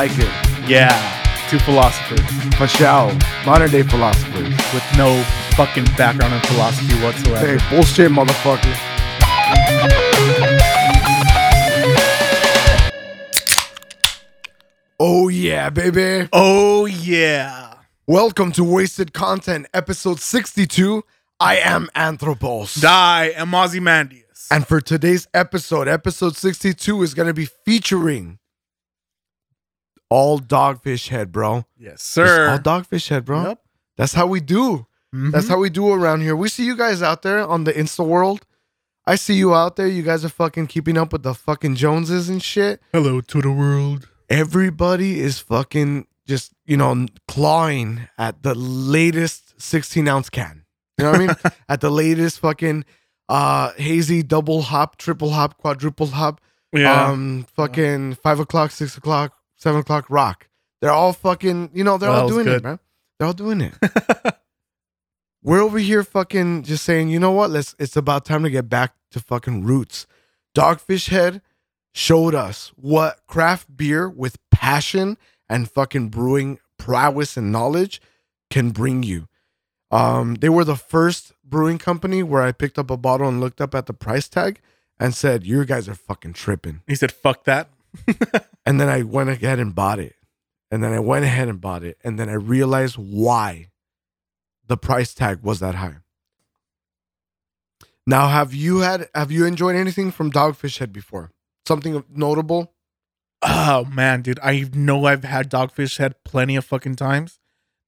I like it. Yeah, two philosophers Michelle, modern day philosophers. with no fucking background in philosophy whatsoever. Hey, bullshit, motherfucker. Oh yeah, baby. Oh yeah. Welcome to Wasted Content, episode 62. I am Anthropos. Die and Ozymandias. And for today's episode, episode 62 is going to be featuring all Dogfish Head, bro. yes, It's sir. all Dogfish Head, bro. Yep. That's how we do. Mhm. That's how we do around here. We see you guys out there on the Insta world. I see you out there. You guys are fucking keeping up with the fucking Joneses and shit. Hello to the world. Everybody is fucking just, you know, clawing at the latest 16 ounce can. You know what I mean? At the latest fucking uh hazy double hop, triple hop, quadruple hop, Yeah. um fucking five o'clock, six o'clock, seven o'clock rock. They're all fucking, you know, they're all that was doing it, good. man. They're all doing it. We're over here fucking just saying, you know what? Let's it's about time to get back to fucking roots. Dogfish Head showed us what craft beer with passion and fucking brewing prowess and knowledge can bring you. Um, they were the first brewing company where I picked up a bottle and looked up at the price tag and said, "You guys are fucking tripping." he said, "Fuck that." And then I went ahead and bought it. And then I went ahead and bought it. And then I realized why the price tag was that high. Now, have you had have you enjoyed anything from Dogfish Head before? Something notable? Oh man, dude, I know I've had Dogfish Head plenty of fucking times.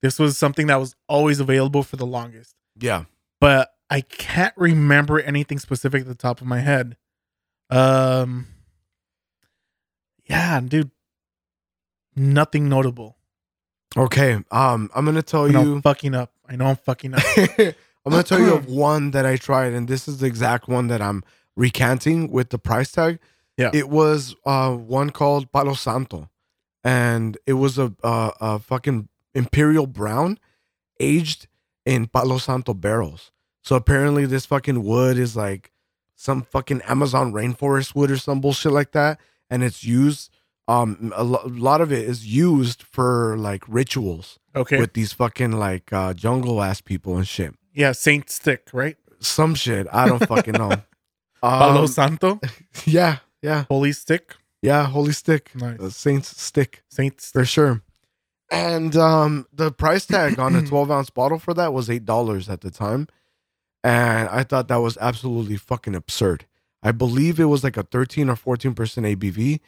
This was something that was always available for the longest, Yeah. but I can't remember anything specific at the top of my head. Um, yeah, dude, nothing notable. Okay. Um, I'm gonna tell you I'm fucking up. I know I'm fucking up. I'm gonna tell you of one that I tried, and this is the exact one that I'm recanting with the price tag. Yeah. It was uh one called Palo Santo, and it was a a, a fucking imperial brown, aged in Palo Santo barrels. So apparently, this fucking wood is like some fucking Amazon rainforest wood or some bullshit like that, and it's used. Um, a, lo- a lot of it is used for like rituals Okay, with these fucking like uh jungle ass people and shit yeah, Saint Stick, right? some shit. I don't fucking know. Palo Um, Santo, yeah, yeah, Holy Stick, yeah. Holy stick, nice. the Saints stick Saint Stick. for sure. And um, the price tag on a 12 ounce bottle for that was eight dollars at the time, and I thought that was absolutely fucking absurd. I believe it was like a 13 or 14 percent ABV,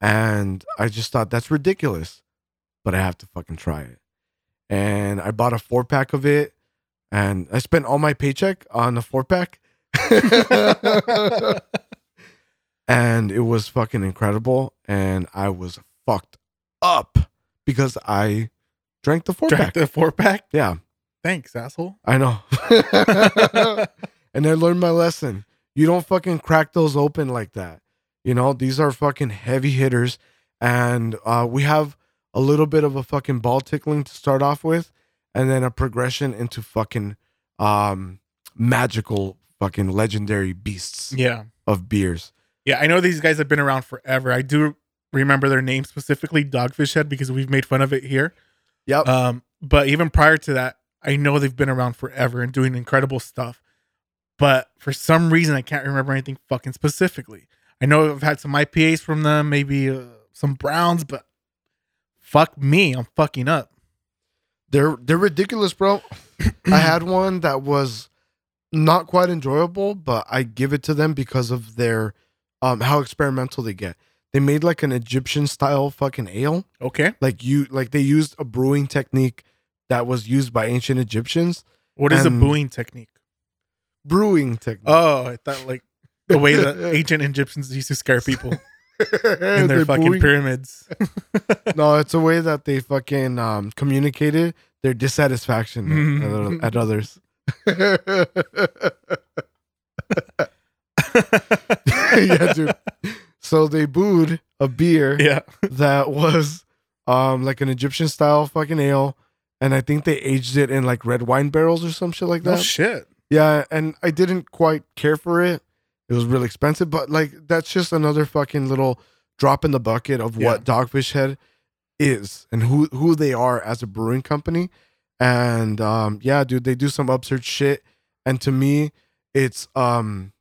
and I just thought that's ridiculous. But I have to fucking try it, and I bought a four pack of it, and I spent all my paycheck on the four pack. and it was fucking incredible and i was fucked up because i drank the four Drank pack the four pack. yeah Thanks, asshole. i know and i learned my lesson you don't fucking crack those open like that you know these are fucking heavy hitters and uh, we have a little bit of a fucking ball tickling to start off with and then a progression into fucking um magical fucking legendary beasts Yeah. of beers Yeah, I know these guys have been around forever. I do remember their name specifically, Dogfish Head, because we've made fun of it here. yep Um, but even prior to that, I know they've been around forever and doing incredible stuff. But for some reason, I can't remember anything fucking specifically. I know I've had some IPAs from them, maybe uh, some browns, but fuck me, I'm fucking up. They're they're ridiculous, bro. I had one that was not quite enjoyable, but I give it to them because of their um how experimental they get. They made like an Egyptian style fucking ale. Okay, Like you like they used a brewing technique that was used by ancient Egyptians. what is a brewing technique? Brewing technique. Oh, I thought like the way the ancient Egyptians used to scare people in their fucking booing- pyramids. No, it's a way that they fucking um communicated their dissatisfaction at- Mhm. at, others. yeah, dude. So they booed a beer yeah. that was um like an Egyptian style fucking ale, and I think they aged it in like red wine barrels or some shit like that. shit. Yeah, and I didn't quite care for it. It was really expensive, but like that's just another fucking little drop in the bucket of Yeah. what Dogfish Head is and who who they are as a brewing company. And um, yeah, dude, they do some absurd shit. And to me, it's um,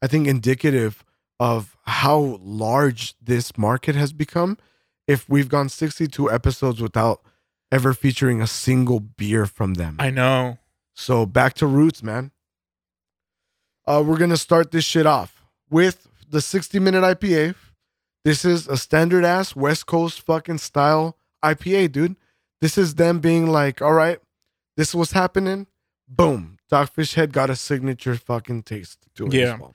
I think indicative of how large this market has become. If we've gone 62 episodes without ever featuring a single beer from them. I know. So back to roots, man. Uh, we're gonna start this shit off with the 60 minute IPA. This is a standard ass West Coast fucking style IPA, dude. This is them being like, all right, this is what's happening. Boom. Dogfish Head got a signature fucking taste to it. Yeah. As well.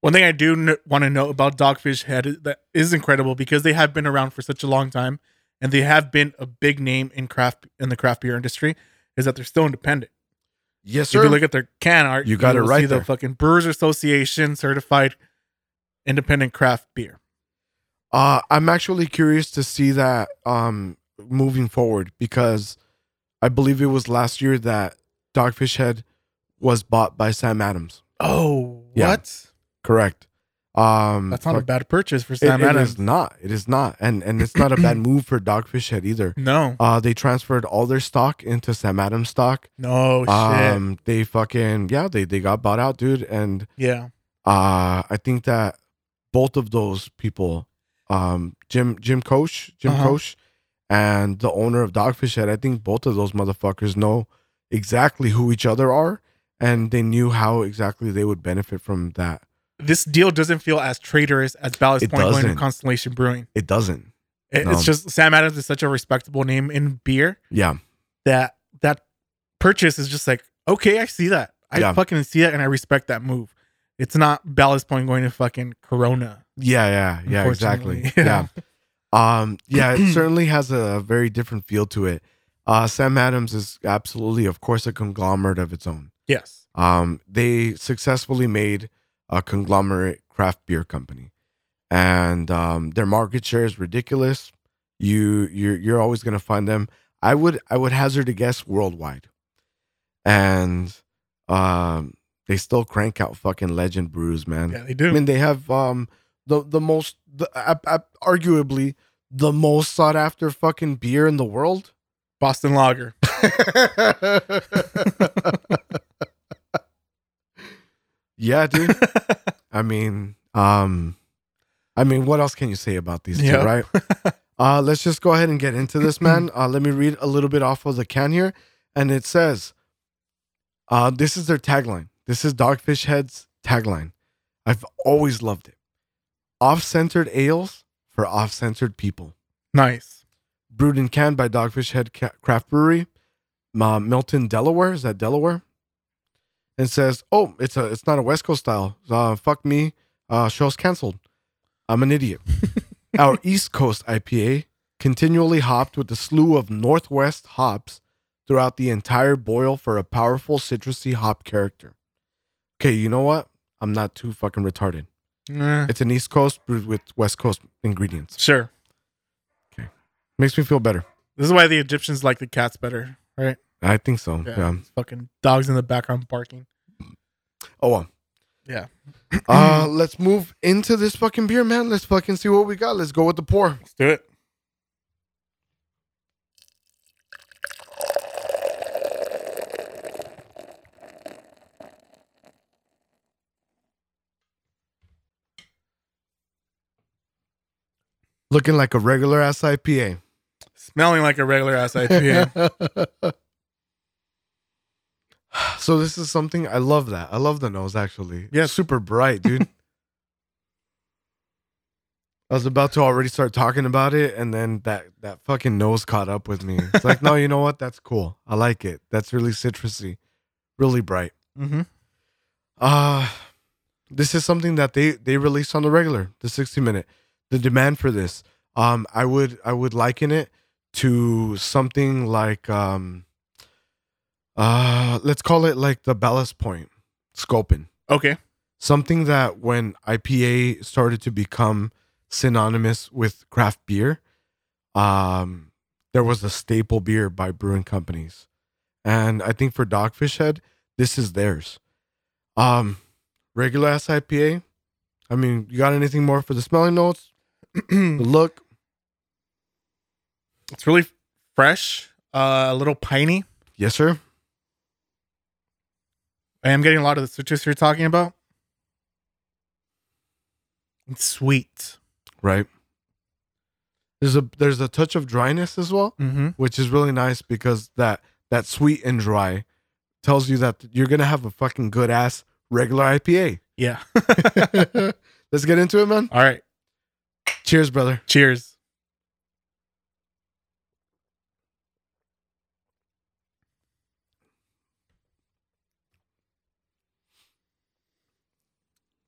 One thing I do n- want to know about Dogfish Head that is incredible because they have been around for such a long time and they have been a big name in craft in the craft beer industry is that they're still independent. Yes, If sir. you look at their can art, You got it right See the fucking Brewers Association certified independent craft beer. Uh, I'm actually curious to see that um, moving forward because I believe it was last year that Dogfish Head was bought by Sam Adams. Oh, Yeah. what? Correct. Um, That's not a bad purchase for Sam it Adams. is not. It is not, and and it's not a bad move for Dogfish Head either. No, Uh, they transferred all their stock into Sam Adams stock. no shit. Um, they fucking yeah, they they got bought out, dude, and yeah, uh, I think that both of those people, um, Jim Jim Koch, Jim Uh-huh. Koch, and the owner of Dogfish Head, I think both of those motherfuckers know exactly who each other are, and they knew how exactly they would benefit from that. This deal doesn't feel as traitorous as Ballast It Point going to. Constellation Brewing. It doesn't. It- No. It's just Sam Adams is such a respectable name in beer Yeah, that that purchase is just like okay, I see that. I Yeah. fucking see that and I respect that move. It's not Ballast Point going to fucking Corona. yeah, yeah, yeah. Exactly. yeah. Um, yeah, it certainly has a very different feel to it. Uh, Sam Adams is absolutely, of course, a conglomerate of its own. Yes. Um, they successfully made a conglomerate craft beer company, and um, their market share is ridiculous. You you're you're always gonna find them. I would I would hazard a guess worldwide, and um, they still crank out fucking legend brews, man. Yeah, they do. I mean, they have um the the most the, uh, uh, arguably the most sought after fucking beer in the world. Boston Lager. yeah, dude. I mean, um, I mean, what else can you say about these two, right? uh, let's just go ahead and get into this, man. Uh, let me read a little bit off of the can here, and it says, uh, this is their tagline. This is Dogfish Head's tagline. I've always loved it. Off-centered ales for off-centered people. Nice. Brewed and canned by Dogfish Head Craft Brewery, uh, Milton, Delaware. Is that Delaware? And says, "Oh, it's a, it's not a West Coast style. Uh, fuck me. Uh, show's canceled. I'm an idiot." Our East Coast IPA continually hopped with a slew of Northwest hops throughout the entire boil for a powerful citrusy hop character. Okay, you know what? I'm not too fucking retarded. Eh, It's an East Coast brewed with West Coast ingredients. sure. Okay. Makes me feel better. This is why the Egyptians like the cats better, right? I think so. Yeah. It's fucking dogs in the background barking. Oh well. Yeah. Uh, let's move into this fucking beer, man. Let's fucking see what we got. Let's go with the pour. Let's do it. Looking like a regular ass IPA. Smelling like a regular ass IPA. so this is something I love that. I love the nose actually. Yeah. Super bright, dude. I was about to already start talking about it, and then that that fucking nose caught up with me. It's like, no, you know what? That's cool. I like it. That's really citrusy, really bright. mm-hmm. Uh this is something that they they released on the regular, the 60 minute. The demand for this, um, I would I would liken it to something like um, uh, let's call it like the ballast point Sculpin. Okay. Something that when IPA started to become synonymous with craft beer, um, there was a staple beer by brewing companies, and I think for Dogfish Head, this is theirs. Um, regular ass IPA. I mean, you got anything more for the smelling notes? The look, it's really fresh, uh, a little piney. yes, sir. I am getting a lot of the citrus you're talking about. It's sweet. Right. There's a there's a touch of dryness as well, Mm-hmm. which is really nice because that that sweet and dry tells you that you're gonna have a fucking good ass regular IPA. Yeah. Let's get into it, man. All right. Cheers, brother. Cheers.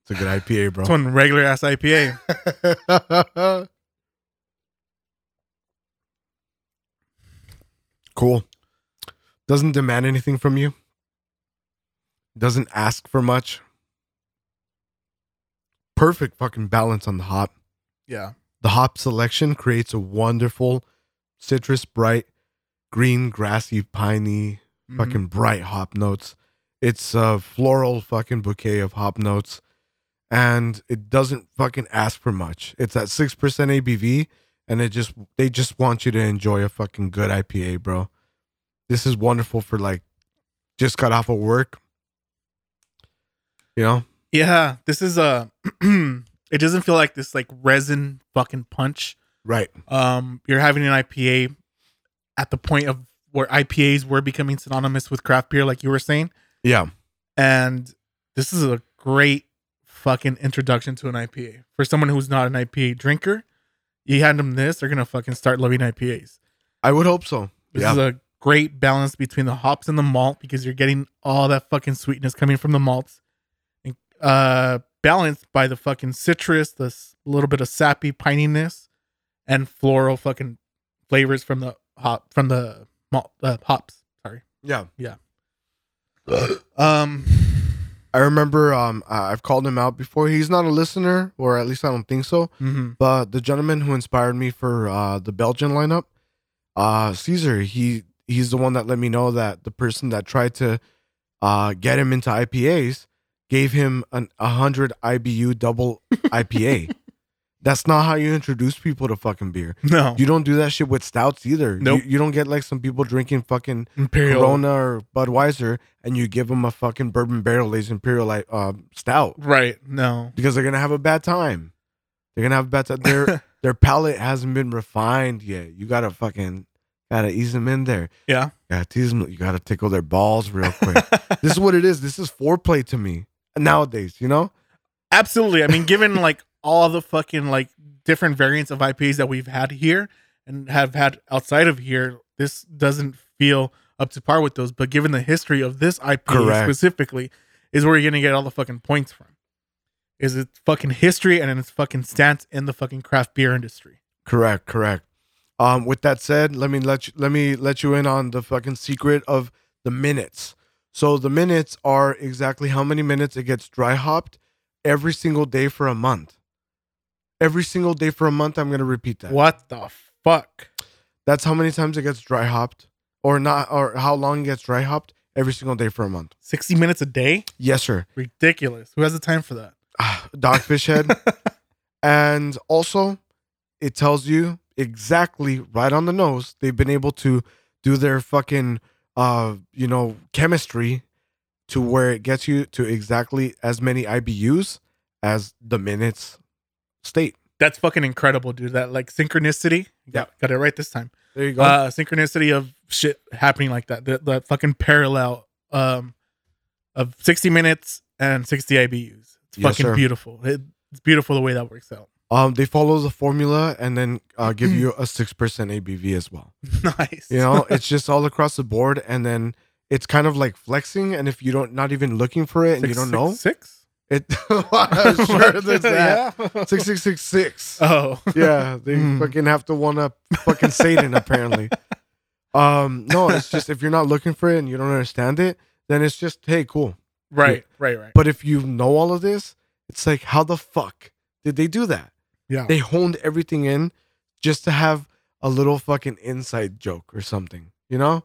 It's a good IPA, bro. It's one regular ass IPA. cool. Doesn't demand anything from you. Doesn't ask for much. Perfect fucking balance on the hop. Yeah. The hop selection creates a wonderful citrus, bright, green, grassy, piney, Mhm. fucking bright hop notes. It's a floral fucking bouquet of hop notes. And it doesn't fucking ask for much. It's at 6% ABV and it just they just want you to enjoy a fucking good IPA, bro. This is wonderful for like just got off of work. You know? Yeah. This is a. it doesn't feel like this like resin fucking punch. Right. Um, you're having an IPA at the point of where IPAs were becoming synonymous with craft beer, like you were saying. Yeah. And this is a great fucking introduction to an IPA for someone who's not an IPA drinker. You hand them this, they're gonna fucking start loving IPAs. I would hope so. This yeah. is a great balance between the hops and the malt because you're getting all that fucking sweetness coming from the malts, and, uh, balanced by the fucking citrus, the little bit of sappy pininess, and floral fucking flavors from the hop from the malt uh, hops. Sorry. Yeah. Yeah. Um. I remember um I've called him out before. He's not a listener, or at least I don't think so. mhm. But the gentleman who inspired me for uh the Belgian lineup, uh Caesar, he he's the one that let me know that the person that tried to uh get him into IPAs gave him an a hundred IBU double IPA. That's not how you introduce people to fucking beer. No. You don't do that shit with stouts either. Nope. You, you don't get like some people drinking fucking Imperial. Corona or Budweiser and you give them a fucking bourbon barrel aged imperial like uh, stout Right. No. because they're gonna have a bad time. They're gonna have a bad time. Their their palate hasn't been refined yet. You gotta fucking gotta ease them in there. Yeah. Gotta tease them. You gotta tickle their balls real quick. this is what it is. This is foreplay to me nowadays. You know? Absolutely. I mean, given like all the fucking like different variants of IPAs that we've had here and have had outside of here, this doesn't feel up to par with those. But given the history of this IPA Correct. specifically, is where you're gonna get all the fucking points from. Is its fucking history and its fucking stance in the fucking craft beer industry. Correct. Correct. Um, with that said, let me let you let me let you in on the fucking secret of the minutes. So the minutes are exactly how many minutes it gets dry hopped every single day for a month. Every single day for a month. I'm gonna repeat that. What the fuck? That's how many times it gets dry hopped, or not, or how long it gets dry hopped every single day for a month. 60 minutes a day? Yes, sir. Ridiculous. Who has the time for that? Ah, Dogfish head, and also it tells you exactly right on the nose. They've been able to do their fucking, uh, you know, chemistry to where it gets you to exactly as many IBUs as the minutes state. That's fucking incredible, dude. That like synchronicity. Yeah. Got, got it right this time. There you go. uh synchronicity of shit happening like that the, the fucking parallel um of 60 minutes and 60 ibus it's Yes, fucking sir. beautiful it, it's beautiful the way that works out um, they follow the formula and then uh, give you a six percent ABV as well. nice You know, it's just all across the board, and then it's kind of like flexing. And if you don't, not even looking for it, and you don't six, know, six it sure there's that yeah six six six six. oh Yeah, they Hmm. fucking have to one up fucking Satan apparently. Um, no, it's just if you're not looking for it and you don't understand it, then it's just hey, cool. right right right But if you know all of this, it's like how the fuck did they do that? yeah They honed everything in just to have a little fucking inside joke or something, you know?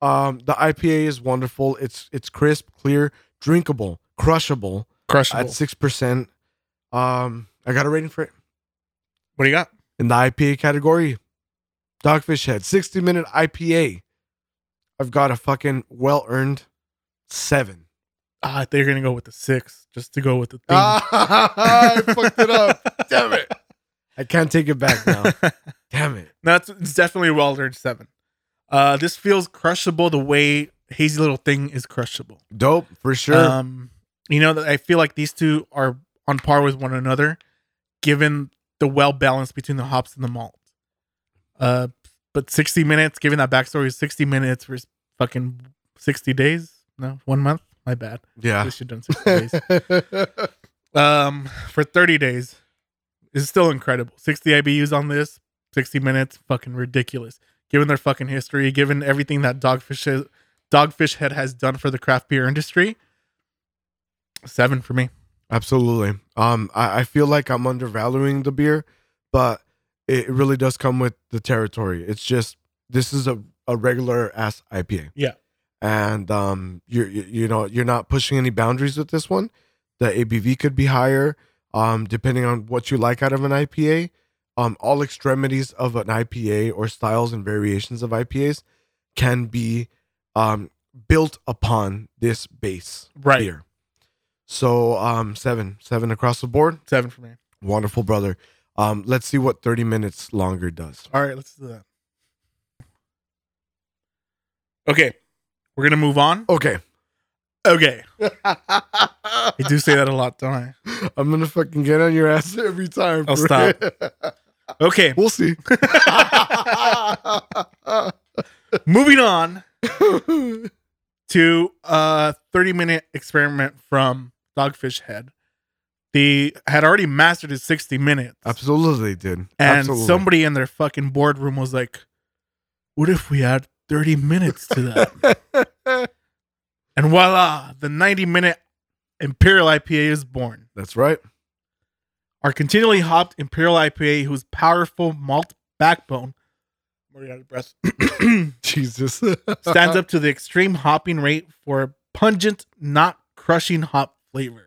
Um, the IPA is wonderful. It's it's crisp, clear, drinkable, crushable crushable at six percent. Um, I got a rating for it. What do you got? In the IPA category, Dogfish Head, 60 minute IPA. I've got a fucking well earned seven. Ah, I thought you were gonna go with the six, just to go with the theme. I fucked it up. Damn it. I can't take it back now. Damn it. No, it's, it's definitely a well earned seven. Uh, this feels crushable the way Hazy Little Thing is crushable. Dope, for sure. Um, you know, I feel like these two are on par with one another, given the well balance between the hops and the malt. Uh, but 60 minutes, given that backstory, 60 minutes for fucking 60 days. No, one month. My bad. yeah. We should have done 60 days. Um, for 30 days is still incredible. 60 IBUs on this, 60 minutes, fucking ridiculous. Given their fucking history, given everything that Dogfish has, Dogfish Head has done for the craft beer industry, seven for me. Absolutely. Um, I, I feel like I'm undervaluing the beer, but it really does come with the territory. It's just this is a, a regular ass IPA. Yeah. And um you're you, you know, you're not pushing any boundaries with this one. The ABV could be higher, um, depending on what you like out of an IPA. Um, all extremities of an IPA or styles and variations of IPAs can be um built upon this base Right. beer. So um seven, seven across the board. Seven for me. Wonderful, brother. Um, let's see what 30 minutes longer does. All right, let's do that. Okay, we're gonna move on. Okay. Okay, I do say that a lot, don't I? I'm gonna fucking get on your ass every time. I'll stop. Okay, we'll see. moving on to a 30 minute experiment from Dogfish Head. They had already mastered his 60 minutes. Absolutely, did, And Absolutely. somebody in their fucking boardroom was like, What if we add 30 minutes to that? and voila, the 90 minute Imperial IPA is born. That's right. Our continually hopped Imperial IPA, whose powerful malt backbone already out of breath, Jesus. stands up to the extreme hopping rate for pungent, not crushing hop flavor.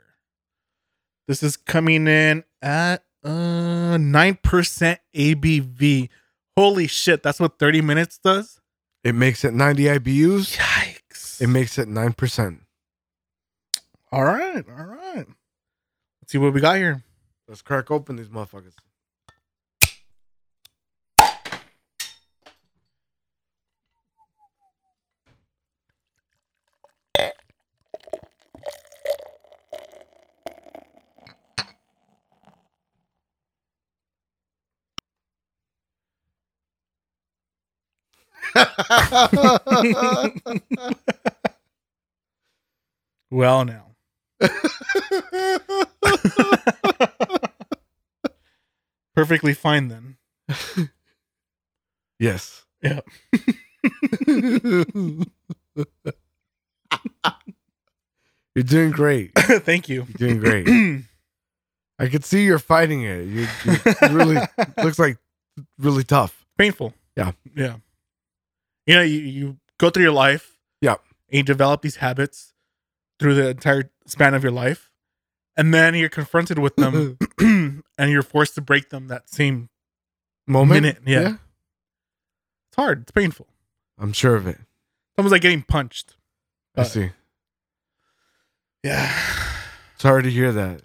This is coming in at uh 9% ABV. Holy shit, that's what 30 minutes does? It makes it 90 IBUs. Yikes. It makes it 9%. all right, all right. Let's see what we got here. Let's crack open these motherfuckers. Well, now. Perfectly fine then. yes. Yeah. You're doing great. Thank you. You're doing great. I could see you're fighting it. You, you really looks like really tough. Painful. Yeah. Yeah. You know, you, you go through your life. Yeah. And you develop these habits through the entire span of your life. And then you're confronted with them and you're forced to break them that same Moment. Minute, yeah. It's hard. It's painful. I'm sure of it. It's almost like getting punched. I see. Yeah. Sorry to hear that.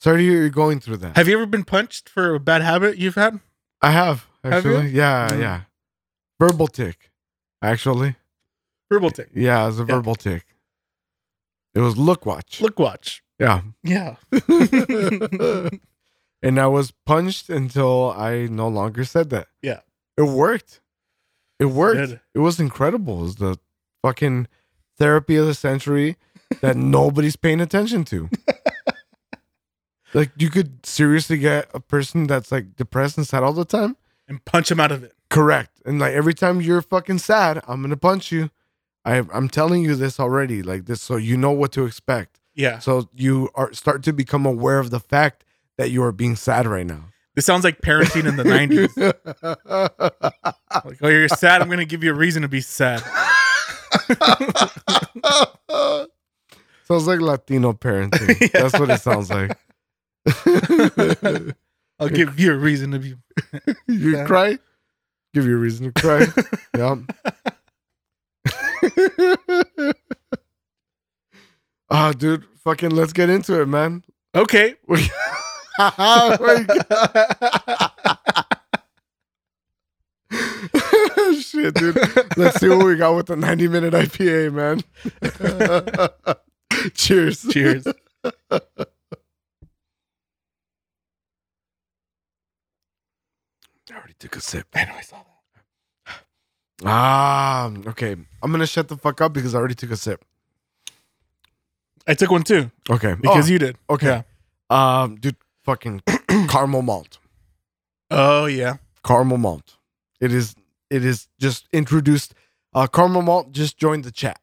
Sorry to hear you're going through that. Have you ever been punched for a bad habit you've had? I have Have actually. Yeah, Mm. yeah. Verbal tick. Actually, Verbal tick. yeah, it was a Yeah. verbal tick. It was look watch. Look, watch. Yeah. Yeah. and I was punched until I no longer said that. Yeah. It worked. It worked. Good. It was incredible. It was the fucking therapy of the century that nobody's paying attention to. like you could seriously get a person that's like depressed and sad all the time. And punch him out of it. Correct. And like every time you're fucking sad, I'm gonna punch you. I I'm telling you this already, like this, so you know what to expect. Yeah. So you are start to become aware of the fact that you are being sad right now. This sounds like parenting in the 90s. Like, oh, you're sad. I'm to give you a reason to be sad. sounds like Latino parenting. Yeah. That's what it sounds like. I'll give you a reason to be. you cry. Give you a reason to cry. yeah. Ah, dude, fucking let's get into it, man. Okay. Shit, dude. Let's see what we got with the 90 minute IPA, man. Cheers. Cheers. I already took a sip. I know I saw that. Ah, okay. I'm gonna shut the fuck up because I already took a sip. I took one too Okay. because you did. okay. Yeah. Um, dude, fucking caramel malt. Oh yeah. Caramel malt. It is. It is just introduced. Uh, caramel malt just joined the chat.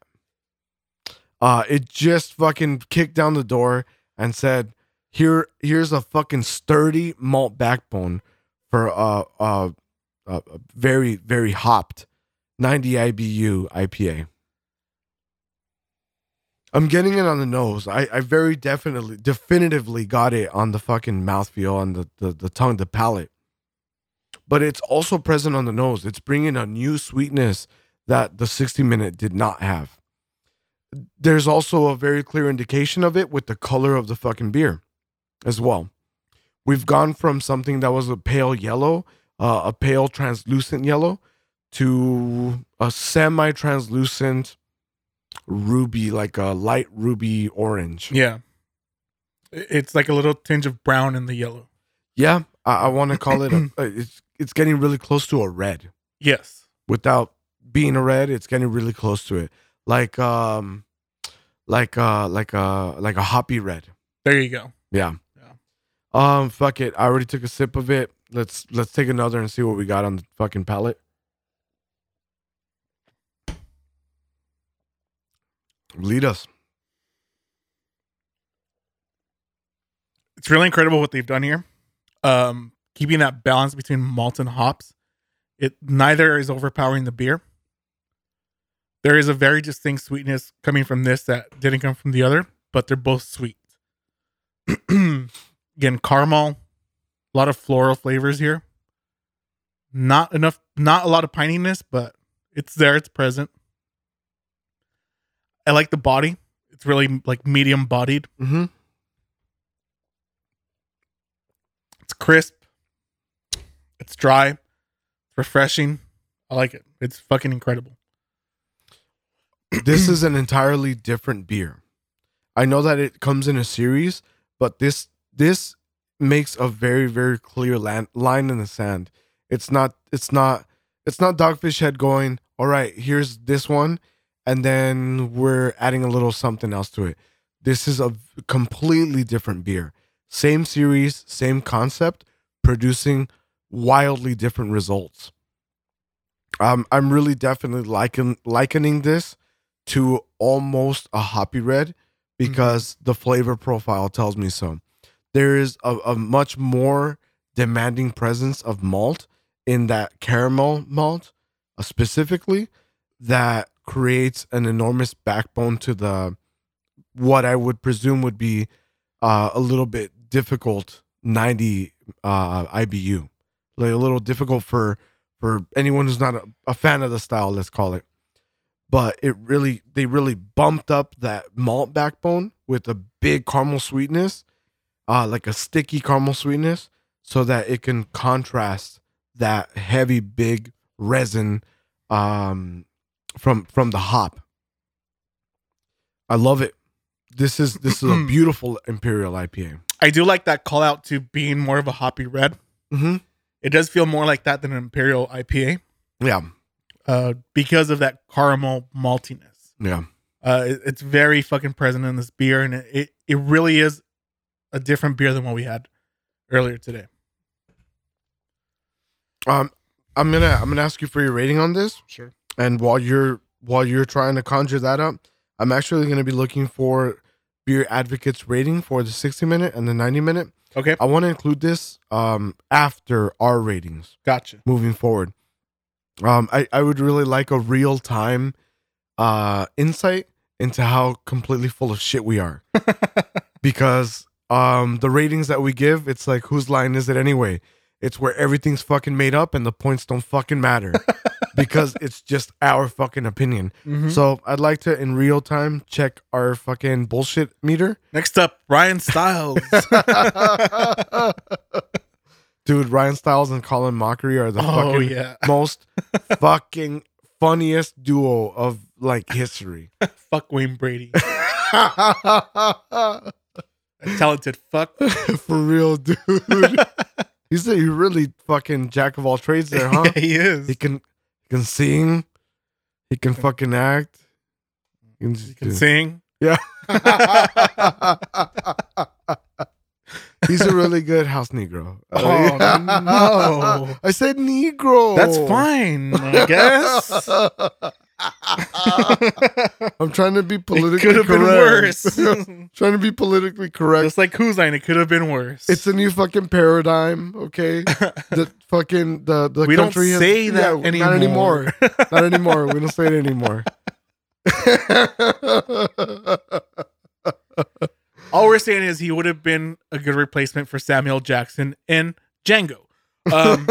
Uh, it just fucking kicked down the door and said, "Here, here's a fucking sturdy malt backbone for uh uh, uh a very very hopped 90 IBU IPA." I'm getting it on the nose. I, I very definitely, definitively got it on the fucking mouthfeel, on the, the, the tongue, the palate. But it's also present on the nose. It's bringing a new sweetness that the 60 minute did not have. There's also a very clear indication of it with the color of the fucking beer as well. We've gone from something that was a pale yellow, uh, a pale translucent yellow, to a semi translucent ruby, like a light ruby orange. Yeah. It's like a little tinge of brown in the yellow. Yeah, I, I want to call it. A, uh, it's it's getting really close to a red. Yes. Without being a red, it's getting really close to it. Like um, like uh, like a like a hoppy red. There you go. Yeah. Um, fuck it. I already took a sip of it. Let's let's take another and see what we got on the fucking palate. Lead us. It's really incredible what they've done here. Um, keeping that balance between malt and hops. It neither is overpowering the beer. There is a very distinct sweetness coming from this that didn't come from the other, but they're both sweet. Again, caramel, a lot of floral flavors here. Not enough, not a lot of pininess, but it's there, it's present. I like the body. It's really like medium bodied. Mm-hmm. It's crisp. It's dry. It's refreshing. I like it. It's fucking incredible. this is an entirely different beer. I know that it comes in a series, but this this makes a very very clear lan- line in the sand. It's not it's not it's not Dogfish Head going, "All right, here's this one and then we're adding a little something else to it." This is a completely different beer. Same series, same concept, producing wildly different results. Um, I'm really definitely liken, likening this to almost a hoppy red because the flavor profile tells me so. There is a, a much more demanding presence of malt in that caramel malt uh, specifically that creates an enormous backbone to the what I would presume would be uh, a little bit difficult 90 uh, IBU. Like a little difficult for for anyone who's not a, a fan of the style, let's call it but it really they really bumped up that malt backbone with a big caramel sweetness uh like a sticky caramel sweetness so that it can contrast that heavy big resin um from from the hop i love it this is this is a beautiful imperial ipa I do like that call out to being more of a hoppy red. mm-hmm. It does feel more like that than an imperial IPA yeah uh, because of that caramel maltiness. yeah Uh, it- it's very fucking present in this beer, and it, it, it really is a different beer than what we had earlier today. um i'm gonna i'm gonna ask you for your rating on this Sure. And while you're while you're trying to conjure that up, I'm actually going to be looking for beer advocates rating for the 60 minute and the 90 minute. Okay. I want to include this um after our ratings Gotcha. moving forward. Um I I would really like a real time uh insight into how completely full of shit we are because um the ratings that we give, it's like whose line is it anyway? It's where everything's fucking made up and the points don't fucking matter because it's just our fucking opinion. Mhm. So I'd like to in real time check our fucking bullshit meter. Next up, Ryan Stiles. Dude, Ryan Stiles and Colin Mochrie are the oh fucking yeah, most fucking funniest duo of like history. fuck Wayne Brady, talented fuck. For real, dude. He's a he really fucking jack of all trades there, huh? he is. He can he can sing, he can fucking act. He can, He can sing. Yeah. He's a really good house Negro. Oh, oh no. I said Negro. That's fine, I guess. I'm trying to be politically could have been correct. worse. trying to be politically correct. Just like Kuzine, it could have been worse. It's a new fucking paradigm, okay? The fucking the the we don't country has- say that yeah, anymore. Not anymore. not anymore. We don't say it anymore. All we're saying is he would have been a good replacement for Samuel Jackson in Django. Um,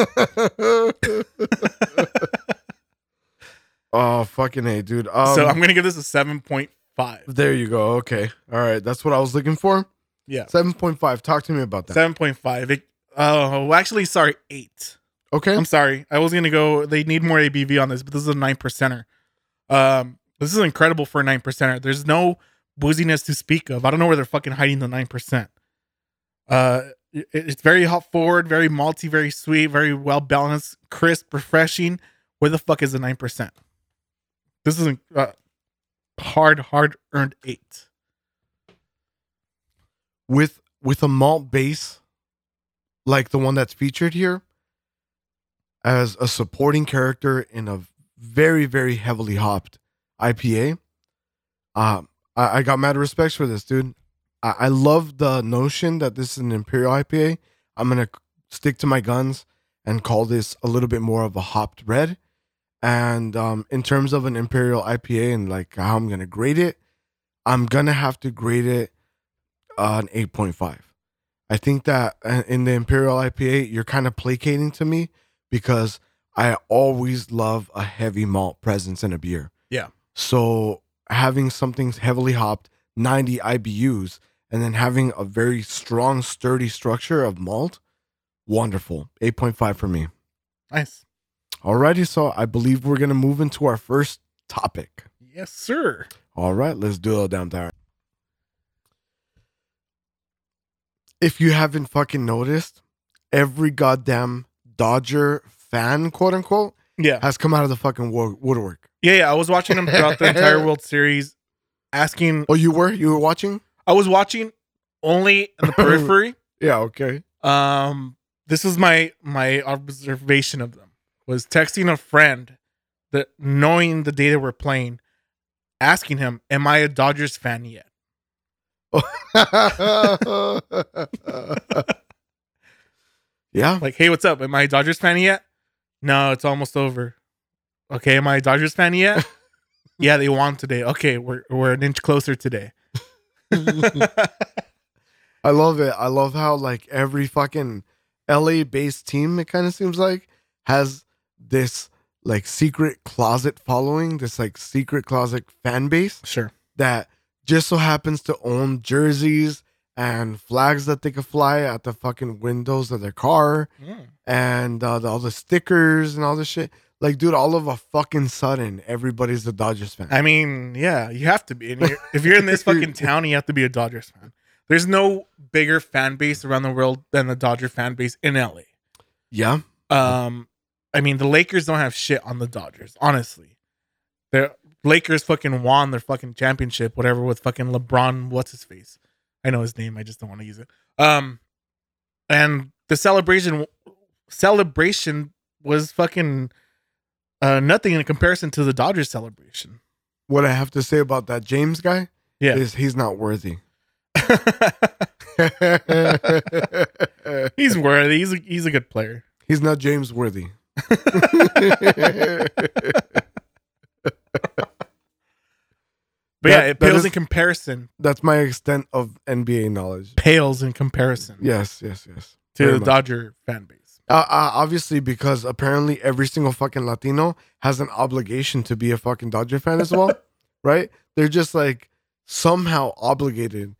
oh fucking a, dude. Um, so I'm gonna give this a seven point five. there you go. Okay, all right. That's what I was looking for. Yeah, Seven point five. Talk to me about that. seven point five. Oh, actually, sorry, eight. Okay. I'm sorry. I was gonna go. They need more ABV on this, but this is a nine percenter. Um, this is incredible for a nine percenter. There's no booziness to speak of. I don't know where they're fucking hiding the nine percent. Uh, it- it's very hot forward, very malty, very sweet, very well balanced, crisp, refreshing. Where the fuck is the nine percent? This is a uh, hard, hard earned eight. with with a malt base like the one that's featured here as a supporting character in a very very heavily hopped IPA. Um, I, I got mad respects for this, dude. I, I love the notion that this is an imperial IPA. I'm gonna stick to my guns and call this a little bit more of a hopped red. And um, in terms of an imperial IPA and like how I'm gonna grade it, I'm gonna have to grade it uh, an 8.5. I think that uh, in the Imperial IPA, you're kind of placating to me because I always love a heavy malt presence in a beer. Yeah. So having something heavily hopped, 90 IBUs, and then having a very strong, sturdy structure of malt, wonderful. 8.5 for me. Nice. Alrighty, so I believe we're going to move into our first topic. Yes, sir. All right, let's do it down there. If you haven't fucking noticed, every goddamn Dodger fan, quote unquote, Yeah. has come out of the fucking wo- woodwork. Yeah, yeah. I was watching him throughout the entire World Series, asking. Oh, you were? You were watching? I was watching only in the periphery. Yeah, okay. Um, this is my my observation of them was texting a friend that knowing the day they were playing, asking him, "Am I a Dodgers fan yet?" yeah. Like, hey, what's up? Am I a Dodgers fan yet? No, it's almost over. Okay, am I a Dodgers fan yet? yeah, they won today. Okay, we're we're an inch closer today. I love it. I love how like every fucking LA based team, it kind of seems like, has this like secret closet following, this like secret closet fan base sure. that just so happens to own jerseys and flags that they could fly at the fucking windows of their car and uh, the, all the stickers and all this shit. Like, dude, all of a fucking sudden, everybody's a Dodgers fan. I mean, yeah, you have to be. You're, if you're in this fucking town, you have to be a Dodgers fan. There's no bigger fan base around the world than the Dodger fan base in LA. yeah. Um, I mean, the Lakers don't have shit on the Dodgers, honestly. The Lakers fucking won their fucking championship, whatever, with fucking LeBron. What's his face? I know his name. I just don't want to use it. Um, and the celebration celebration was fucking uh nothing in comparison to the Dodgers celebration. What I have to say about that James guy Yeah. is he's not worthy. he's worthy. He's a, he's a good player. he's not James worthy. But That- yeah, it that pales is- in comparison. That's my extent of NBA knowledge. Pales in comparison Yes, yes, yes. to Very the much. Dodger fan base. Uh, uh, obviously, because apparently every single fucking Latino has an obligation to be a fucking Dodger fan as well, right? They're just like somehow obligated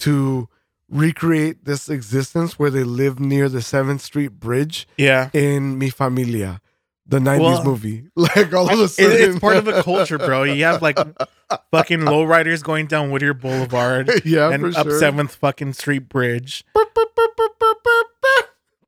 to recreate this existence where they live near the Seventh Street Bridge Yeah. in Mi Familia, the '90s Well, movie. Like all of a It- sudden, it's part of a culture, bro. You have like fucking lowriders going down Whittier Boulevard yeah, and up sure. Seventh fucking Street Bridge.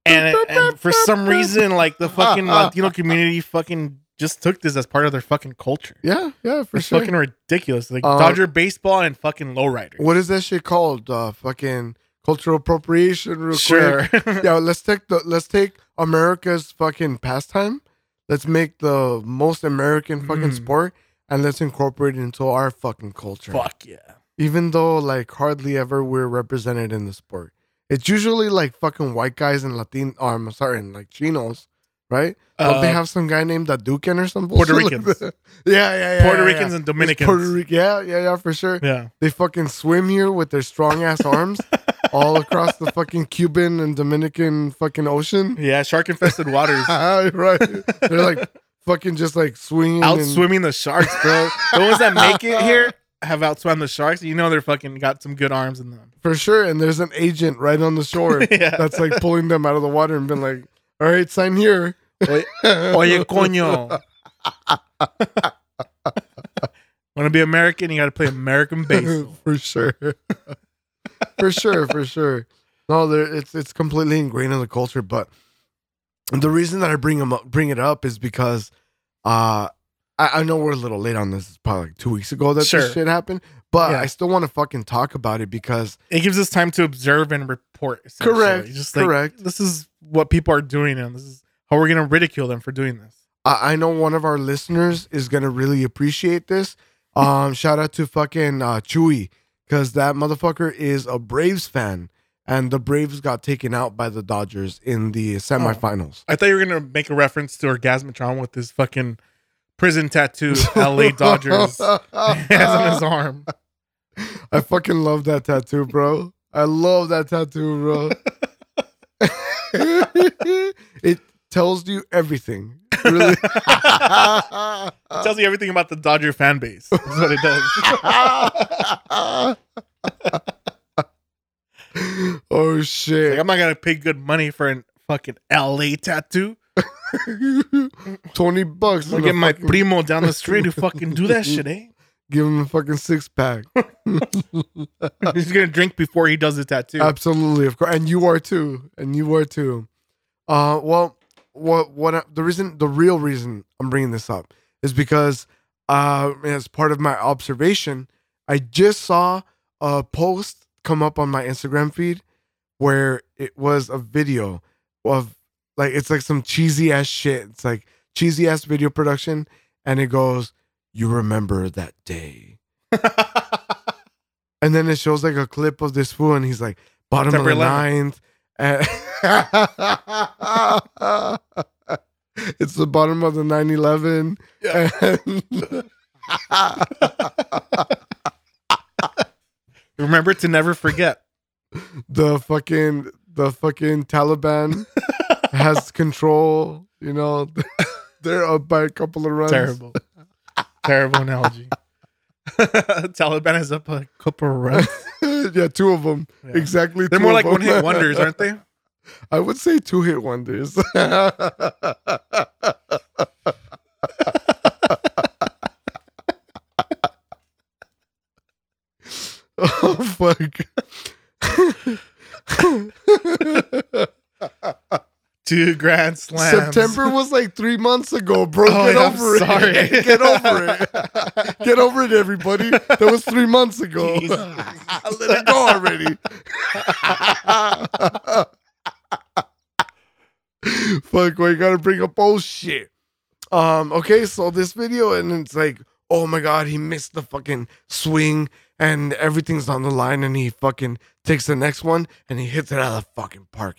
And, and for some reason, like the fucking Latino community fucking just took this as part of their fucking culture. Yeah, yeah, for It's sure. fucking ridiculous. Like Uh, Dodger baseball and fucking lowriders. what is that shit called? Uh, fucking cultural appropriation, real Sure. quick. yeah, let's take the let's take America's fucking pastime. Let's make the most American fucking Mm. sport and let's incorporate it into our fucking culture. Fuck yeah. Even though like hardly ever we're represented in the sport. It's usually like fucking white guys and Latin or I'm sorry, and like chinos, right? Don't they Uh, have some guy named Aduken or something? Puerto Ricans. yeah, yeah, yeah. Puerto yeah, Ricans yeah. and Dominicans. Puerto Ric- yeah, yeah, yeah, for sure. yeah. They fucking swim here with their strong ass arms all across the fucking Cuban and Dominican fucking ocean. Yeah, shark infested waters. right. They're like fucking just like swinging. out and- swimming the sharks, bro. the ones that make it here have outswam the sharks. You know they're fucking got some good arms in them. for sure. And there's an agent right on the shore Yeah. that's like pulling them out of the water and been like, all right, sign here. Oye, Oye, coño. Want to be American? You got to play American baseball. for sure. for sure, for sure. No, it's it's completely ingrained in the culture. But the reason that I bring them up, bring it up is because uh I, I know we're a little late on this. It's probably like two weeks ago that Sure. this shit happened. But Yeah. I still want to fucking talk about it because It gives us time to observe and report. Correct, Just like, correct. This is what people are doing, and this is how we're gonna ridicule them for doing this. I, I know one of our listeners is gonna really appreciate this. Um, shout out to fucking uh, Chewy because that motherfucker is a Braves fan, and the Braves got taken out by the Dodgers in the semifinals. I thought you were gonna make a reference to Orgasmatron with his fucking prison tattoo, L.A. Dodgers has on his arm. I fucking love that tattoo, bro. I love that tattoo, bro. it tells you everything. Really. it tells you everything about the Dodger fan base. That's what it does. oh Like, shit. I'm not gonna pay good money for a fucking LA tattoo. 20 bucks. I'm for gonna the get my fucking- primo down the street to fucking do that shit, eh? Give him a fucking six pack. He's gonna drink before he does the tattoo. Absolutely, of course, and you are too, and you are too. Uh, well, what what I- the reason, the real reason I'm bringing this up is because, uh, as part of my observation, I just saw a post come up on my Instagram feed where it was a video of like it's like some cheesy ass shit. It's like cheesy ass video production, and it goes, "You remember that day." And then it shows like a clip of this fool, and he's like, bottom September of the 11th. ninth. And- it's the bottom of the 9 11. Yeah. Remember to never forget. the fucking the fucking Taliban has control, you know. They're up by a couple of runs. Terrible. Terrible analogy. Taliban is up a couple of runs. yeah, two of them. Yeah. Exactly. They're two more like one hit wonders, aren't they? I would say two hit wonders. oh fuck. Two grand slams. September was like three months ago, bro. Oh, Get I'm over sorry. it. Get over it. Get over it, everybody. That was three months ago. Jesus. Let it go already. Fuck, we gotta bring up old shit. Um, okay, so this video, and it's like, oh my god, he missed the fucking swing, and everything's on the line, and he fucking takes the next one and he hits it out of the fucking park.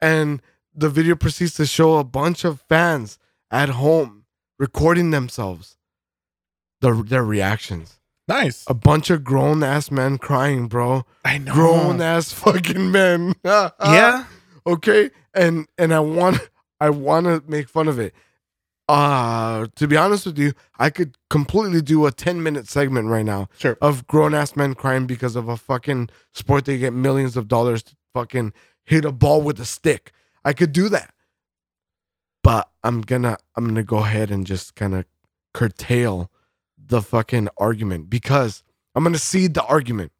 And the video proceeds to show a bunch of fans at home recording themselves, their their reactions. Nice. A bunch of grown ass men crying, bro. I know. Grown ass fucking men. Yeah. okay and and i want i want to make fun of it uh to be honest with you i could completely do a 10 minute segment right now Sure. of grown-ass men crying because of a fucking sport they get millions of dollars to fucking hit a ball with a stick i could do that but i'm gonna i'm gonna go ahead and just kind of curtail the fucking argument because i'm gonna cede the argument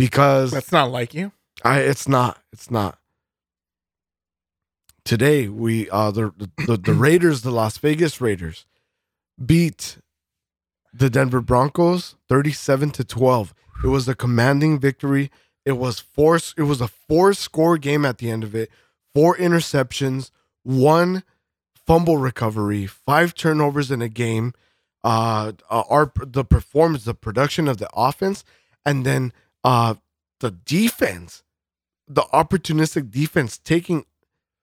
because That's not like you. I it's not. It's not. Today we uh the the, the Raiders, the Las Vegas Raiders, beat the Denver Broncos 37 to 12. It was a commanding victory. It was four it was a four score game at the end of it. Four interceptions, one fumble recovery, five turnovers in a game. Uh, uh our the performance, the production of the offense, and then uh the defense, the opportunistic defense taking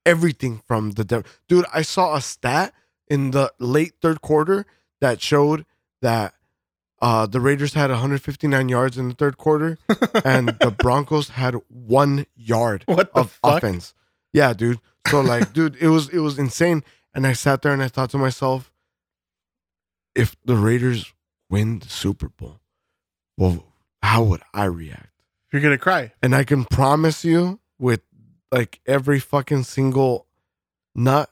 everything from the. Dude, I saw a stat in the late third quarter that showed that uh, the Raiders had 159 yards in the third quarter and the Broncos had one yard What the of fuck? offense. Yeah, dude. So like, dude, it was it was insane. And I sat there and I thought to myself, if the Raiders win the Super Bowl, well, how would I react? You're gonna cry. And I can promise you, with like every fucking single nut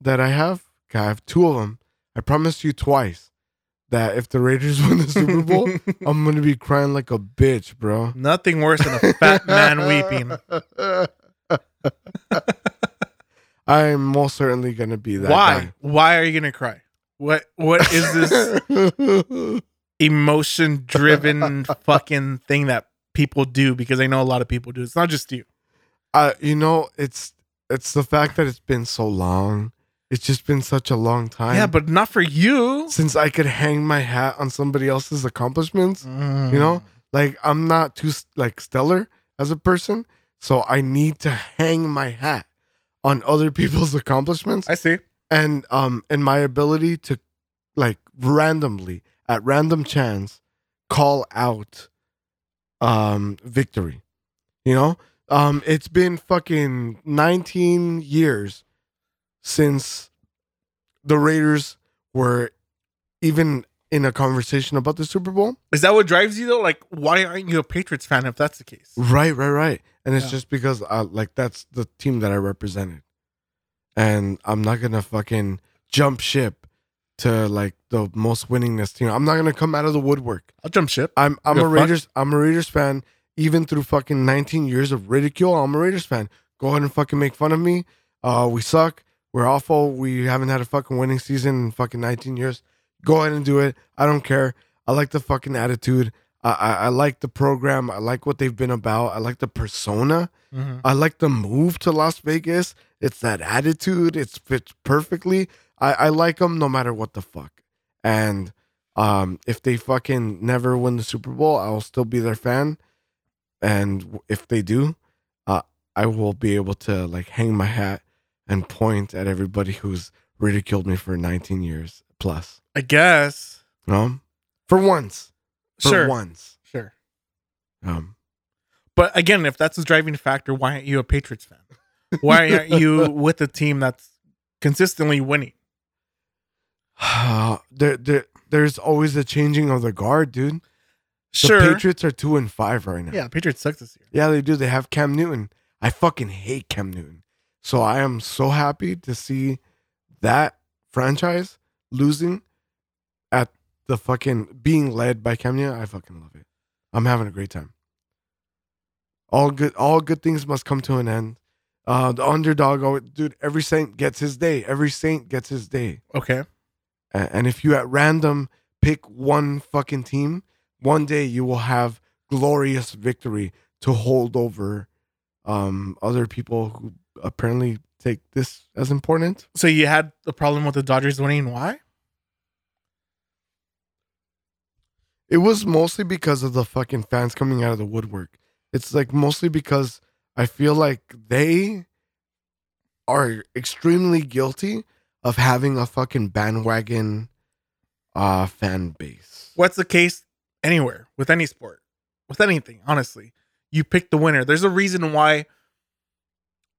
that I have, I have two of them. I promised you twice that if the Raiders win the Super Bowl, I'm gonna be crying like a bitch, bro. Nothing worse than a fat man weeping. I'm most certainly gonna be that. Why? Why are you gonna cry? What what is this emotion driven fucking thing that people do? Because I know a lot of people do. It's not just you. uh, you know, it's it's the fact that it's been so long. It's just been such a long time. yeah, but not for you. since I could hang my hat on somebody else's accomplishments, Mm. you know, like I'm not too like stellar as a person, so I need to hang my hat on other people's accomplishments I see. and um and my ability to like randomly at random chance call out um victory you know um it's been fucking 19 years since the raiders were even in a conversation about the super bowl Is that what drives you though? Like, why aren't you a Patriots fan if that's the case? Right, right, right. And it's Yeah. just because uh, like that's the team that I represented. And I'm not gonna fucking jump ship to like the most winningest team. I'm not gonna come out of the woodwork. I'll jump ship. I'm I'm The a fuck? Raiders I'm a Raiders fan. Even through fucking 19 years of ridicule, I'm a Raiders fan. Go ahead and fucking make fun of me. Uh, we suck. We're awful. We haven't had a fucking winning season in fucking 19 years. Go ahead and do it. I don't care. I like the fucking attitude. I, I, I like the program. I like what they've been about. I like the persona. Mhm. I like the move to Las Vegas. It's that attitude. It fits perfectly. I, I like them no matter what the fuck. And um, if they fucking never win the Super Bowl, I will still be their fan. And if they do, uh, I will be able to like hang my hat and point at everybody who's ridiculed me for 19 years plus. I guess. You know? For once. For Sure. once. Sure. Um, But again, if that's the driving factor, why aren't you a Patriots fan? Why aren't you with a team that's consistently winning? there, there, there's always a changing of the guard, dude. The Sure. Patriots are two and five right now. yeah, Patriots suck this year. Yeah, they do. They have Cam Newton. I fucking hate Cam Newton. So I am so happy to see that franchise losing the fucking being led by Cam I fucking love it. I'm having a great time. All good all good things must come to an end. Uh the underdog, oh, dude, every saint gets his day. Every saint gets his day. Okay. A- And if you at random pick one fucking team, one day you will have glorious victory to hold over um, other people who apparently take this as important. So you had the problem with the Dodgers winning. Why? It was mostly because of the fucking fans coming out of the woodwork. It's like mostly because I feel like they are extremely guilty of having a fucking bandwagon uh fan base. What's the case anywhere with any sport, with anything, honestly. You pick the winner. There's a reason why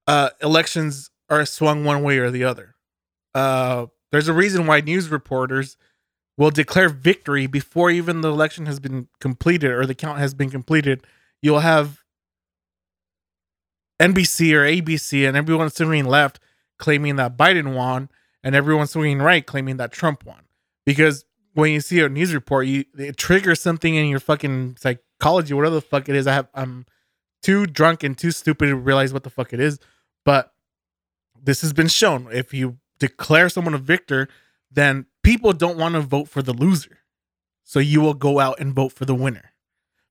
uh elections are swung one way or the other. Uh there's a reason why news reporters will declare victory before even the election has been completed or the count has been completed. You'll have NBC or ABC and everyone swinging left claiming that Biden won and everyone swinging right claiming that Trump won. Because when you see a news report, you it triggers something in your fucking psychology, whatever the fuck it is. I have I'm too drunk and too stupid to realize what the fuck it is. But this has been shown. If you declare someone a victor, then people don't want to vote for the loser. So you will go out and vote for the winner.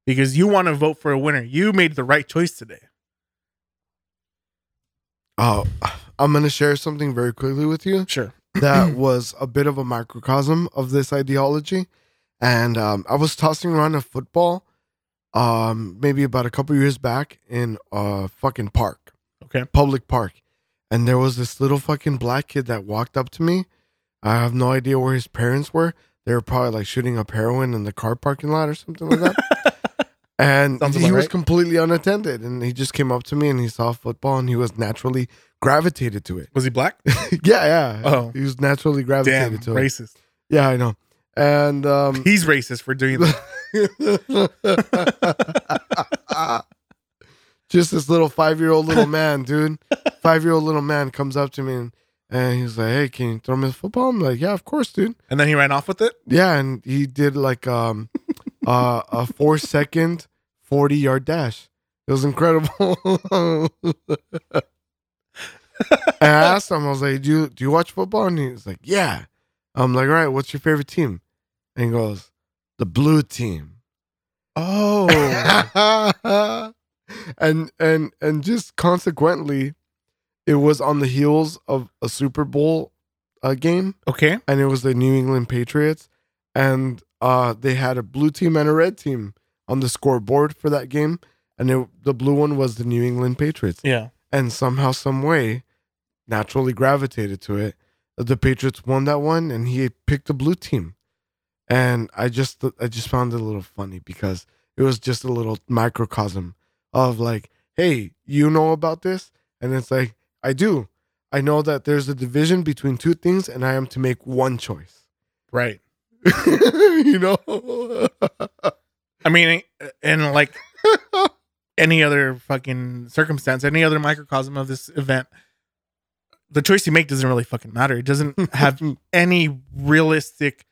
Because you want to vote for a winner. You made the right choice today. Oh, I'm gonna share something very quickly with you. Sure. that was a bit of a microcosm of this ideology. And um, I was tossing around a football, um, maybe about a couple years back in a fucking park, Okay. public park, and there was this little fucking black kid that walked up to me. I have no idea where his parents were. They were probably like shooting up heroin in the car parking lot or something like that. and Sounds he was right. completely unattended, and he just came up to me and he saw football, and he was naturally gravitated to it. Was he black? yeah, yeah. Oh. he was naturally gravitated Damn, to it. racist. Yeah, I know. And um, He's racist for doing that. just this little five year old little man, dude. Five year old little man comes up to me and, and he's like, "Hey, can you throw me the football?" I'm like, "Yeah, of course, dude." And then he ran off with it. Yeah, and he did like um uh, a four second forty yard dash. It was incredible. and I asked him, I was like, "Do you do you watch football?" And he was like, "Yeah." I'm like, "All right, what's your favorite team?" And he goes, "The blue team." Oh. and and and just consequently, it was on the heels of a Super Bowl uh, game, okay. and it was the New England Patriots, and uh, they had a blue team and a red team on the scoreboard for that game, and it, the blue one was the New England Patriots, Yeah. and somehow, some way, naturally gravitated to it. The Patriots won that one, and he picked the blue team, and I just I just found it a little funny because it was just a little microcosm of like, hey, you know about this, and it's like I do. I know that there's a division between two things, and I am to make one choice. Right. you know. I mean, and like any other fucking circumstance, any other microcosm of this event, the choice you make doesn't really fucking matter. It doesn't have any realistic,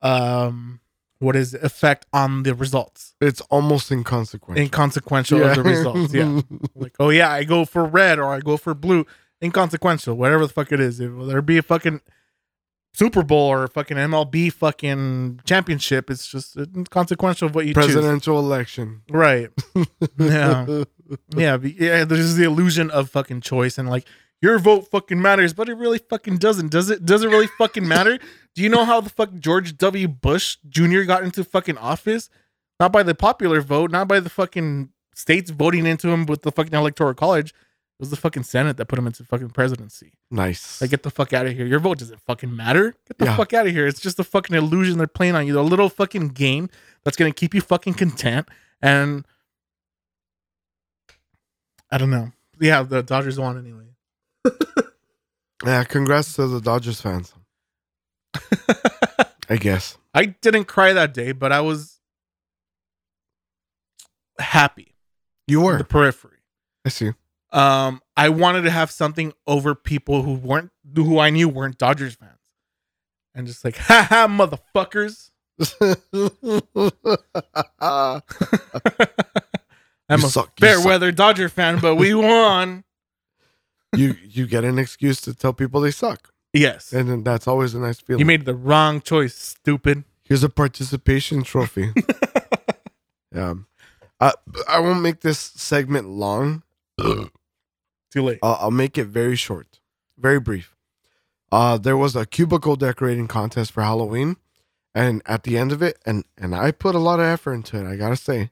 um, what is it, effect on the results. it's almost inconsequential. Inconsequential of the results. Yeah. Like, oh yeah, I go for red or I go for blue. Inconsequential, whatever the fuck it is. Whether it be a fucking Super Bowl or a fucking MLB fucking championship, it's just inconsequential of what you choose. Presidential election. Right. Yeah. Yeah. Yeah. There's the illusion of fucking choice and like your vote fucking matters, but it really fucking doesn't. Does it? Does it really fucking matter? Do you know how the fuck George W. Bush Jr. got into fucking office? Not by the popular vote, not by the fucking states voting into him with the fucking electoral college. It was the fucking Senate that put him into fucking presidency. nice. Like, get the fuck out of here. Your vote doesn't fucking matter. Get the Yeah. fuck out of here. It's just a fucking illusion they're playing on you. A little fucking game that's gonna keep you fucking content. And I don't know. Yeah, the Dodgers won anyway. Yeah, congrats to the Dodgers fans. I guess. I didn't cry that day, but I was happy. You were. The periphery. I see. Um, I wanted to have something over people who weren't who I knew weren't Dodgers fans. And just like, ha ha, motherfuckers. I'm You a suck, fair suck. weather Dodger fan, but we won. You you get an excuse to tell people they suck, yes. and then that's always a nice feeling. You made the wrong choice, stupid. Here's a participation trophy. yeah, I I won't make this segment long. Too late. I'll, I'll make it very short, very brief. Uh, there was a cubicle decorating contest for Halloween, and at the end of it, and and I put a lot of effort into it. I gotta say,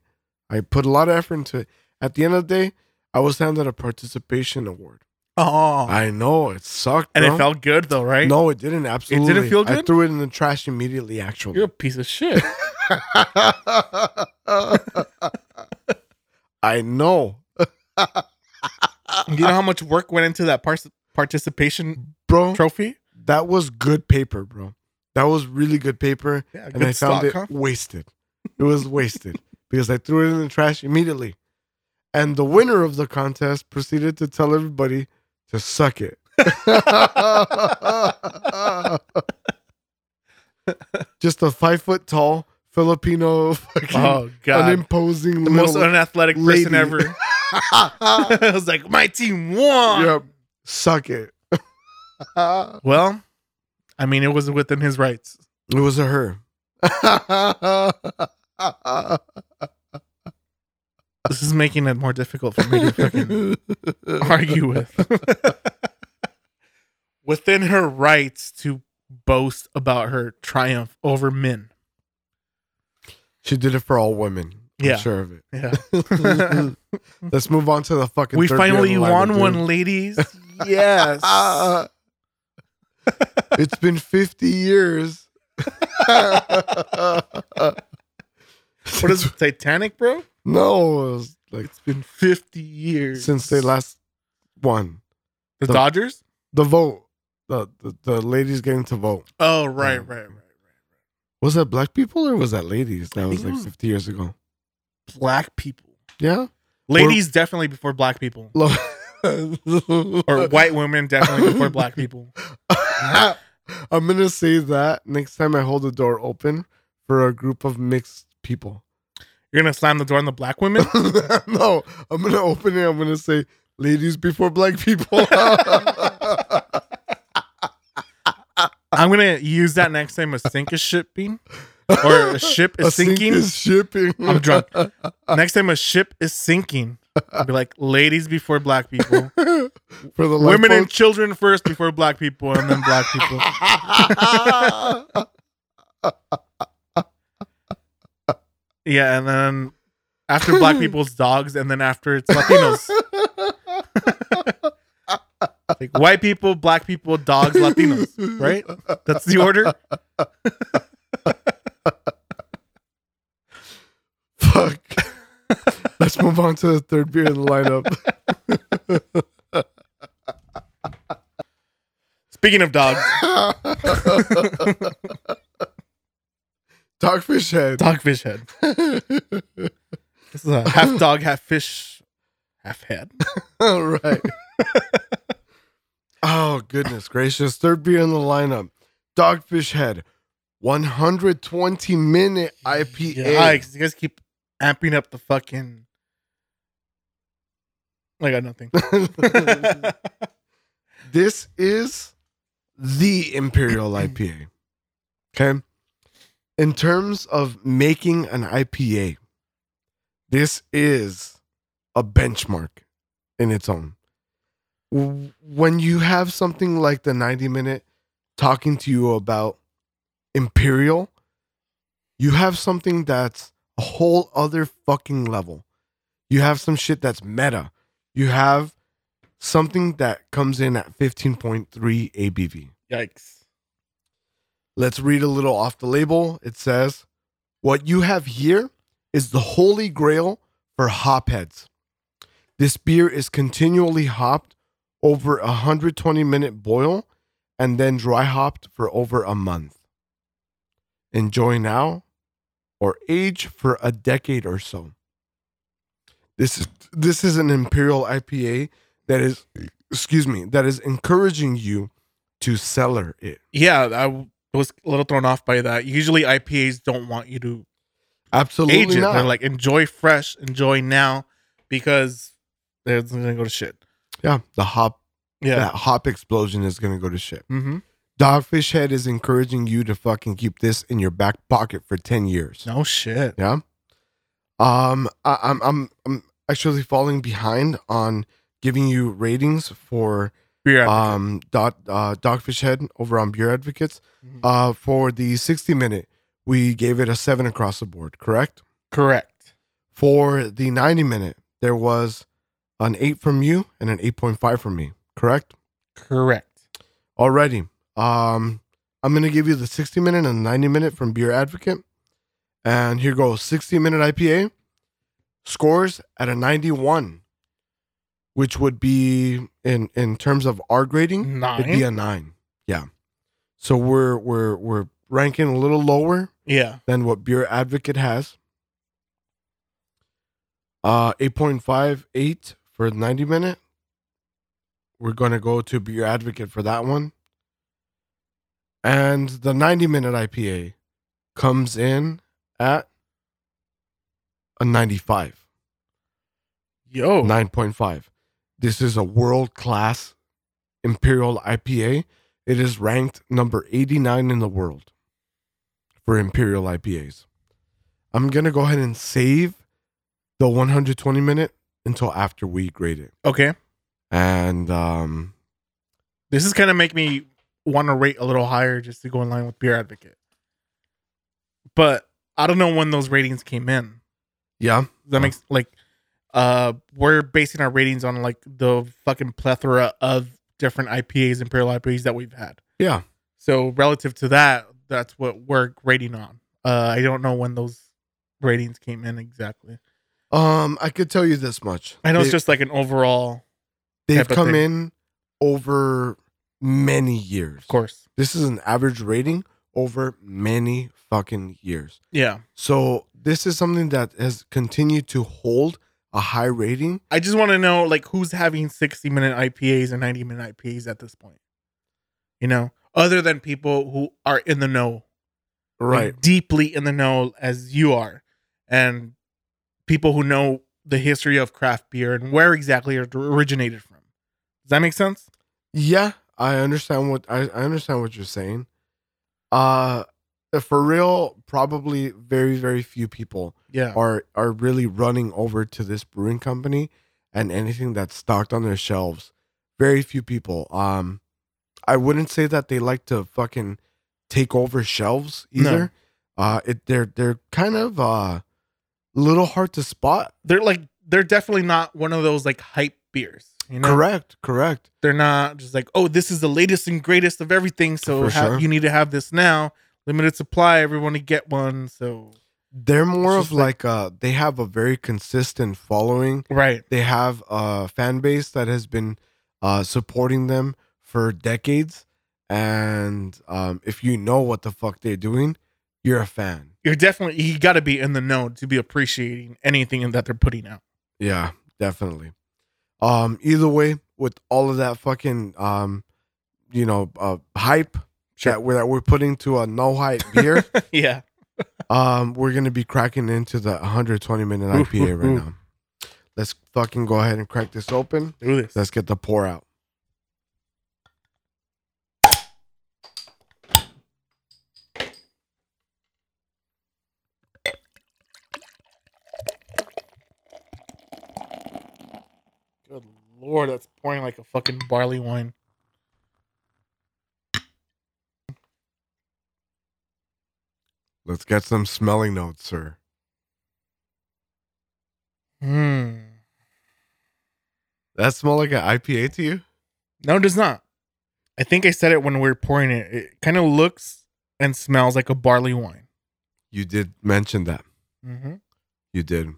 I put a lot of effort into it. At the end of the day, I was handed a participation award. Oh. I know it sucked, and bro. it felt good though, right? No, it didn't. Absolutely, it didn't feel good. I threw it in the trash immediately. Actually, You're a piece of shit. I know, You know how much work went into that par- participation bro. trophy? That was good paper, bro. That was really good paper, Yeah, and I found it wasted. It was wasted because I threw it in the trash immediately. And the winner of the contest proceeded to tell everybody to suck it. Just a five foot tall Filipino, fucking Oh god, unimposing the most unathletic lady. person ever. I was like, my team won. yep, suck it. it Well, I mean, it was within his rights. It was a her. This is making it more difficult for me to fucking argue with. within her rights to boast about her triumph over men. she did it for all women. I'm Yeah. sure of it. Yeah. Let's move on to the fucking. we third finally in the won dude. one, ladies. Yes. Uh, it's been 50 years. what is Titanic, bro? No, it was like It's been 50 years since they last won The the- Dodgers? the vote. The, the the ladies getting to vote. Oh, right, Yeah. right, right. Right. Was that black people or was that ladies? That was like was- 50 years ago. Black people. Yeah. Ladies definitely before black people. Or white women definitely before black people. I'm gonna say that next time I hold the door open for a group of mixed people. You're gonna slam the door on the black women? no, I'm gonna open it. I'm gonna say, "Ladies before black people." I'm gonna use that next time a sink is shipping. Or a ship is A sink sinking. is shipping. I'm drunk. Next time a ship is sinking, I'll be like, ladies before black people. for the Women and children first before black people and then black people. Yeah, and then after black people's dogs, and then after it's Latinos. Like white people, black people, dogs, Latinos, right? That's the order. Fuck. Let's move on to the third beer in the lineup. Speaking of dogs, Dogfish head. dogfish head. This is a half dog, half fish, half head. All right. oh goodness gracious! Third beer in the lineup. Dogfish head. 120 minute IPA. Yikes! You guys keep amping up the fucking. I got nothing. this is the Imperial IPA. Okay. In terms of making an IPA, this is a benchmark in its own. When you have something like the 90 minute talking to you about Imperial, you have something that's a whole other fucking level. You have some shit that's meta. You have something that comes in at 15.3 ABV. Yikes! Let's read a little off the label. It says, What you have here is the holy grail for hopheads. This beer is continually hopped over a 120 minute boil and then dry hopped for over a month. Enjoy now or age for a decade or so. This is this is an imperial IPA that is excuse me, that is encouraging you to cellar it. Yeah, I was a little thrown off by that. Usually IPAs don't want you to Absolutely age it. not. They're like enjoy fresh, enjoy now, because they're gonna go to shit. yeah, the hop Yeah. that hop explosion is gonna go to shit. Mm-hmm. Dogfish Head is encouraging you to fucking keep this in your back pocket for ten years. No shit. Yeah. Um, I, I'm I'm I'm actually falling behind on giving you ratings for Beer um dot uh, Dogfish Head over on Beer Advocates. Mhm. Uh, for the 60 minute, we gave it a seven across the board. Correct. Correct. For the 90 minute, there was an eight from you and an 8.5 from me. Correct. Correct. Alrighty. Um, I'm gonna give you the 60 minute and 90 minute from Beer Advocate, And here goes 60 minute IPA scores at a 91, which would be in in terms of our grading, it'd be a nine. Yeah. So we're we're we're ranking a little lower Yeah. than what Beer Advocate has. Uh 8.58 for 90 minute. We're gonna go to Beer Advocate for that one. And the 90 minute IPA comes in at a 95. Yo. 9.5. This is a world class Imperial IPA. It is ranked number 89 in the world for Imperial IPAs. I'm going to go ahead and save the 120 minute until after we grade it. Okay. And um, This is kind of make me want to rate a little higher just to go in line with Beer Advocate. But I don't know when those ratings came in. yeah, that makes like uh we're basing our ratings on like the fucking plethora of different IPAs, and Imperial IPAs that we've had. yeah. So relative to that, that's what we're rating on. Uh I don't know when those ratings came in exactly. Um, I could tell you this much. I know it's just like an overall, they've come in over many years. of course. This is an average rating over many fucking years. Yeah. So this is something that has continued to hold a high rating. I just want to know like who's having 60 minute IPAs and 90 minute IPAs at this point. You know, other than people who are in the know, like, deeply in the know as you are, and people who know the history of craft beer and where exactly it originated from. Does that make sense? Yeah, I understand what I, I understand what you're saying. Uh for real, probably very, very few people Yeah. are are really running over to this brewing company and anything that's stocked on their shelves. Very few people. Um I wouldn't say that they like to fucking take over shelves either. No. Uh it they're they're kind of uh little hard to spot. They're like they're definitely not one of those like hype beers. You know, Correct, correct. they're not just like, oh, this is the latest and greatest of everything. So ha- sure. you need to have this now. Limited supply, everyone to get one. So They're more of like- like uh they have a very consistent following. right, They have a fan base that has been uh supporting them for decades. And um if you know what the fuck they're doing, you're a fan. you're definitely you got to be in the know to be appreciating anything that they're putting out. Yeah, definitely. Um, either way, with all of that fucking um, you know, uh, hype that we're that we're putting to a no hype beer, yeah. Um, we're gonna be cracking into the 120 minute IPA right now. Let's fucking go ahead and crack this open. Do this. Let's get the pour out. Good lord, that's pouring like a fucking barley wine. Let's get some smelling notes, sir. Hmm. That smell like an IPA to you? No, it does not. I think I said it when we were pouring it. It kind of looks and smells like a barley wine. You did mention that. Mm-hmm. You did.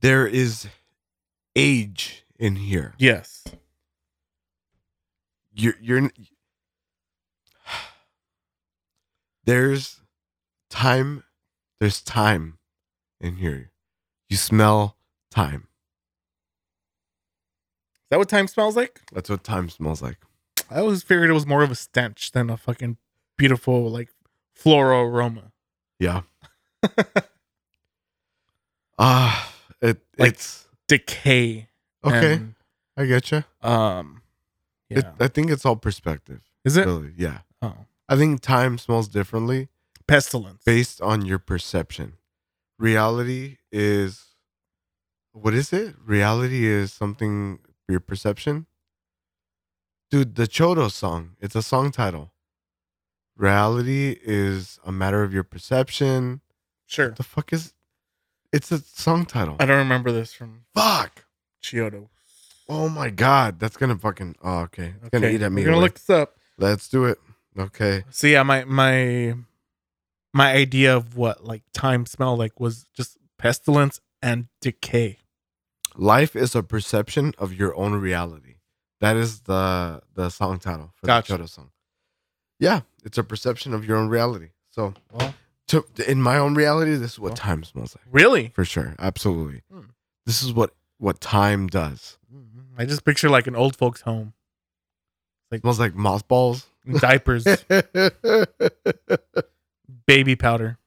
There is age in here. Yes. You're you're there's time there's time in here. You smell time. Is that what time smells like? That's what time smells like. I always figured it was more of a stench than a fucking beautiful like floral aroma. Yeah. Ah, it Like- it's Decay. okay. and, I get you. um. Yeah. It, I think it's all perspective. Is it? Really, yeah. Oh. I think time smells differently Pestilence. based on your perception. Reality is what is it? Reality is something for your perception. Dude, the Chiodo song, it's a song title. Reality is a matter of your perception. Sure. What the fuck is it's a song title. I don't remember this from Fuck. Chiodo. Oh my god, that's gonna fucking oh okay. It's gonna eat at me. We're gonna look this up. Let's do it. Okay. So yeah, my my my idea of what like time smelled like was just pestilence and decay. Life is a perception of your own reality. That is the the song title for Gotcha. the Chiodo song. Yeah, it's a perception of your own reality. So, Well, to, in my own reality, this is what Well. time smells like. really? For sure, absolutely. Hmm. This is what what time does. I just picture like an old folks' home, smells like mothballs. diapers, baby powder.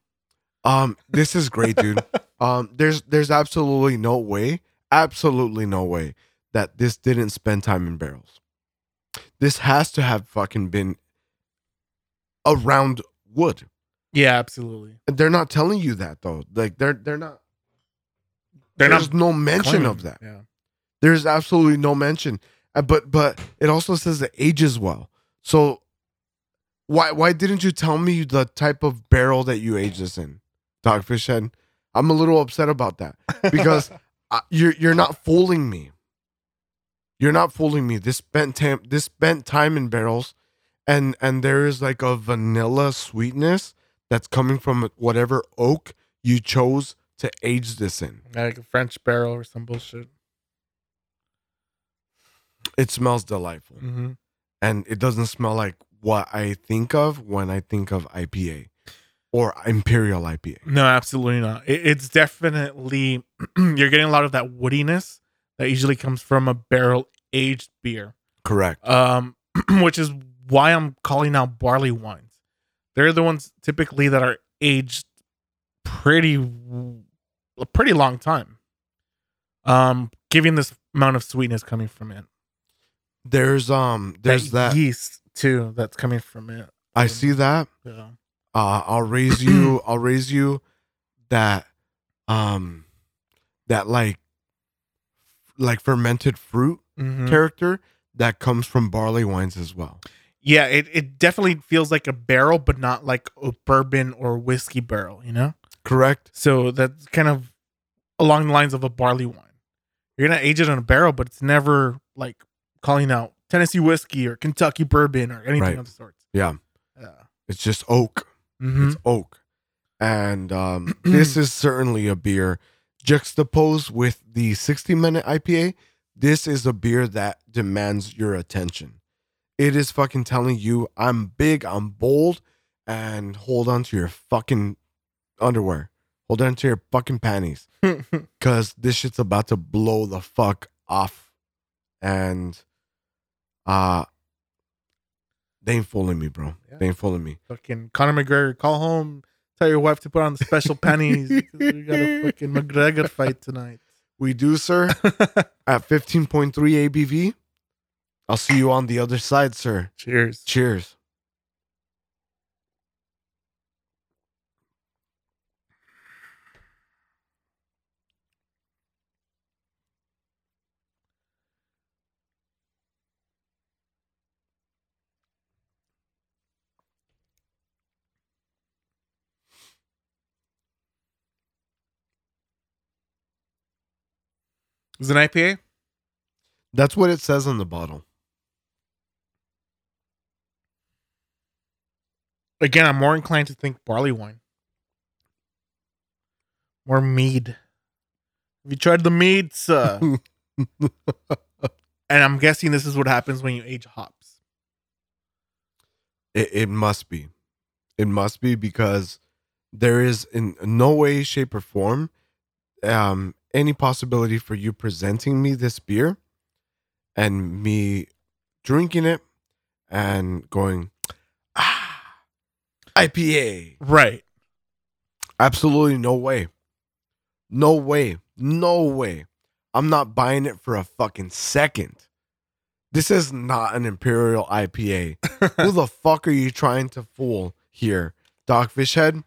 um, this is great, dude. um, there's there's absolutely no way, absolutely no way that this didn't spend time in barrels. This has to have fucking been around wood. Yeah, absolutely. They're not telling you that though. Like they're they're not. They're there's not no mention of that. Yeah. There's absolutely no mention. Uh, but but it also says it ages well. So why why didn't you tell me the type of barrel that you age this in, Dogfish Head? I'm a little upset about that because uh, you're you're not fooling me. You're not fooling me. This spent time this spent time in barrels, and and there is like a vanilla sweetness that's coming from whatever oak you chose to age this in. like a French barrel or some bullshit. It smells delightful. hmm and it doesn't smell like what I think of when I think of IPA or Imperial IPA. No, absolutely not. It, it's definitely you're getting a lot of that woodiness that usually comes from a barrel aged beer. Correct. Um, which is why I'm calling out barley wines. They're the ones typically that are aged pretty a pretty long time. Um, giving this amount of sweetness coming from it. There's um there's that, yeast too that's coming from it. I see that. Yeah. Uh I'll raise you I'll raise you that um that like like fermented fruit Mhm. character that comes from barley wines as well. Yeah, it, it definitely feels like a barrel, but not like a bourbon or whiskey barrel, you know? Correct? So that's kind of along the lines of a barley wine. You're gonna age it in a barrel, but it's never like calling out Tennessee whiskey or Kentucky bourbon or anything Right. of the sorts. Yeah. Yeah. It's just oak. Mm-hmm. It's oak. And um, this is certainly a beer juxtaposed with the 60 minute IPA. This is a beer that demands your attention. It is fucking telling you, I'm big, I'm bold, and hold on to your fucking underwear. Hold on to your fucking panties. Cause this shit's about to blow the fuck off. And uh they ain't fooling me, bro. Yeah. They ain't fooling me. fucking Conor McGregor, call home, tell your wife to put on the special pennies. we got a fucking McGregor fight tonight. We do, sir. at 15.3 ABV. I'll see you on the other side, sir. Cheers. Cheers. Is it an IPA? That's what it says on the bottle. Again, I'm more inclined to think barley wine. More mead. Have you tried the mead, sir? and I'm guessing this is what happens when you age hops. It, it must be. It must be because there is in no way, shape, or form um, any possibility for you presenting me this beer and me drinking it and going, ah, IPA. Right. Absolutely no way. No way. No way. I'm not buying it for a fucking second. This is not an Imperial IPA. Who the fuck are you trying to fool here, Dogfish Head?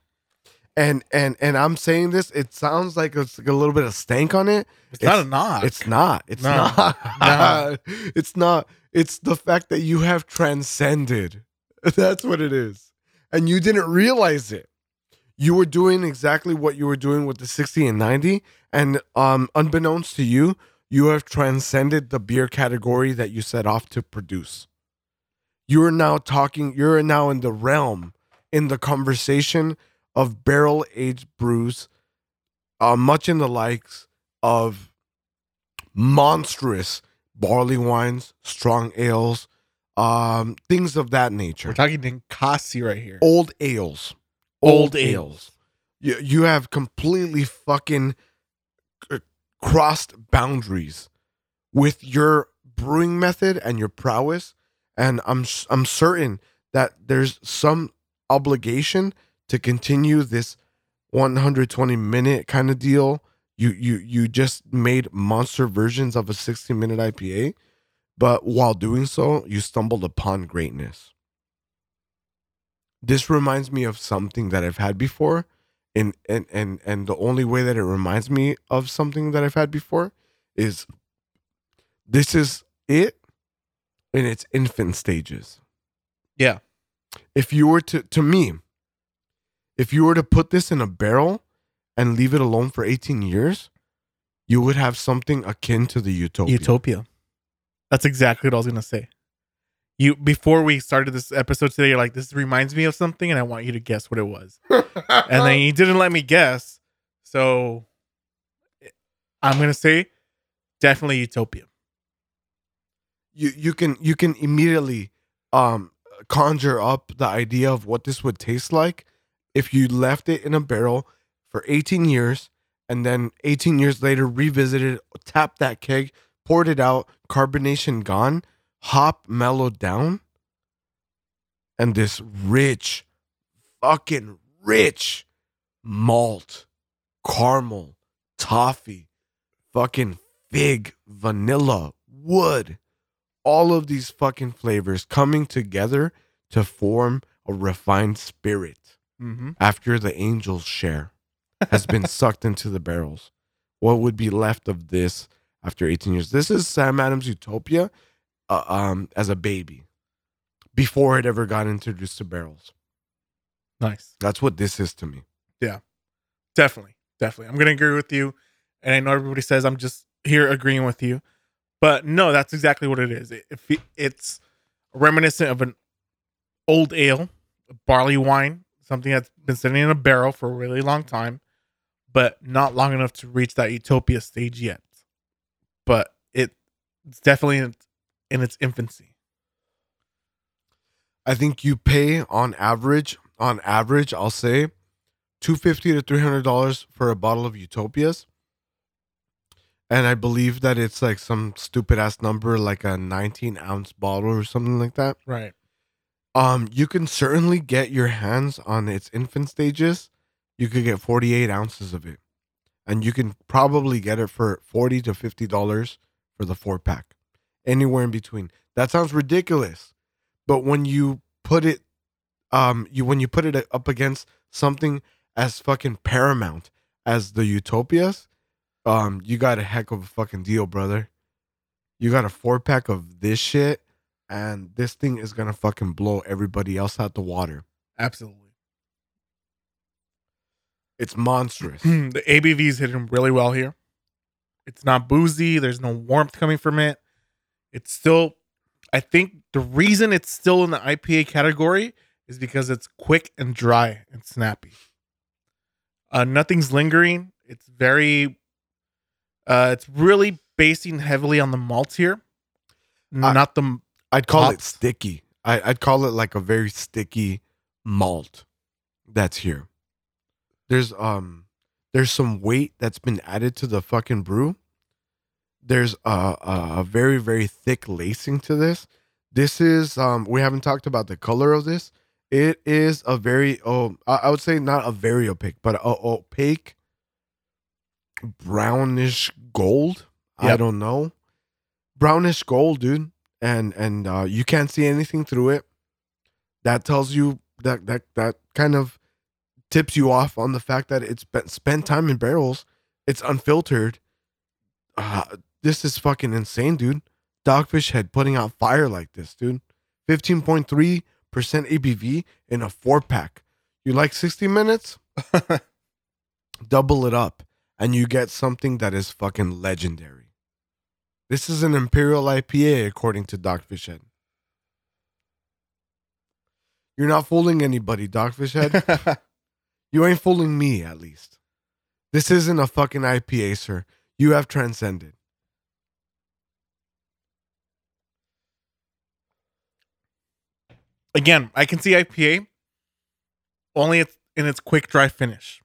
And and and I'm saying this, it sounds like it's like a little bit of stank on it. It's, not a knock. It's not. It's No. not. No. it's not. It's the fact that you have transcended. That's what it is. And you didn't realize it. You were doing exactly what you were doing with the 60 and 90. And um, unbeknownst to you, you have transcended the beer category that you set off to produce. You are now talking, you're now in the realm, in the conversation of barrel aged brews, uh, much in the likes of monstrous barley wines, strong ales, um, things of that nature. We're talking Ninkasi right here. Old ales. Old ales. You, you have completely fucking crossed boundaries with your brewing method and your prowess. And I'm I'm certain that there's some obligation to continue this 120 minute kind of deal. You you you just made monster versions of a 60 minute IPA, but while doing so, you stumbled upon greatness. This reminds me of something that I've had before, and and and and the only way that it reminds me of something that I've had before is this is it in its infant stages. Yeah. If you were to to me, if you were to put this in a barrel and leave it alone for 18 years, you would have something akin to the utopia. Utopia. That's exactly what I was gonna say. You before we started this episode today, you're like, this reminds me of something, and I want you to guess what it was. And then you didn't let me guess. So I'm gonna say definitely Utopia. you you can you can immediately um conjure up the idea of what this would taste like if you left it in a barrel for 18 years and then 18 years later revisited tapped that keg poured it out carbonation gone hop mellowed down and this rich fucking rich malt caramel toffee fucking fig vanilla wood all of these fucking flavors coming together to form a refined spirit Mm-hmm. after the angel's share has been sucked into the barrels. What would be left of this after 18 years? This is Sam Adams Utopia uh, um, as a baby before it ever got introduced to barrels. Nice. That's what this is to me. Yeah, definitely. Definitely. I'm gonna agree with you. And I know everybody says I'm just here agreeing with you. But no, that's exactly what it is. It, it, it's reminiscent of an old ale, barley wine, something that's been sitting in a barrel for a really long time, but not long enough to reach that utopia stage yet. But it, it's definitely in, in its infancy. I think you pay on average, on average, I'll say 250 to $300 for a bottle of Utopias. And I believe that it's like some stupid ass number, like a 19 ounce bottle or something like that. Right. Um, you can certainly get your hands on its infant stages. You could get 48 ounces of it. And you can probably get it for 40 to $50 for the four pack. Anywhere in between. That sounds ridiculous. But when you put it um you when you put it up against something as fucking paramount as the Utopias, um, you got a heck of a fucking deal, brother. You got a four pack of this shit, and this thing is gonna fucking blow everybody else out the water. Absolutely. It's monstrous. the ABV's hitting really well here. It's not boozy. There's no warmth coming from it. It's still, I think the reason it's still in the IPA category is because it's quick and dry and snappy. Uh, nothing's lingering. It's very, uh, it's really basing heavily on the malts here, I- not the I'd call it sticky. I, I'd call it like a very sticky malt that's here. There's um there's some weight that's been added to the fucking brew. There's a, a, very very thick lacing to this. This is um we haven't talked about the color of this. It is a very oh I, I would say not a very opaque, but a opaque brownish gold. I don't know. Brownish gold, dude and and uh, you can't see anything through it. That tells you that that that kind of tips you off on the fact that it's been spent time in barrels. It's unfiltered. Uh, this is fucking insane, dude. Dogfish Head putting out fire like this, dude. Fifteen point three percent ABV in a four pack. You like sixty minutes? Double it up, and you get something that is fucking legendary. This is an Imperial IPA, according to Dogfish Head. You're not fooling anybody, Dogfish Head. You ain't fooling me, at least. This isn't a fucking IPA, sir. You have transcended. Again, I can see IPA only it's in its quick dry finish.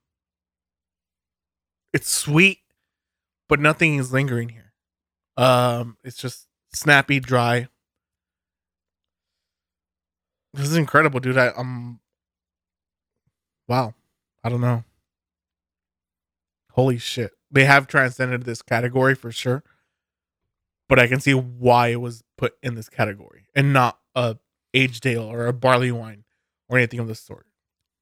It's sweet, but nothing is lingering here. Um, it's just snappy, dry. This is incredible, dude. I, I'm wow. I don't know. Holy shit. They have transcended this category for sure. But I can see why it was put in this category and not a aged ale or a barley wine or anything of the sort.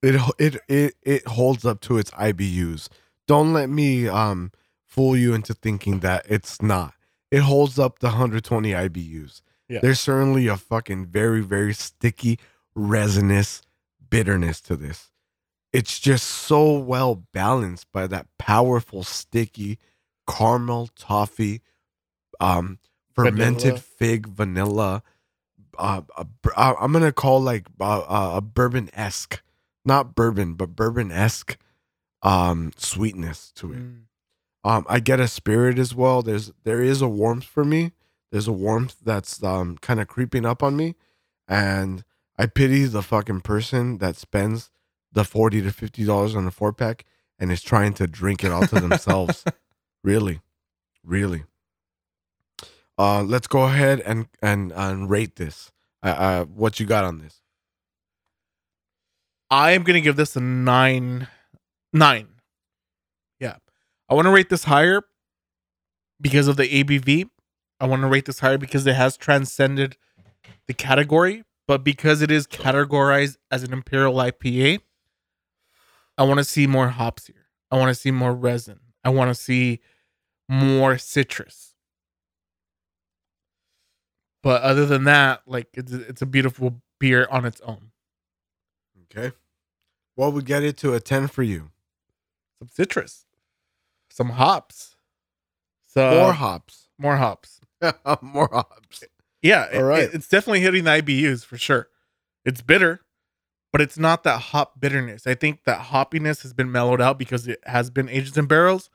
It it it it holds up to its IBUs. Don't let me um fool you into thinking that it's not. It holds up the 120 IBUs. Yeah. There's certainly a fucking very very sticky resinous bitterness to this. It's just so well balanced by that powerful sticky caramel toffee um fermented Vanilla. fig vanilla uh, uh, I'm gonna call like uh, uh, a bourbon esque, not bourbon, but bourbon esque um sweetness to it. Mm. Um, I get a spirit as well. There's there is a warmth for me. There's a warmth that's um kind of creeping up on me, and I pity the fucking person that spends the forty to fifty dollars on a four pack and is trying to drink it all to themselves. really, really. Uh, let's go ahead and and and rate this. Uh, uh, what you got on this? I am gonna give this a nine. Nine. I want to rate this higher because of the ABV. I want to rate this higher because it has transcended the category, but because it is categorized as an imperial IPA, I want to see more hops here. I want to see more resin. I want to see more citrus. But other than that, like it's it's a beautiful beer on its own. Okay. What would get it to a ten for you? some citrus, some hops, so More hops. more hops. More hops. Yeah, All it- right. it- it's definitely hitting the IBUs for sure. It's bitter, but it's not that hop bitterness. I think that hoppiness has been mellowed out because it has been aged in barrels.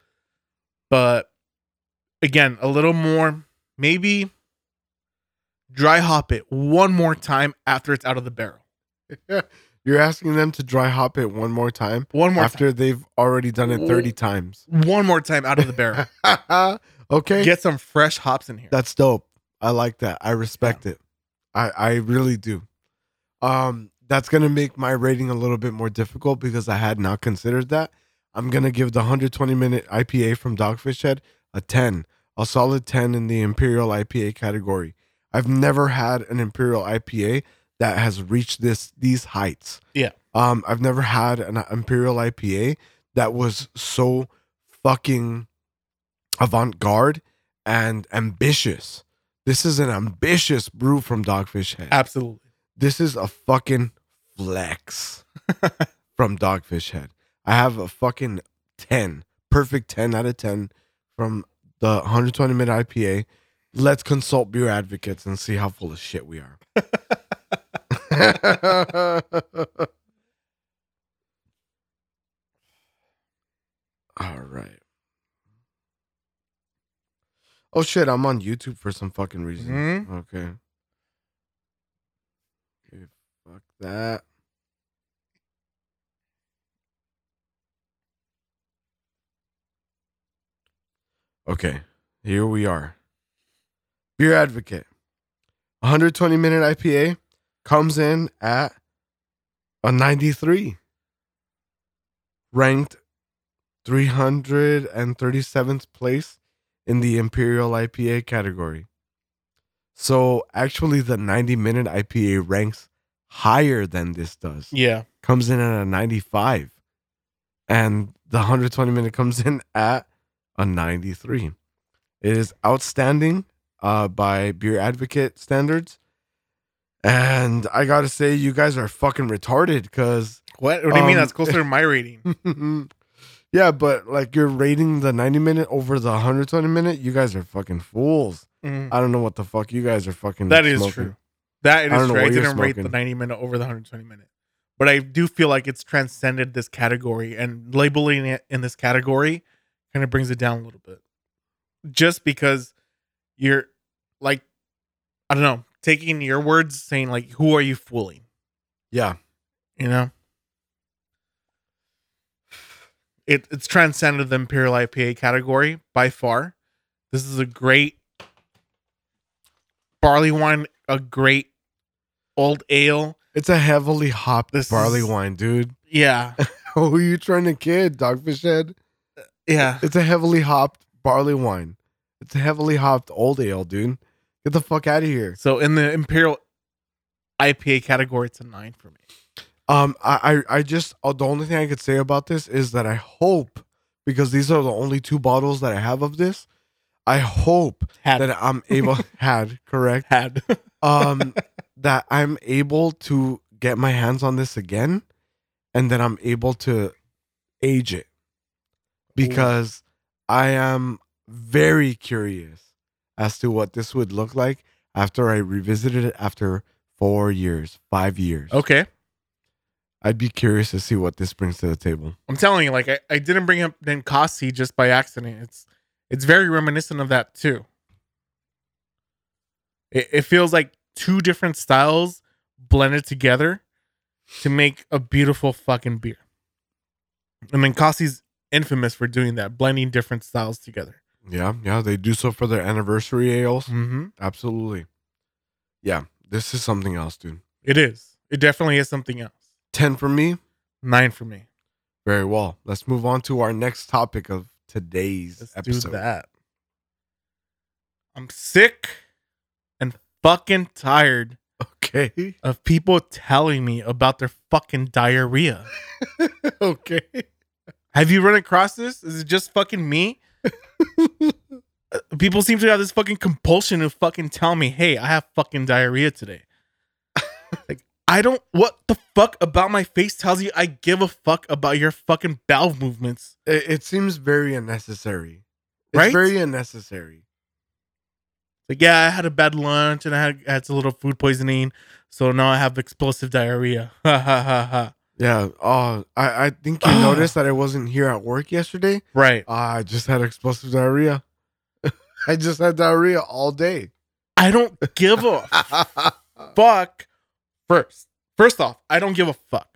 But again, a little more, maybe dry hop it one more time after it's out of the barrel. You're asking them to dry hop it one more time One more after they've already done it 30 times. One more time out of the barrel. okay. Get some fresh hops in here. That's dope. I like that. I respect it. I I really do. Um that's going to make my rating a little bit more difficult because I had not considered that. I'm going to give the 120 minute IPA from Dogfish Head a 10, a solid 10 in the Imperial IPA category. I've never had an Imperial IPA that has reached this these heights. Yeah. Um I've never had an Imperial IPA that was so fucking avant-garde and ambitious. This is an ambitious brew from Dogfish Head. Absolutely. This is a fucking flex from Dogfish Head. I have a fucking 10, perfect 10 out of 10 from the 120 minute IPA. Let's consult beer advocates and see how full of shit we are. All right. Oh shit, I'm on YouTube for some fucking reason. Mhm. Okay. Okay, fuck that. Okay, here we are. Beer Advocate. 120 minute IPA comes in at a 93. Ranked 337th place in the Imperial IPA category. So actually, the 90 minute IPA ranks higher than this does. Yeah. Comes in at a 95. And the 120 minute comes in at a 93. It is outstanding uh, by Beer Advocate standards. And I got to say, you guys are fucking retarded because What? What do you mean? Um, That's closer to my rating. yeah, but like you're rating the 90 minute over the 120 minute. You guys are fucking fools. Mhm. I don't know what the fuck you guys are fucking. That is smoking. true. That I don't know true. I didn't rate the 90 minute over the 120 minute. but I do feel like it's transcended this category and labeling it in this category kind of brings it down a little bit. Just because you're like, I don't know, taking your words, saying like, who are you fooling? Yeah. You know? It, it's transcended the Imperial IPA category by far. This is a great barley wine, a great old ale. It's a heavily hopped This barley is- wine, dude. Yeah. Who are you trying to kid, Dogfish Head? Yeah. It's a heavily hopped barley wine. It's a heavily hopped old ale, dude. Get the fuck out of here. So in the Imperial IPA category, it's a nine for me. Um, I, I, I just uh, the only thing I could say about this is that I hope because these are the only two bottles that I have of this. I hope Had that I'm able had correct had. um that I'm able to get my hands on this again and that I'm able to age it because I am very curious as to what this would look like after I revisited it after 4 years, 5 years. okay. I'd be curious to see what this brings to the table. I'm telling you, like I, I didn't bring up Ninkasi just by accident. It's it's very reminiscent of that too. It, it feels like two different styles blended together to make a beautiful fucking beer. And Ninkasi's infamous for doing that, blending different styles together. Yeah, yeah, they do so for their anniversary ales. Mm-hmm. Absolutely. Yeah, this is something else, dude. It is. It definitely is something else. 10 for me. Nine for me. Very well. Let's move on to our next topic of today's Let's episode. do that. I'm sick and fucking tired Okay. of people telling me about their fucking diarrhea. okay. Have you run across this? Is it just fucking me? People seem to have this fucking compulsion to fucking tell me, "Hey, I have fucking diarrhea today." like, I don't. What the fuck about my face tells you I give a fuck about your fucking bowel movements? It, it seems very unnecessary. It's Right? very unnecessary. Like, yeah, I had a bad lunch and I had, I had a little food poisoning, so now I have explosive diarrhea. Ha ha ha ha. Yeah. Oh, I, I think you noticed that I wasn't here at work yesterday. Right. Ah, I just had explosive diarrhea. I just had diarrhea all day. I don't give a fuck. First, first off, I don't give a fuck.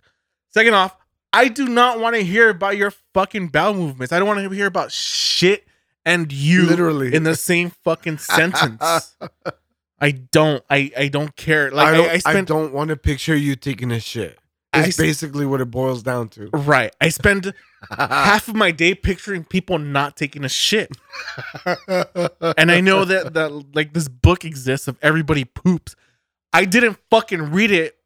Second off, I do not want to hear about your fucking bowel movements. I don't want to hear about shit and you Literally. in the same fucking sentence. I don't. I I don't care. Like I, I, don't, I, I, spend don't want to picture you taking a shit. I basically what it boils down to. right. I spend half of my day picturing people not taking a shit. and I know that that like this book exists of everybody poops. I didn't fucking read it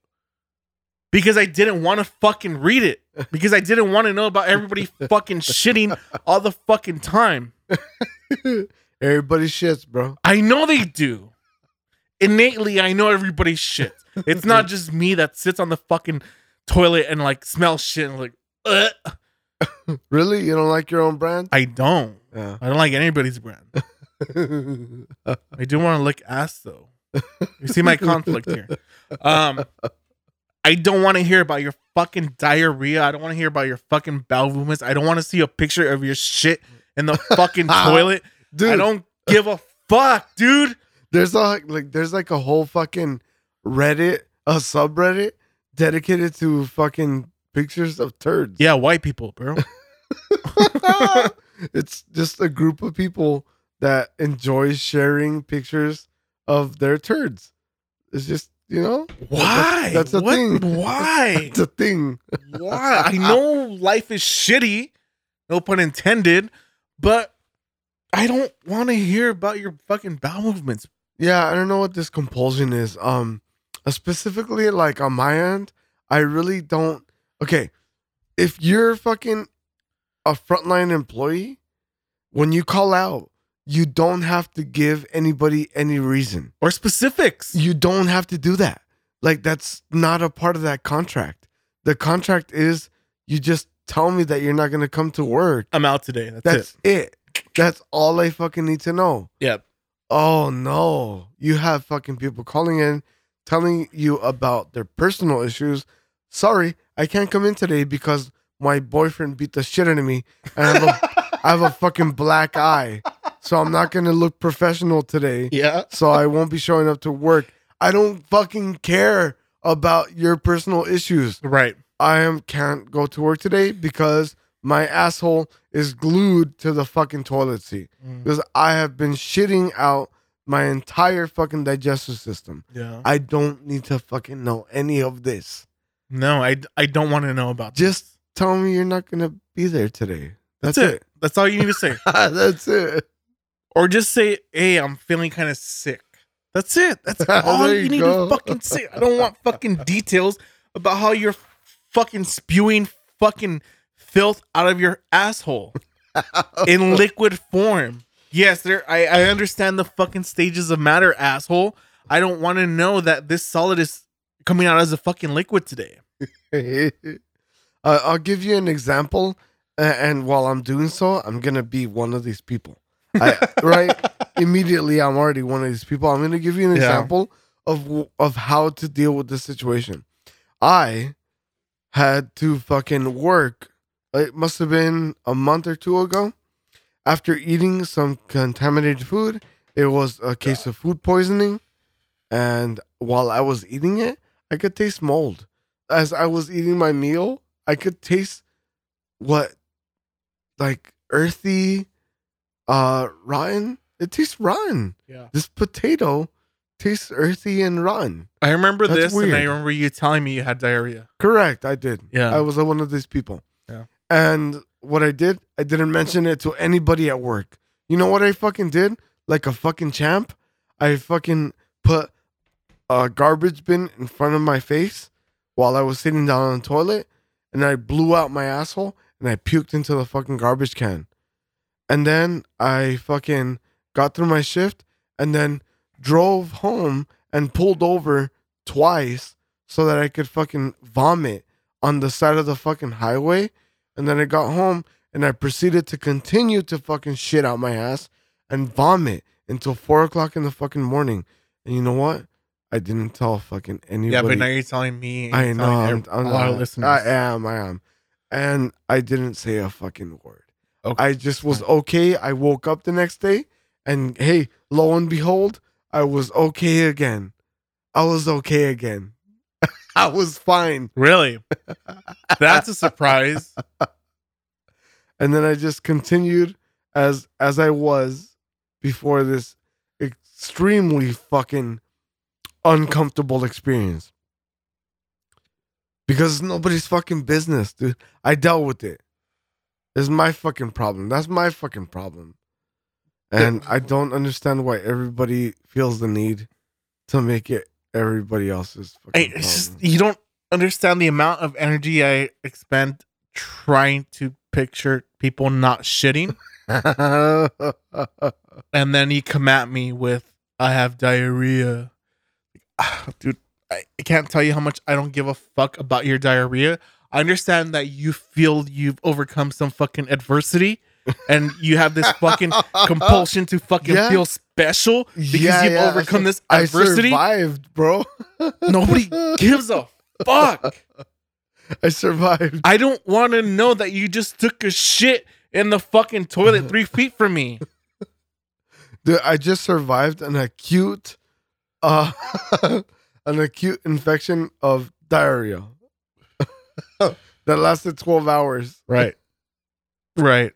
because I didn't want to fucking read it because I didn't want to know about everybody fucking shitting all the fucking time. Everybody shits, bro. I know they do. Innately, I know everybody shits. It's not just me that sits on the fucking toilet and like smell shit and like, Ugh. Really? You don't like your own brand? I don't. Yeah. I don't like anybody's brand. I do want to lick ass though. You see my conflict here. Um, I don't want to hear about your fucking diarrhea. I don't want to hear about your fucking bowel movements. I don't want to see a picture of your shit in the fucking toilet. Dude, I don't give a fuck, dude. there's a like there's like a whole fucking Reddit, a subreddit dedicated to fucking pictures of turds. Yeah, white people, bro. it's just a group of people that enjoys sharing pictures of their turds. It's just, you know, Why? that's a What- thing. Why? it's a thing. Why? I know life is shitty, no pun intended, but I don't want to hear about your fucking bowel movements. Yeah, I don't know what this compulsion is. Um, specifically, like on my end, I really don't. Okay, if you're fucking a frontline employee, when you call out, you don't have to give anybody any reason. Or specifics. You don't have to do that. Like that's not a part of that contract. The contract is you just tell me that you're not gonna come to work. I'm out today. That's, That's it. it. That's all I fucking need to know. Yep. Oh no. You have fucking people calling in telling you about their personal issues sorry, I can't come in today because my boyfriend beat the shit out of me and I have a, I have a fucking black eye. So I'm not going to look professional today. Yeah. So I won't be showing up to work. I don't fucking care about your personal issues. Right. I am can't go to work today because my asshole is glued to the fucking toilet seat Mm. because I have been shitting out my entire fucking digestive system. Yeah. I don't need to fucking know any of this. No, I, I don't want to know about this. Just tell me you're not gonna be there today. That's, That's it. it. That's all you need to say. That's it. or just say, "Hey, I'm feeling kind of sick." That's it. That's all you, you need to fucking say. I don't want fucking details about how you're fucking spewing fucking filth out of your asshole in liquid form. Yes, there. I I understand the fucking stages of matter, asshole. I don't want to know that this solid is coming out as a fucking liquid today. uh, I'll give you an example, a- and while I'm doing so, I'm gonna be one of these people. I, right? Immediately, I'm already one of these people. I'm gonna give you an Yeah. example of of how to deal with this situation. I had to fucking work. It must have been a month or two ago. After eating some contaminated food, it was a case of food poisoning, and while I was eating it, I could taste mold as I was eating my meal, I could taste what like earthy uh rotten. It tastes rotten. Yeah. This potato tastes earthy and rotten. I remember That's this, and I remember you telling me you had diarrhea. Correct, I did. Yeah. I was one of these people. Yeah. And what I did, I didn't mention it to anybody at work. You know what I fucking did? Like a fucking champ? I fucking put a garbage bin in front of my face while I was sitting down on the toilet and I blew out my asshole and I puked into the fucking garbage can. And then I fucking got through my shift and then drove home and pulled over twice so that I could fucking vomit on the side of the fucking highway. And then I got home and I proceeded to continue to fucking shit out my ass and vomit until four o'clock in the fucking morning. And you know what? I didn't tell fucking anybody. Yeah, but now you're telling me. I know. I'm, I'm a lot of listeners. I am. I am. And I didn't say a fucking word. Okay. I just was okay. I woke up the next day and hey, lo and behold, I was okay again. I was okay again. I was fine. Really? That's a surprise. And then I just continued as as I was before this extremely fucking uncomfortable experience. Because it's nobody's fucking business, dude. I dealt with it. It's my fucking problem. That's my fucking problem. And I don't understand why everybody feels the need to make it everybody else's I, just, you don't understand the amount of energy I expend trying to picture people not shitting, and then you come at me with, "I have diarrhea." Ah, Dude, I, I can't tell you how much I don't give a fuck about your diarrhea. I understand that you feel you've overcome some fucking adversity, and you have this fucking compulsion to fucking Yeah. feel special because Yeah, you've yeah, overcome this I adversity. I survived, bro. Nobody gives a fuck. I survived. I don't want to know that you just took a shit in the fucking toilet three feet from me. Dude, I just survived an acute uh an acute infection of diarrhea. that lasted 12 hours. Right. Right.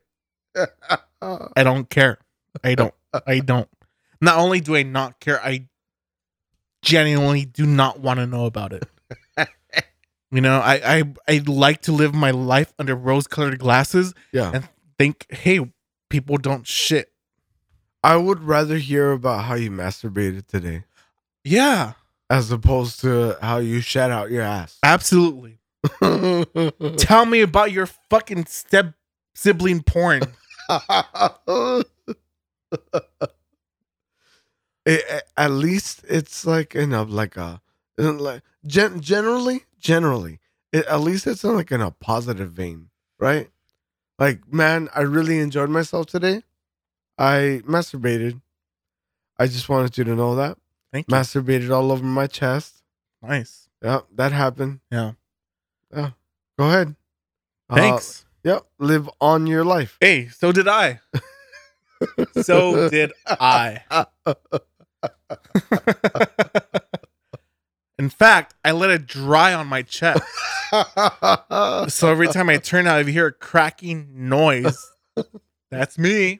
I don't care. I don't. I don't. Not only do I not care, I genuinely do not want to know about it. You know, I, I I like to live my life under rose-colored glasses yeah. and think, hey, people don't shit. I would rather hear about how you masturbated today Yeah, as opposed to how you shat out your ass. absolutely. Tell me about your fucking step sibling porn. It- at least it's like in a like a like gen- generally generally it, at least it's in like in a positive vein right like man i really enjoyed myself today i masturbated i just wanted you to know that Thank you. masturbated all over my chest nice. yeah that happened Yeah. Go ahead. Uh, Thanks. Yep. Live on your life. hey, so did I. so did I. In fact, I let it dry on my chest. So every time I turn out, if you hear a cracking noise, that's me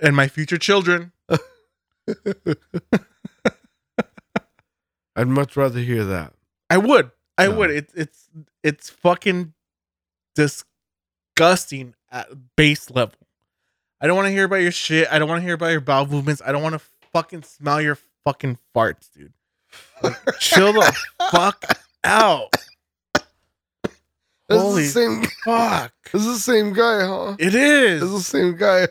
and my future children. I'd much rather hear that. I would, I No. would. It's it's it's fucking disgusting at base level. I don't want to hear about your shit. I don't want to hear about your bowel movements. I don't want to fucking smell your fucking farts, dude. Like, chill the fuck out. This Holy the same. fuck! This is the same guy, huh? It is. This is is. the same guy.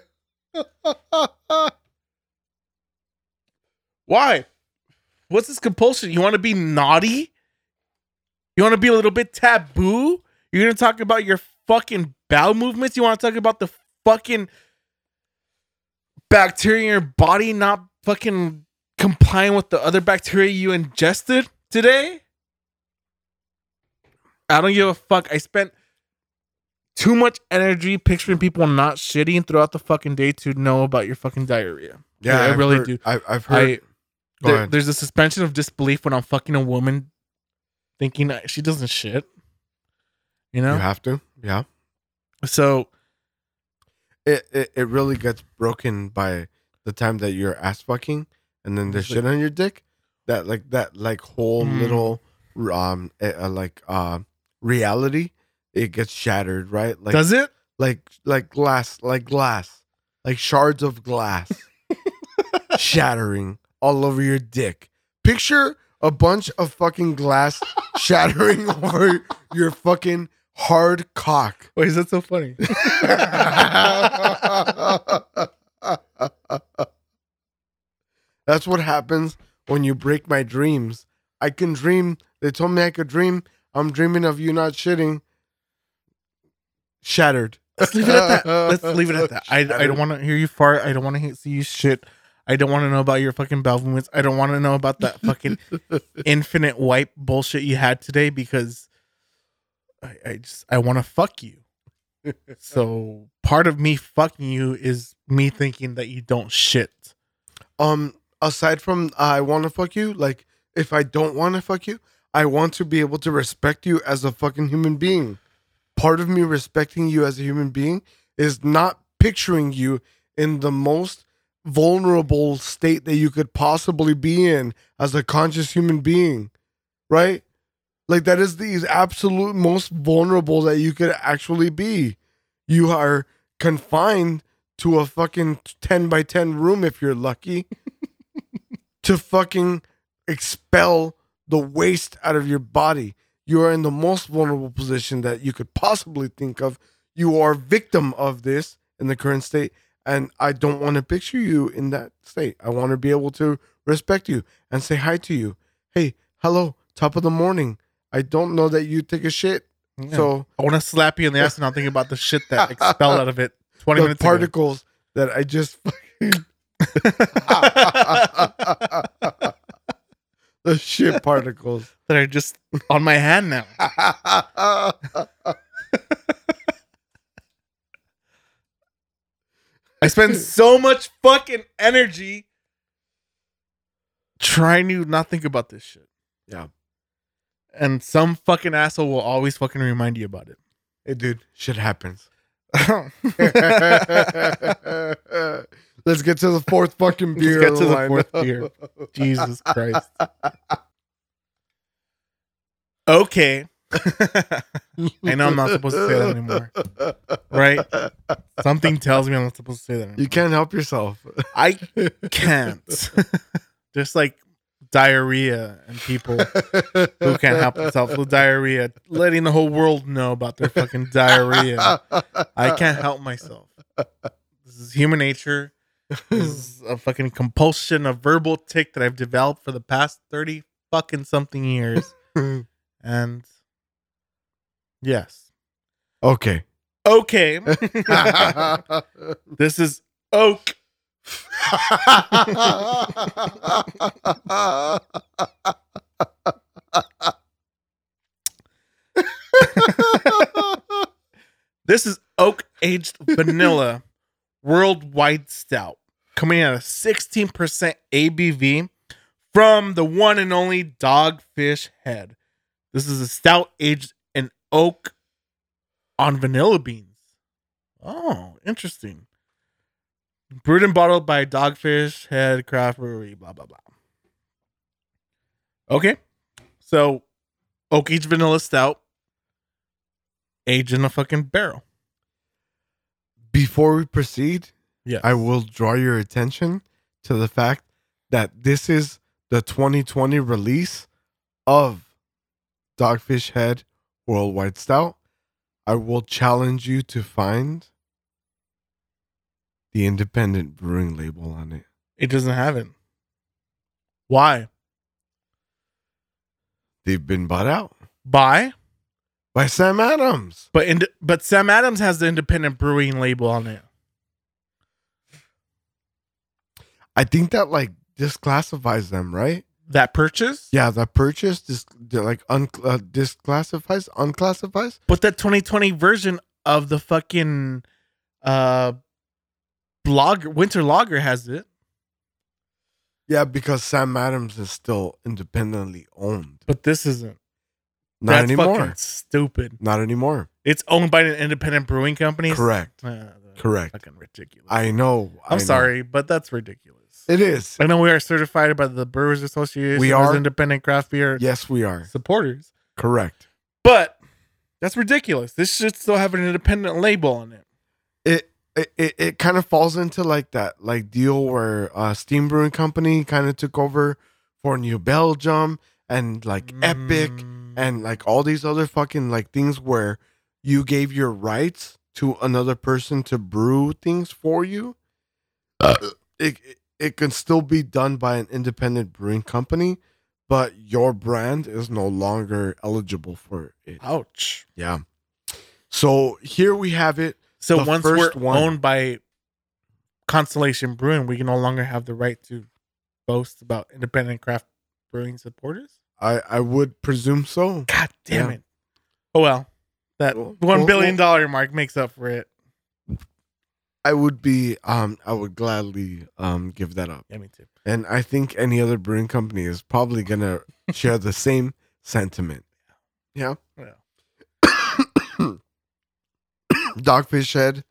Why? What's this compulsion? You want to be naughty? You want to be a little bit taboo? You're gonna talk about your fucking bowel movements? You want to talk about the fucking bacteria in your body not fucking complying with the other bacteria you ingested today? I don't give a fuck. I spent too much energy picturing people not shitting throughout the fucking day to know about your fucking diarrhea. Yeah, I I've really heard- do. I, I've heard. I there- there's a suspension of disbelief when I'm fucking a woman thinking she doesn't shit. You know? You have to. Yeah. so It, it it really gets broken by the time that you're ass fucking and then there's It's shit on your dick. That like that like whole Mm. little um eh, uh, like uh reality it gets shattered right like does it? like like glass like glass like shards of glass shattering all over your dick picture a bunch of fucking glass shattering over your fucking hard cock Why is that so funny? that's what happens when you break my dreams i can dream they told me i could dream i'm dreaming of you not shitting shattered Let's leave it at that. Let's leave it at that. I, I don't want to hear you fart. I don't want to see you shit. I don't want to know about your fucking bowel movements. I don't want to know about that fucking infinite wipe bullshit you had today because I, I just I want to fuck you. So part of me fucking you is me thinking that you don't shit. um aside from I want to fuck you, like if I don't want to fuck you, I want to be able to respect you as a fucking human being. Part of me respecting you as a human being is not picturing you in the most vulnerable state that you could possibly be in as a conscious human being, right? Like that is the absolute most vulnerable that you could actually be. You are confined to a fucking 10 by 10 room if you're lucky to fucking expel the waste out of your body. You are in the most vulnerable position that you could possibly think of. You are victim of this in the current state. And I don't want to picture you in that state. I want to be able to respect you and say hi to you. Hey, hello, top of the morning. I don't know that you take a shit. So So I want to slap you in the ass and not think about the shit that expelled out of it 20 the minutes ago. particles that I just the shit particles. that are just on my hand now. I spend so much fucking energy trying to not think about this shit. Yeah. And some fucking asshole will always fucking remind you about it. hey, dude, shit happens. Let's get to the fourth fucking Let's beer. get to the fourth beer. Jesus Christ. Okay. I know I'm not supposed to say that anymore. Right? Something tells me I'm not supposed to say that anymore. You can't help yourself. I can't. Just like diarrhea and people who can't help themselves with diarrhea, letting the whole world know about their fucking diarrhea. I can't help myself. This is human nature. This is a fucking compulsion, a verbal tick that I've developed for the past 30 fucking something years. And yes. okay. Okay. this is oak. This is oak aged vanilla worldwide stout coming at a 16% ABV from the one and only Dogfish Head. This is a stout aged in oak on vanilla beans. Oh, interesting. Brewed and bottled by Dogfish Head Craft Brewery, blah, blah, blah. Okay. So, oak aged vanilla stout aged in a fucking barrel. Before we proceed, Yeah. I will draw your attention to the fact that this is the 2020 release of Dogfish Head Worldwide Stout. I will challenge you to find the independent brewing label on it. It doesn't have it. Why? They've been bought out By by Sam Adams. but ind- but Sam Adams has the independent brewing label on it. I think that like disclassifies them, right? That purchase? Yeah, that purchase dis- like un- uh, disclassifies, unclassifies. But that 2020 version of the fucking uh blog winter lager has it. Yeah, because Sam Adams is still independently owned. But this isn't. Not That's anymore. stupid. Not anymore. It's owned by an independent brewing company. Correct. Uh, Correct. Fucking ridiculous. I know. I I'm know. sorry, but that's ridiculous. It is. I know we are certified by the Brewers Association. We as are. independent craft beer Yes, we are. supporters. Correct. But that's ridiculous. This should still have an independent label on it. It it kind of falls into like that like deal where uh Steam Brewing Company kind of took over for New Belgium and like Epic Mm. and like all these other fucking like things where you gave your rights to another person to brew things for you. it, it it can still be done by an independent brewing company, but your brand is no longer eligible for it. ouch. Yeah. So here we have it. So The once we're one. owned by Constellation Brewing, we can no longer have the right to boast about independent craft brewing supporters. I I would presume so. God damn Yeah. it! Oh well, that Well, one billion well- dollar mark makes up for it. I would be um I would gladly um give that up. Yeah, me too. And I think any other brewing company is probably gonna share the same sentiment. Yeah. Yeah. Dogfish Head.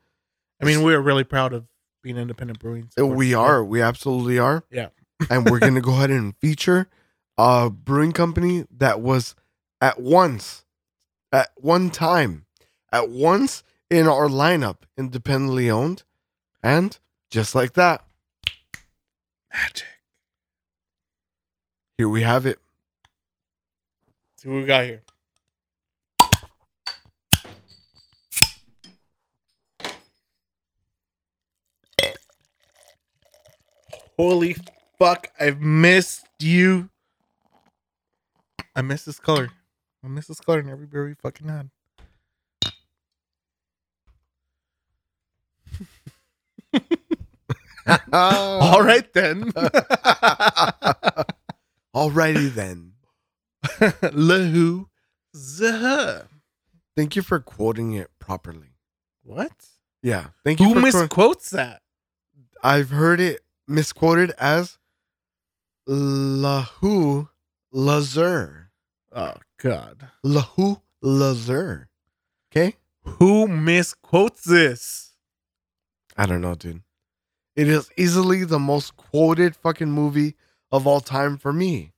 I mean, we're really proud of being independent brewing. uh. We are. We absolutely are. Yeah. and we're gonna go ahead and feature a brewing company that was at once, at one time, at once in our lineup, independently owned, and just like that, magic. here we have it. See what we got here. Holy fuck, I've missed you. I miss this color. I miss this color in every fucking had. All right then. Alrighty then. Lahu Zaha. Thank you for quoting it properly. What? Yeah. Thank you Who for. misquotes that? I've heard it misquoted as Lahu Lazur. Oh God. Lahu Lazur. Okay? Who misquotes this? I don't know, dude. It is easily the most quoted fucking movie of all time for me.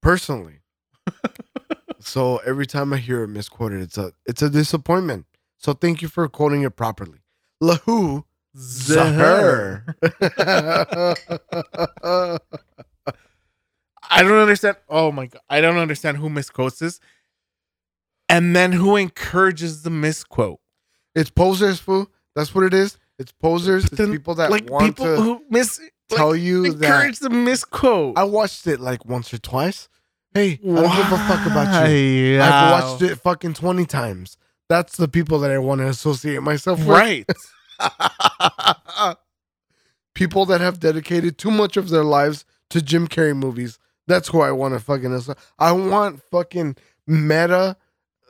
Personally. so every time I hear it misquoted, it's a it's a disappointment. So thank you for quoting it properly. Lahu Zahar. I don't understand. Oh my god. I don't understand who misquotes this. And then who encourages the misquote? it's posers, fool. That's what it is. It's posers. It's Then, people that like want people to who mis tell like, you that encourage the misquote. I watched it like once or twice. Hey, I don't give a fuck about you. I've watched it fucking 20 times. That's the people that I want to associate myself with. Right. people that have dedicated too much of their lives to Jim Carrey movies. That's who I want to fucking. asso- I want fucking meta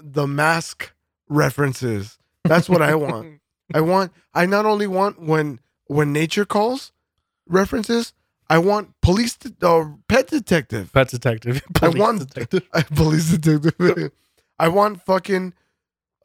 the mask references. That's what I want. I want. I not only want when when nature calls references. I want police de- uh, pet detective. Pet detective. I Police want detective. I police detective. I want fucking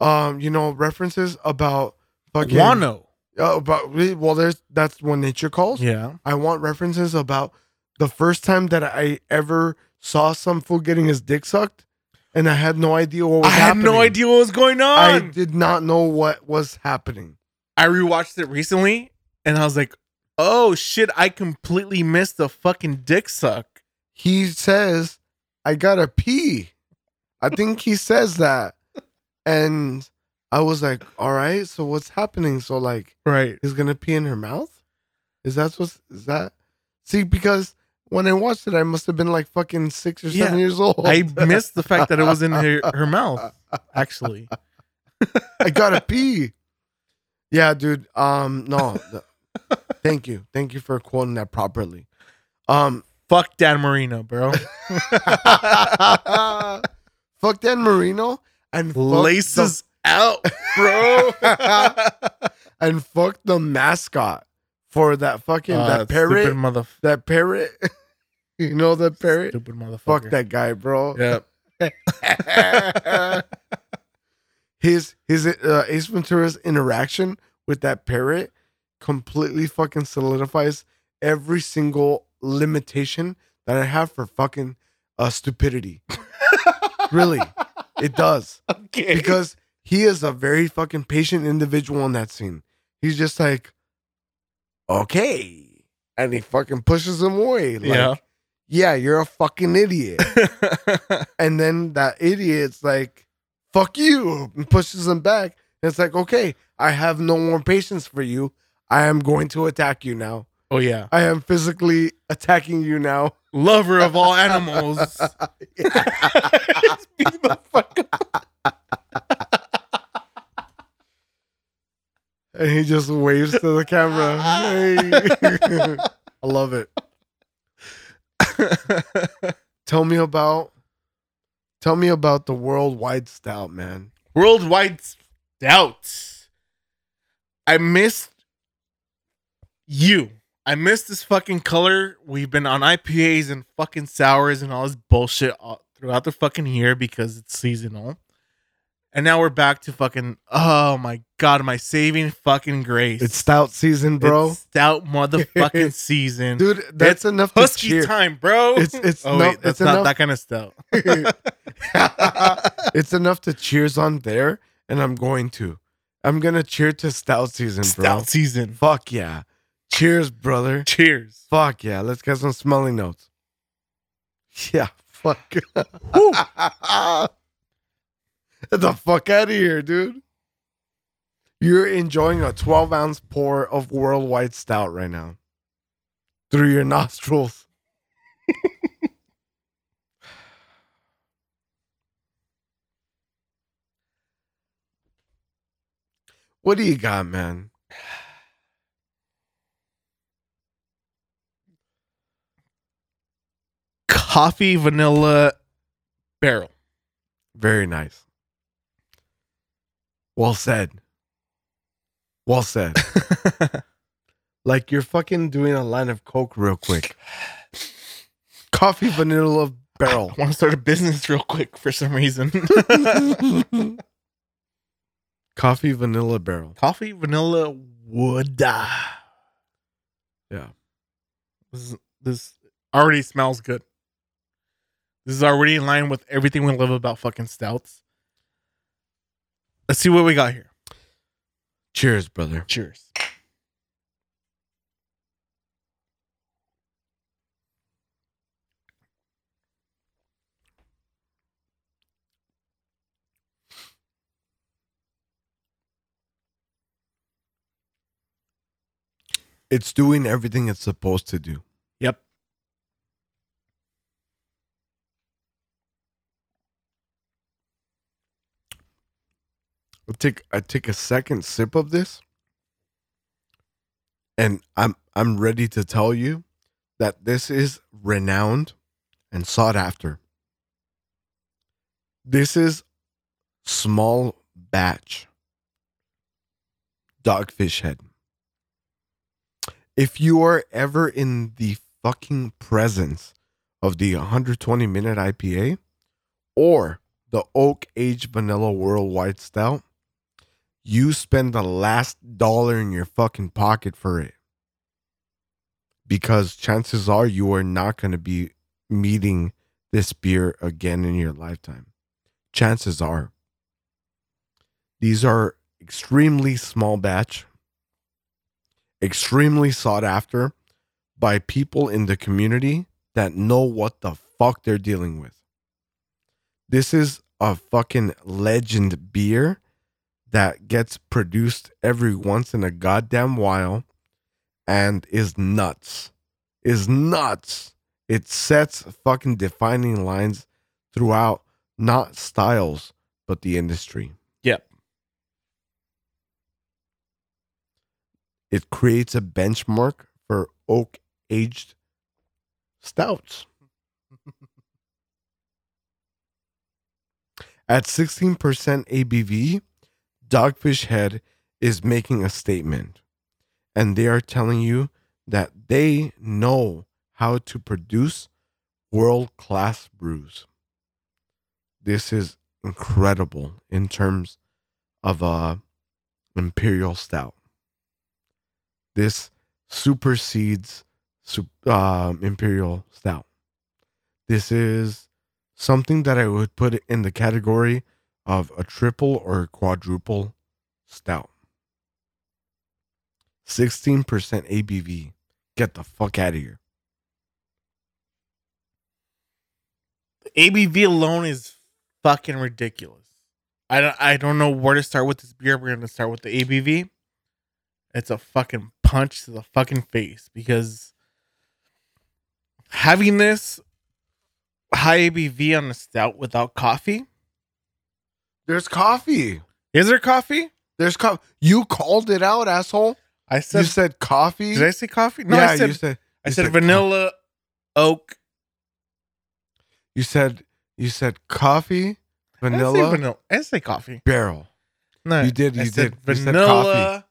um you know references about fucking Guano. Uh, about well there's that's when nature calls. Yeah. I want references about the first time that I ever saw some fool getting his dick sucked, and I had no idea what was happening. I had happening. no idea what was going on. I did not know what was happening. I rewatched it recently and I was like, oh shit, I completely missed the fucking dick suck. He says, "I gotta pee." I think he says that, and I was like, "All right, so what's happening?" So like, Right. he's gonna pee in her mouth. Is that what's is that? See, because when I watched it, I must have been like fucking six or seven Yeah. years old. I missed the fact that it was in her, her mouth, actually. I gotta pee. Yeah, dude. Um, no. thank you, thank you for quoting that properly. Um, Fuck Dan Marino, bro. fuck Dan Marino and fuck Laces out, bro. and fuck the mascot for that fucking Uh, that parrot. Mother- That parrot. you know that parrot. Stupid motherfucker. Fuck that guy, bro. Yeah. his his uh, Ace Ventura's interaction with that parrot completely fucking solidifies every single limitation that I have for fucking uh, stupidity. really, it does Okay. because he is a very fucking patient individual in that scene. He's just like, okay, and he fucking pushes him away. Like, Yeah. yeah, you're a fucking idiot. And then that idiot's like, fuck you, and pushes him back. And it's like, okay, I have no more patience for you. I am going to attack you now. oh yeah. I am physically attacking you now. Lover of all animals. Just beat the fuck up. And he just waves to the camera. Hey. I love it. Tell me about tell me about the worldwide stout, man. Worldwide stout. I missed you. I missed this fucking color. We've been on IPAs and fucking sours and all this bullshit all, throughout the fucking year because it's seasonal. And now we're back to fucking oh my god, my saving fucking grace. It's stout season, bro. It's stout motherfucking season. Dude, that's enough to Husky cheer. time, bro. It's it's oh no, wait, that's it's not enough that kind of stout. it's enough to cheers on there, and I'm going to. I'm gonna cheer to stout season, bro. stout season. Fuck yeah. Cheers, brother. Cheers. Fuck yeah. Let's get some smelling notes. Yeah, fuck. Get the fuck out of here, dude. You're enjoying a 12 ounce pour of worldwide stout right now through your nostrils. what do you got, man? Coffee vanilla barrel. Very nice. Well said. Well said. like you're fucking doing a line of coke real quick. Coffee vanilla barrel. I want to start a business real quick for some reason. Coffee vanilla barrel. Coffee vanilla wood. Yeah. This, this already smells good. This is already in line with everything we love about fucking stouts. Let's see what we got here. Cheers, brother. Cheers. It's doing everything it's supposed to do. Yep. I take I take a second sip of this and I'm I'm ready to tell you that this is renowned and sought after. This is small batch dogfish head. If you are ever in the fucking presence of the 120 minute IPA or the oak aged vanilla worldwide stout, you spend the last dollar in your fucking pocket for it. Because chances are you are not going to be meeting this beer again in your lifetime. Chances are. These are extremely small batch, extremely sought after by people in the community that know what the fuck they're dealing with. This is a fucking legend beer that gets produced every once in a goddamn while and is nuts. Is nuts. It sets fucking defining lines throughout not styles, but the industry. Yep. It creates a benchmark for oak aged stouts. At 16% ABV, Dogfish Head is making a statement. And they are telling you that they know how to produce world class brews. This is incredible in terms of a imperial stout. This supersedes sup- um, imperial stout. This is something that I would put in the category of a triple or quadruple stout. 16% ABV. Get the fuck out of here. ABV alone is fucking ridiculous. I don't I don't know where to start with this beer. We're gonna start with the ABV. It's a fucking punch to the fucking face because having this high ABV on a stout without coffee. There's coffee. Is there coffee? There's coffee. You called it out, asshole. I said. You said coffee. Did I say coffee? No, yeah, I said you said. I you said said vanilla oak. You said you said coffee, I say vanilla, vanilla. I say coffee. barrel. No, You did, I you said did. You said vanilla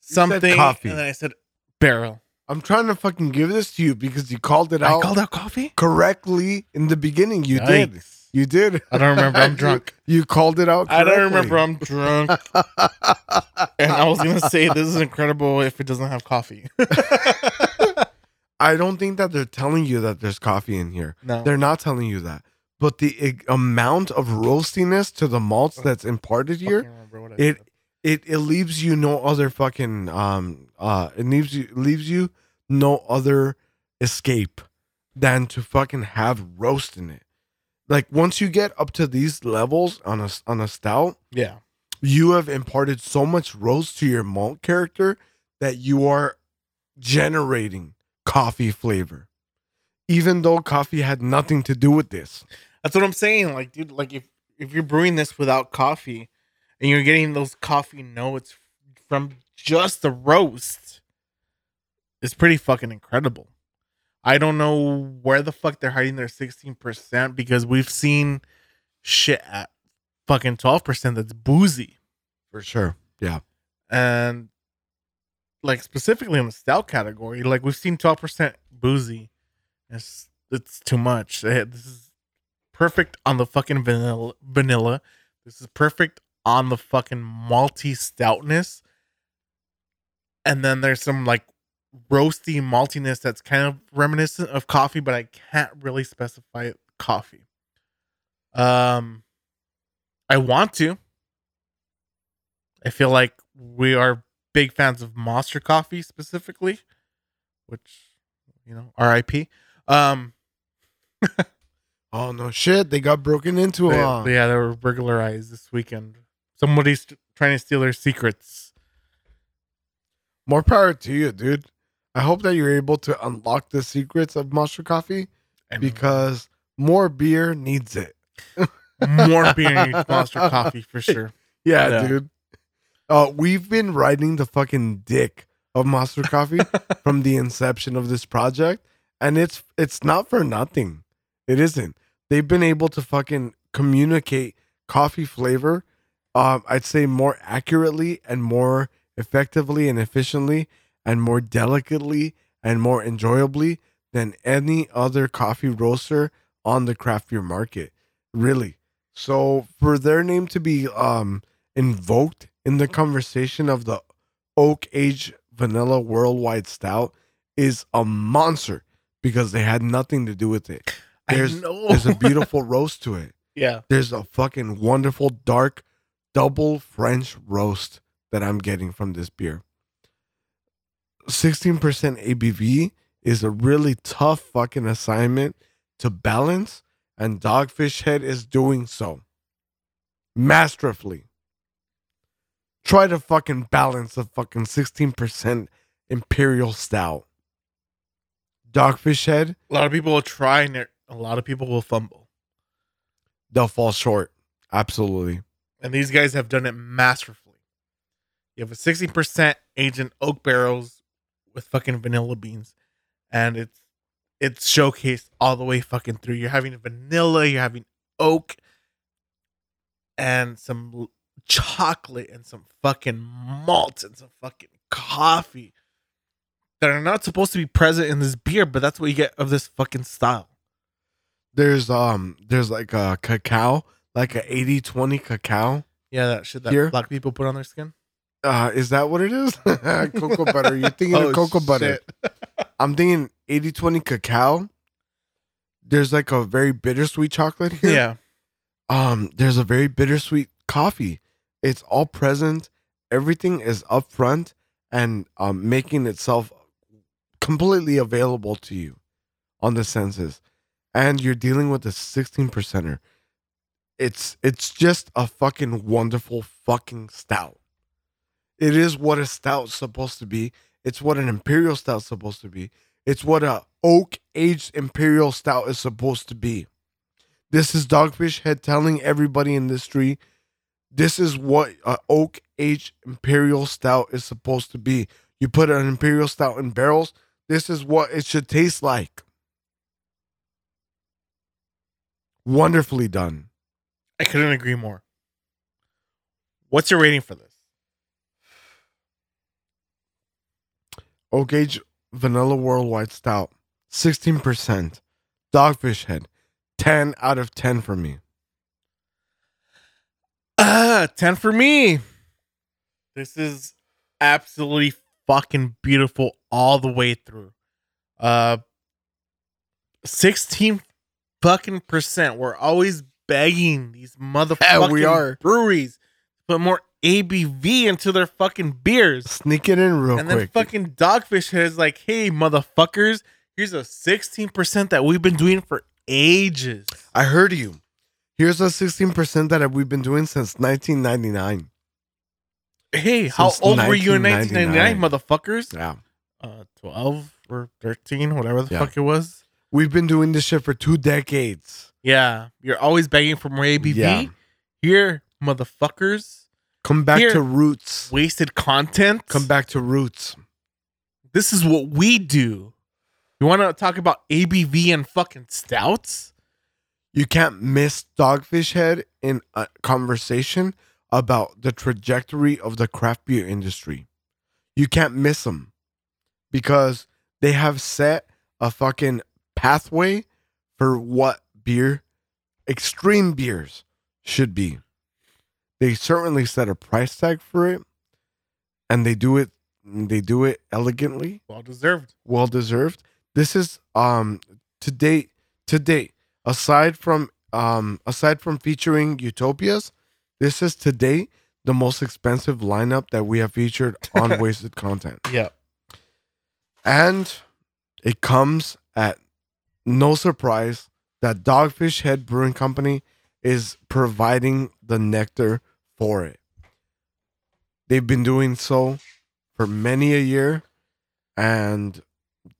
said something. coffee. And then I said barrel. I'm trying to fucking give this to you because you called it I out I called out coffee. correctly in the beginning. You did. You did. I don't remember. I'm drunk. You called it out. I don't remember. I'm drunk. And I was gonna say this is incredible if it doesn't have coffee. I don't think that they're telling you that there's coffee in here. no. They're not telling you that. But the i- amount of roastiness to the malts that's imparted here, remember what I it said. it it leaves you no other fucking um uh it leaves you leaves you no other escape than to fucking have roast in it. Like once you get up to these levels on a on a stout, Yeah. you have imparted so much roast to your malt character that you are generating coffee flavor. Even though coffee had nothing to do with this. That's what I'm saying. Like, dude, like if if you're brewing this without coffee and you're getting those coffee notes from just the roast, it's pretty fucking incredible. I don't know where the fuck they're hiding their 16% because we've seen shit at fucking 12% that's boozy. For sure. Yeah. And like specifically in the stout category, like we've seen 12% boozy. It's it's too much. This is perfect on the fucking vanilla vanilla. This is perfect on the fucking malty stoutness. And then there's some like roasty maltiness that's kind of reminiscent of coffee, but I can't really specify coffee. Um I want to. I feel like we are big fans of Mostra Coffee specifically, which you know, RIP. Um Oh no shit. They got broken into they- yeah, they were burglarized this weekend. Somebody's trying to steal their secrets. More power to you, dude. I hope that you're able to unlock the secrets of Mostra Coffee And because more beer needs it. more beer needs Mostra Coffee for sure. Yeah, Yeah. dude. Uh, we've been riding the fucking dick of Mostra Coffee from the inception of this project, and it's it's not for nothing. It isn't. They've been able to fucking communicate coffee flavor. Um, I'd say more accurately and more effectively and efficiently and more delicately and more enjoyably than any other coffee roaster on the craft beer market. Really. So for their name to be um invoked in the conversation of the oak age vanilla worldwide stout is a monster because they had nothing to do with it. There's there's a beautiful roast to it. yeah. There's a fucking wonderful dark double French roast that I'm getting from this beer. 16% ABV is a really tough fucking assignment to balance, and Dogfish Head is doing so masterfully. Try to fucking balance a fucking 16% Imperial Stout. Dogfish Head, A lot of people will try and a lot of people will fumble. they'll fall short. Absolutely. And these guys have done it masterfully. You have a 60% aged oak barrels with fucking vanilla beans. And it's it's showcased all the way fucking through. You're having vanilla, you're having oak, and some chocolate and some fucking malt and some fucking coffee that are not supposed to be present in this beer, but that's what you get of this fucking style. There's um there's like a cacao, like a 80-20 cacao. Yeah, that shit that Here? black people put on their skin. Uh is that what it is? cocoa butter. You're thinking Oh, of cocoa butter. I'm thinking 80-20 cacao. There's like a very bittersweet chocolate here. Yeah. Um there's a very bittersweet coffee. It's all present. Everything is up front and um making itself completely available to you on the senses. And you're dealing with a 16 percenter. It's it's just a fucking wonderful fucking stout. It is what a stout's supposed to be. It's what an imperial stout's supposed to be. It's what a oak aged imperial stout is supposed to be. This is Dogfish Head telling everybody in this tree, this is what a oak aged imperial stout is supposed to be. You put an imperial stout in barrels, this is what it should taste like. Wonderfully done. I couldn't agree more. What's your rating for this? Oak Age Vanilla Worldwide Stout, 16%. Dogfish Head, 10 out of 10 for me. Ah, 10 for me. This is absolutely fucking beautiful all the way through. Uh 16 fucking percent. We're always begging these motherfucking Yeah, we are. breweries to put more ABV into their fucking beers. Sneak it in real and then fucking Dogfish Head is like, hey, motherfuckers, here's a 16% that we've been doing for ages. I heard you. Here's a 16% that we've been doing since 1999. Hey, how Since old were you in 1999. 1999, motherfuckers? Yeah. Uh, 12 or 13, whatever the Yeah. fuck it was. We've been doing this shit for two decades. Yeah, you're always begging for more ABV. Yeah. Here, motherfuckers, Come back Here. to roots. wasted content. Come back to roots. This is what we do. You want to talk about ABV and fucking stouts? You can't miss Dogfish Head in a conversation about the trajectory of the craft beer industry. You can't miss them because they have set a fucking pathway for what beer, extreme beers, should be. They certainly set a price tag for it, and they do it. They do it elegantly Well deserved. well deserved. This is um to date to date aside from um aside from featuring utopias, this is to date the most expensive lineup that we have featured on wasted content. Yeah. And it comes at no surprise that Dogfish Head Brewing Company is providing the nectar for it. They've been doing so for many a year and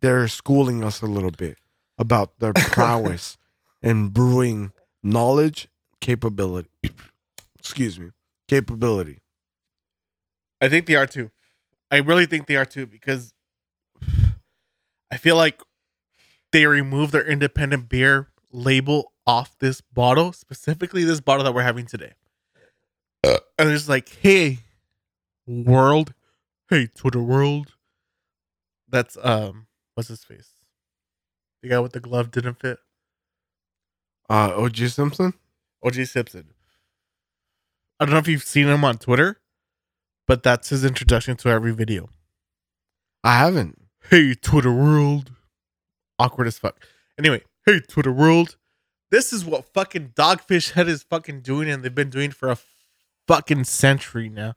they're schooling us a little bit about their prowess in brewing knowledge, capability. Excuse me. Capability. I think they are too. I really think they are too because I feel like they remove their independent beer label off this bottle, specifically this bottle that we're having today. And it's like, hey, world, hey, Twitter world. That's um, what's his face? The guy with the glove didn't fit. Uh, O.J. Simpson. O.J. Simpson. I don't know if you've seen him on Twitter, but that's his introduction to every video. I haven't. Hey, Twitter world. Awkward as fuck. Anyway, hey, Twitter world. This is what fucking Dogfish Head is fucking doing, and they've been doing for a fucking century now.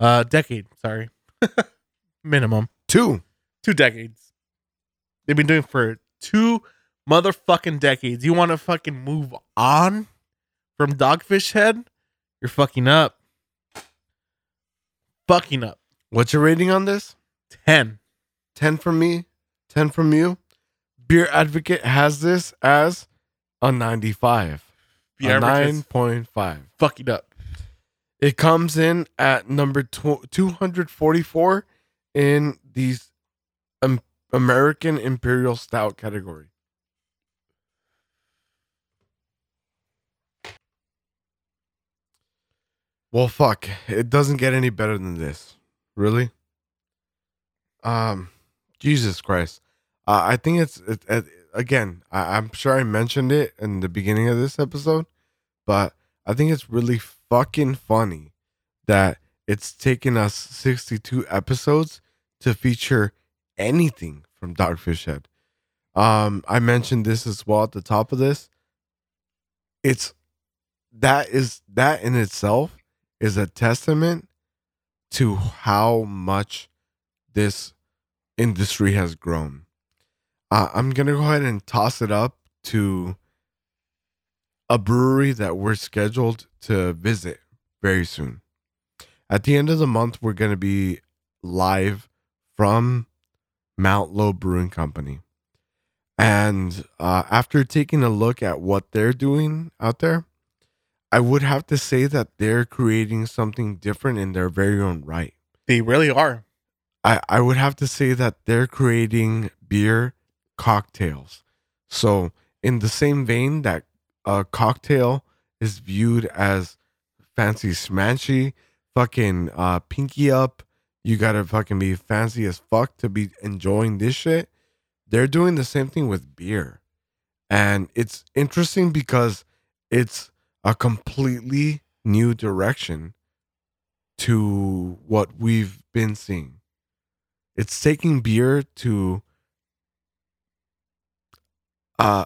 Uh, decade, sorry. Minimum. Two. Two decades. They've been doing for two motherfucking decades. You want to fucking move on from Dogfish Head? You're fucking up. Fucking up. What's your rating on this? 10. 10 from me, 10 from you. Beer Advocate has this as a 95. The a average is 9.5. fucking up. It comes in at number tw- 244 in the um, American Imperial Stout category. Well, fuck. It doesn't get any better than this. Really? Um, Jesus Christ. Uh, I think it's, it, it, again, I, I'm sure I mentioned it in the beginning of this episode, but I think it's really fucking funny that it's taken us 62 episodes to feature anything from Dogfish Head. Um, I mentioned this as well at the top of this. It's that is that in itself is a testament to how much this industry has grown. Uh, I'm gonna go ahead and toss it up to a brewery that we're scheduled to visit very soon. At the end of the month, we're gonna be live from Mount Lowe Brewing Company. And uh, after taking a look at what they're doing out there, I would have to say that they're creating something different in their very own right. They really are. I, I would have to say that they're creating beer cocktails. So, in the same vein that a cocktail is viewed as fancy smanchy, fucking uh, pinky up, you gotta fucking be fancy as fuck to be enjoying this shit. They're doing the same thing with beer. And it's interesting because it's a completely new direction to what we've been seeing. It's taking beer to uh,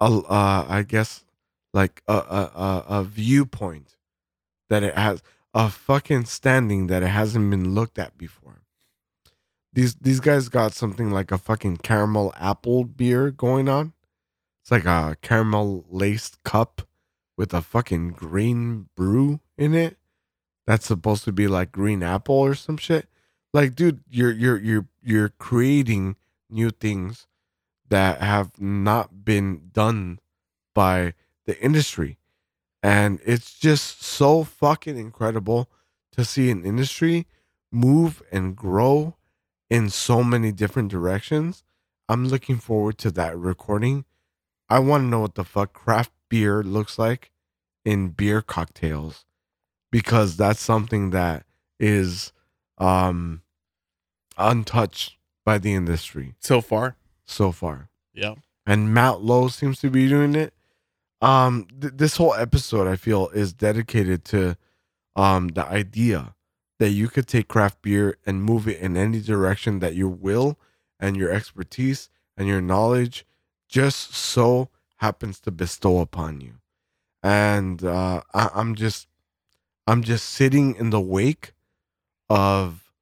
a, uh I guess like a, a a a viewpoint that it has a fucking standing that it hasn't been looked at before. These these guys got something like a fucking caramel apple beer going on. It's like a caramel laced cup with a fucking green brew in it. That's supposed to be like green apple or some shit. Like, dude, you're you're you're you're creating new things that have not been done by the industry. And it's just so fucking incredible to see an industry move and grow in so many different directions. I'm looking forward to that recording. I want to know what the fuck craft beer looks like in beer cocktails because that's something that is um untouched by the industry So far. So far Yeah. and Matt Lowe seems to be doing it. Um, th- this whole episode I feel is dedicated to um the idea that you could take craft beer and move it in any direction that your will and your expertise and your knowledge just so happens to bestow upon you. And uh, I- I'm just, I'm just sitting in the wake of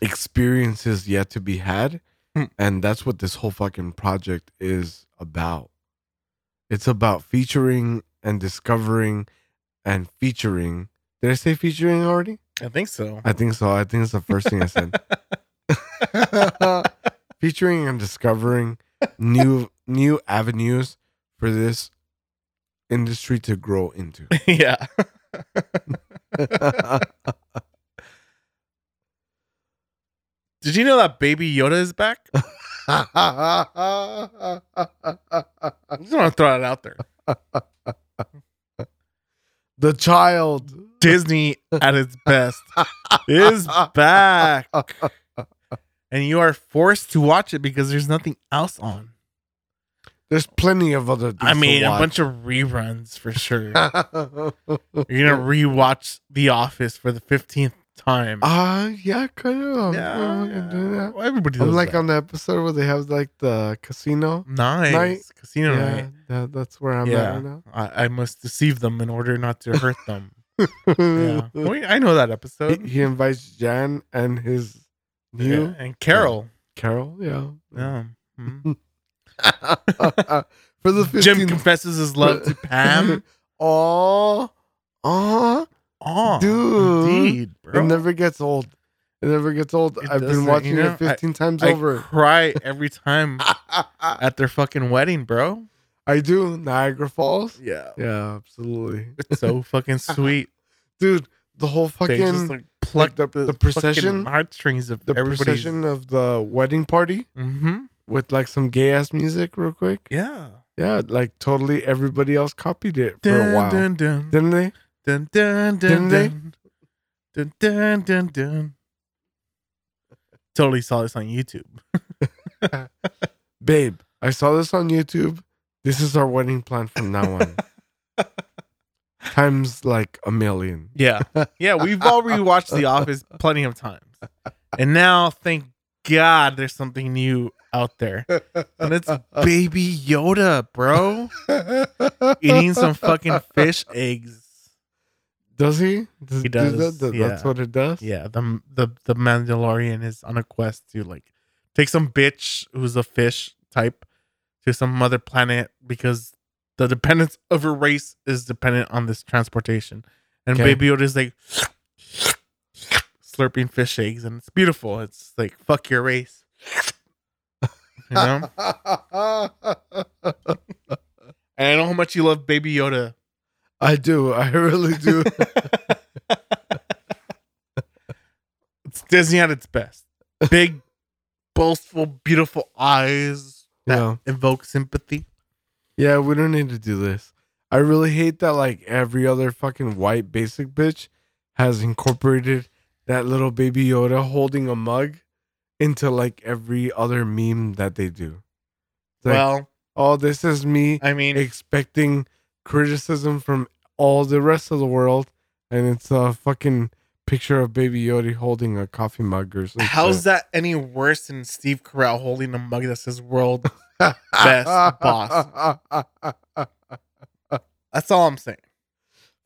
experiences yet to be had Hmm. and that's what this whole fucking project is about. It's about featuring and discovering and featuring. Did I say featuring already? I think so. I think so. I think it's the first thing I said. featuring and discovering new new avenues for this industry to grow into. yeah. Did you know that Baby Yoda is back? I just want to throw it out there. the child. Disney at its best is back. And you are forced to watch it because there's nothing else on. There's plenty of other. I mean, to a bunch of reruns for sure. You're gonna rewatch The Office for the fifteenth time. Ah, yeah, kind of. yeah, yeah. Well, everybody does I'm like that. on the episode where they have like the casino. nice night. casino yeah, night. that, that's where I'm Yeah. at right now. I, I must deceive them in order not to hurt them. yeah, Wait, I know that episode. he invites Jan and his new Yeah, and Carol. Carol. Yeah. Yeah. Mhm. For the 15th. Jim confesses his love to Pam. Oh, oh, Oh, Dude. indeed, it never gets old. It never gets old. It I've been watching you know, it 15 times I over. cry every time at their fucking wedding, bro. I do. Niagara Falls. Yeah, Yeah, absolutely. it's so fucking sweet. Dude, the whole they just fucking like pluck the- the, the procession- fucking heartstrings of the procession of the wedding party Mm-hmm. with like some gay ass music real quick. Yeah. Yeah, like totally everybody else copied it for Dun, a while. dun, dun, Didn't they? Dun, dun, dun, dun, dun, dun, dun, dun. Totally saw this on YouTube. Babe, I saw this on YouTube. This is our wedding plan from now on. Times like a million. Yeah. Yeah, we've all rewatched The Office plenty of times. And now, thank God, there's something new out there. And it's Baby Yoda, bro. Eating some fucking fish eggs. Does he? Does, He do does, that? Th- yeah. That's what it does? Yeah, the the the Mandalorian is on a quest to like take some bitch who's a fish type to some other planet because the dependence of her race is dependent on this transportation. And Okay. Baby Yoda is like slurping fish eggs, and it's beautiful. It's like fuck your race, you know. and I know how much you love Baby Yoda. I do. I really do. it's Disney at its best. Big, boastful, beautiful eyes that yeah. evoke sympathy. Yeah, we don't need to do this. I really hate that like every other fucking white basic bitch has incorporated that little baby Yoda holding a mug into like every other meme that they do. It's like, well, oh, this is me I mean, expecting criticism from all the rest of the world, and it's a fucking picture of Baby Yoda holding a coffee mug or something. how's that any worse than Steve Carell holding a mug that says "World"? best boss? That's all I'm saying.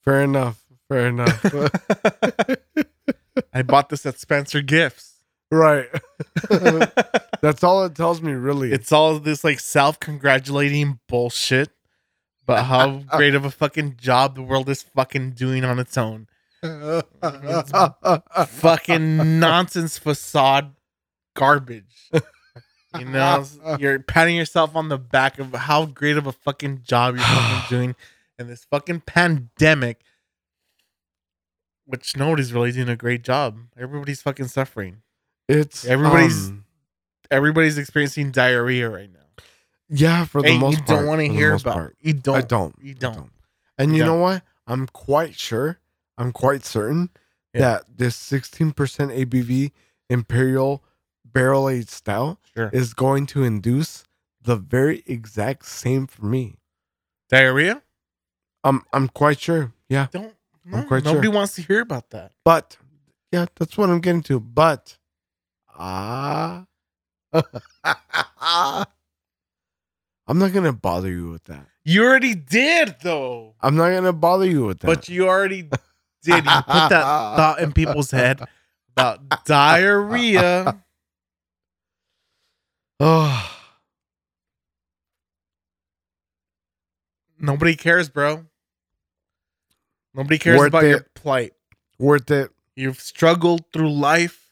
Fair enough. Fair enough. I bought this at Spencer Gifts. right. That's all it tells me, really. It's all this like self-congratulating bullshit about how great of a fucking job the world is fucking doing on its own. fucking nonsense facade garbage. You know, you're patting yourself on the back of how great of a fucking job you're fucking doing in this fucking pandemic, which nobody's really doing a great job. Everybody's fucking suffering. It's Everybody's- um, Everybody's experiencing diarrhea right now. Yeah, for the and most you part. don't want to hear about. part. it. You don't. I don't. You I don't. And you You know don't. what? I'm quite sure. I'm quite certain Yeah. that this 16% ABV Imperial Barrel Aged Stout Sure. is going to induce the very exact same for me. Diarrhea? I'm I'm quite sure. Yeah. Don't. I'm quite nobody sure. wants to hear about that. But yeah, that's what I'm getting to. But ah I'm not gonna bother you with that. You already did, though. I'm not gonna bother you with that. But you already did. You put that thought in people's head about diarrhea. oh, Nobody cares, bro. Nobody cares Worth about your plight. worth it. You've struggled through life.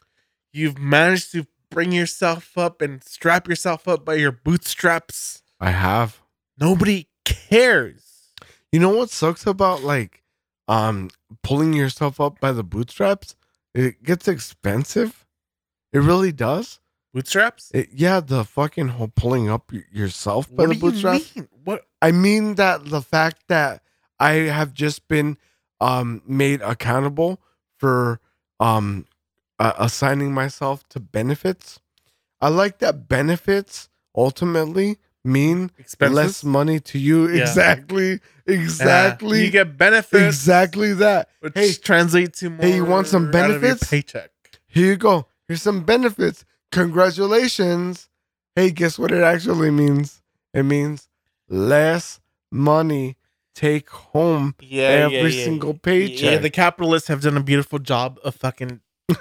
You've managed to bring yourself up and strap yourself up by your bootstraps. I have. Nobody cares. You know what sucks about like um pulling yourself up by the bootstraps? It gets expensive. It really does. Bootstraps? It- yeah, the fucking whole pulling up yourself by What the do you bootstraps. mean? What? I mean that the fact that I have just been um made accountable for um uh, assigning myself to benefits. I like that benefits ultimately mean Expenses? less money to you. Yeah. Exactly. Yeah. Exactly. You get benefits. exactly that. Which Hey, translate to more. hey, you want some out of your benefits? Paycheck. Here you go. Here's some benefits. Congratulations. Hey, guess what it actually means? It means less money take home Yeah, every single paycheck. Yeah, the capitalists have done a beautiful job of fucking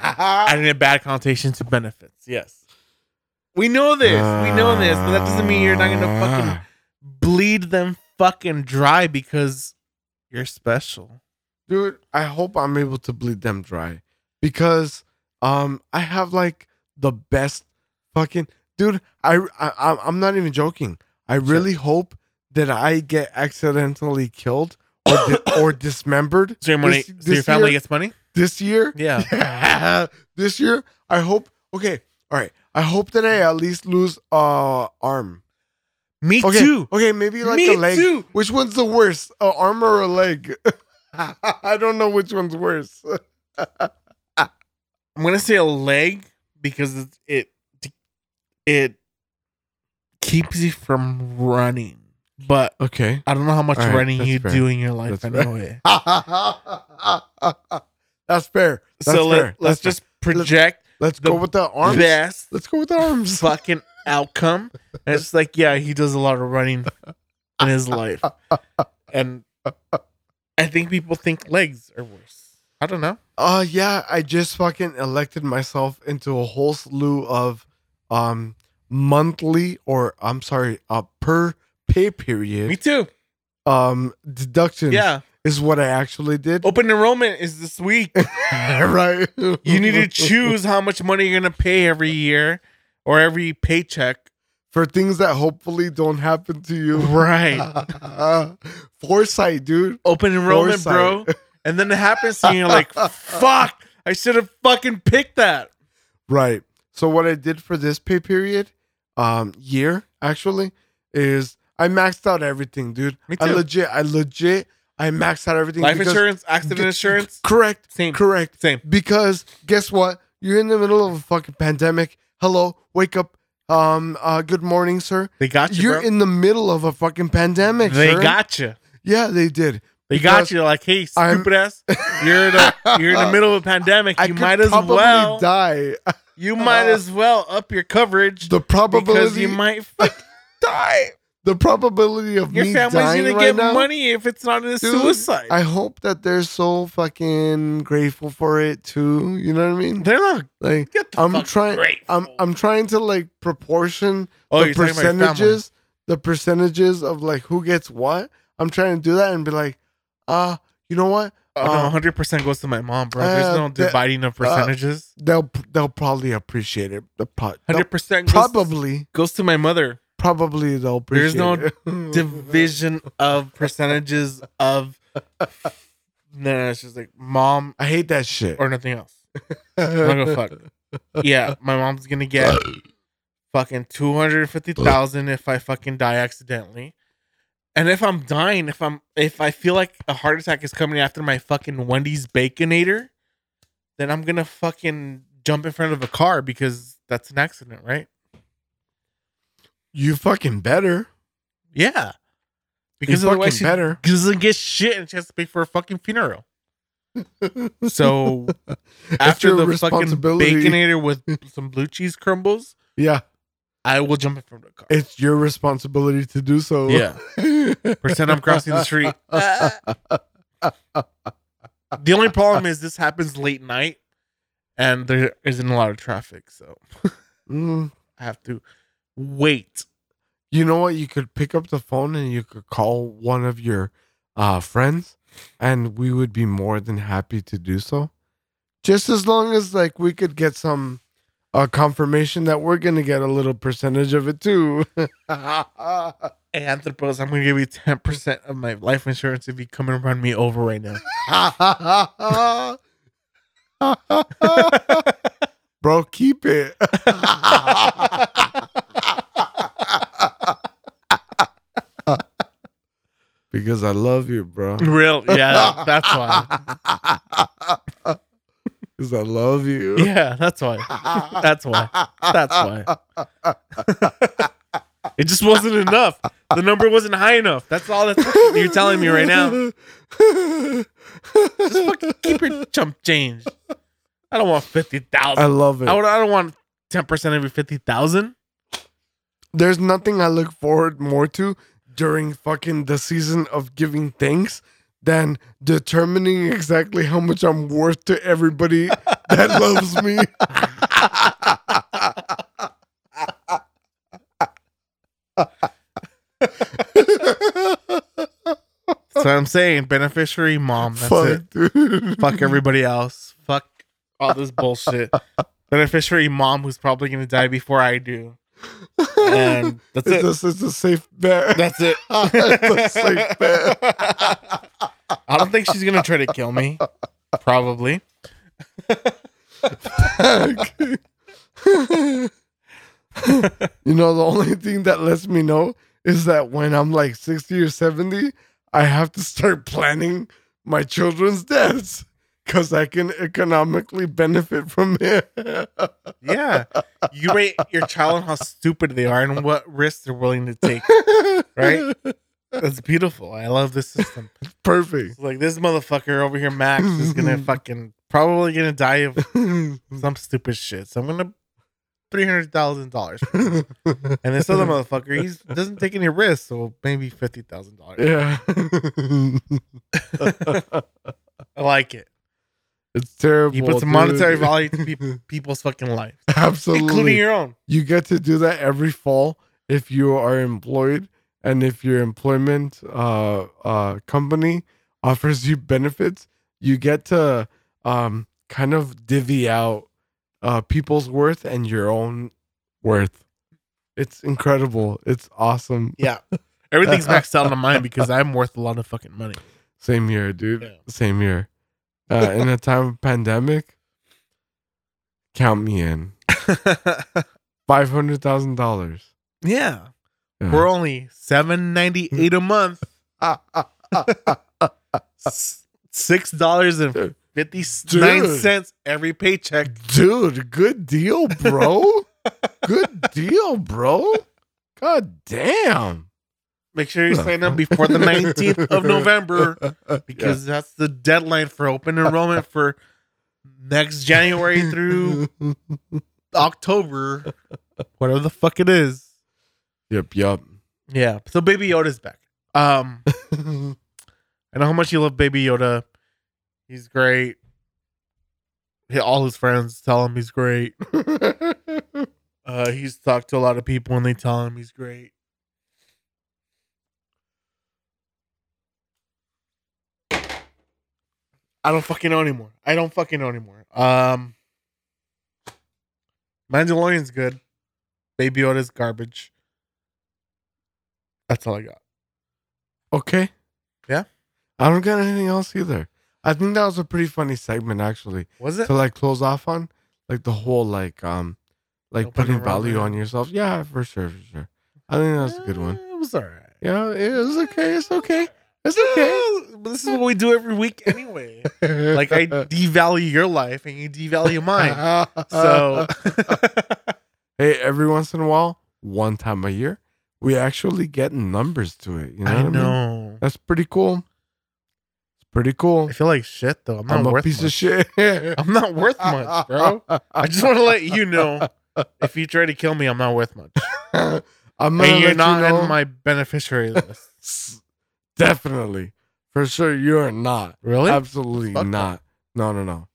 adding a bad connotation to benefits. Yes. We know this. we know this, but that doesn't mean you're not gonna fucking Ah. bleed them fucking dry because you're special. dude i hope i'm able to bleed them dry because um i have like the best fucking dude i, I I'm- i'm not even joking i really hope that i get accidentally killed or, di- or dismembered So your money, This- so your family year- gets money. this year Yeah. this year i hope okay all right i hope that i at least lose uh arm Me okay too. okay maybe like Me a leg too. which one's the worst a arm or a leg i don't know which one's worse I'm gonna say a leg because it it, it keeps you from running, but okay I don't know how much right, running you fair. do in your life That's fair. anyway. That's fair. That's so fair. let, let's That's just project fair. Let's go with the arms. best Let's go with the arms. fucking outcome. And it's like, yeah, he does a lot of running in his life, and I think people think legs are worse. I don't know. Uh yeah, I just fucking elected myself into a whole slew of um monthly or I'm sorry, uh per pay period Me too. um deductions Yeah. Is what I actually did. Open enrollment is this week. right. You need to choose how much money you're gonna pay every year or every paycheck. for things that hopefully don't happen to you. Right. Foresight, dude. Open enrollment, bro. And then it happens to you, and you're like, fuck, I should have fucking picked that. Right. So what I did for this pay period, um, year actually, is I maxed out everything, dude. Me I legit, I legit, I maxed out everything. Life because- insurance, accident G- insurance, Correct. same, Correct. same. Because guess what? You're in the middle of a fucking pandemic. Hello, wake up. Um, uh, good morning, sir. They got you, You're bro. in the middle of a fucking pandemic. they sir. got you. Yeah, they did. They got you. Like, hey, I'm- stupid ass, you're the you're in the middle of a pandemic. I You might as well. die. You might as well up your coverage The because probability you might fuck- die. The probability of Your me family's dying gonna right get now, money if it's not a Dude, suicide. I hope that they're so fucking grateful for it too. You know what I mean? They're not. Like Get the I'm trying. grateful. I'm I'm trying to like proportion Oh, the you're talking about your family. percentages, the percentages of like who gets what. I'm trying to do that and be like, uh, you know what? Oh, no, Uh, 100% goes to my mom, bro. There's uh, no dividing of percentages. They'll they'll probably appreciate it. The pro- 100% goes, probably goes to my mother. Probably they'll There's appreciate no it. Division of percentages of. No, it's just like mom I hate that shit. or nothing else. don't give a fuck. Yeah, my mom's gonna get fucking 250,000 if I fucking die accidentally. And if I'm dying, if I'm if I feel like a heart attack is coming after my fucking Wendy's baconator, then I'm gonna fucking jump in front of a car because that's an accident, right? You fucking better. Yeah. Because Because you otherwise fucking she better. doesn't get shit and she has to pay for a fucking funeral. So after the fucking baconator with some blue cheese crumbles, Yeah, I will jump in from the car. it's your responsibility to do so. Yeah. Pretend I'm crossing the street. The only problem is this happens late night and there isn't a lot of traffic. So Mm, I have to wait. you know what? You could pick up the phone and you could call one of your uh, friends, and we would be more than happy to do so. Just as long as like we could get some uh, confirmation that we're gonna get a little percentage of it too. Hey, Anthropos, I'm going to give you 10% of my life insurance if you come and run me over right now. bro, keep it. because I love you, bro. Real, yeah, that's why. Because I love you. Yeah, that's why. That's why. That's why. It just wasn't enough. The number wasn't high enough. That's all that's you're telling me right now. Just fucking keep your chump change. I don't want fifty I love it. I, would, I don't want ten percent every fifty thousand. There's nothing I look forward more to during fucking the season of giving thanks than determining exactly how much I'm worth to everybody that loves me. That's what I'm saying. Beneficiary mom. That's Fuck, it. dude. Fuck everybody else. Fuck all this bullshit. Beneficiary mom who's probably gonna die before I do. And that's it. It's a, it's a safe bet. That's it. It's a safe bet. I don't think she's gonna try to kill me. Probably. you know, the only thing that lets me know is that when I'm like 60 or 70, I have to start planning my children's deaths because I can economically benefit from it. Yeah. You rate your child on how stupid they are and what risks they're willing to take. Right? That's beautiful. I love this system. Perfect. It's like this motherfucker over here, Max, is gonna fucking probably gonna die of some stupid shit. So I'm gonna three hundred thousand dollars. And this other motherfucker, he doesn't take any risks, so maybe fifty thousand dollars. yeah. I like it. It's terrible. He puts dude. monetary value to peop people's fucking life, Absolutely. including your own. you get to do that every fall if you are employed and if your employment uh, uh, company offers you benefits you get to um, kind of divvy out uh, people's worth and your own worth it's incredible it's awesome Yeah, everything's maxed out on mine because I'm worth a lot of fucking money. same here dude Yeah. same here uh, in a time of pandemic count me in $500000 yeah, Yeah. we're only seven ninety eight a month. Six dollars and fifty nine cents every paycheck. Dude, good deal, bro. good deal, bro. God damn. Make sure you sign up before the nineteenth of November because that's the deadline for open enrollment for next January through October, whatever the fuck it is. Yep, yep. Yeah. So Baby Yoda's back. Um, I know how much you love Baby Yoda. He's great. He- All his friends tell him he's great. Uh, he's talked to a lot of people and they tell him he's great. I don't fucking know anymore. I don't fucking know anymore. Um, Mandalorian's good. Baby Yoda's garbage. That's all I got. okay. Yeah? I don't got anything else either. I think that was a pretty funny segment actually. Was it? To like close off on. Like the whole like um like putting value on yourself. Yeah, for sure, for sure. I think that's a good one. Uh, It was all right. Yeah, it was okay. It's okay. It's okay. But this is what we do every week anyway. like I devalue your life and you devalue mine. So hey, every once in a while, one time a year, we actually get numbers to it. You know I what I mean? know. That's pretty cool. It's pretty cool. I feel like shit though. I'm not I'm a worth piece much. of shit. I'm not worth much, bro. I just want to let you know if you try to kill me, I'm not worth much. I'm And you're not you know. in my beneficiary list. Definitely. For sure, you are not. Really? Absolutely Fuck not. No, no, no.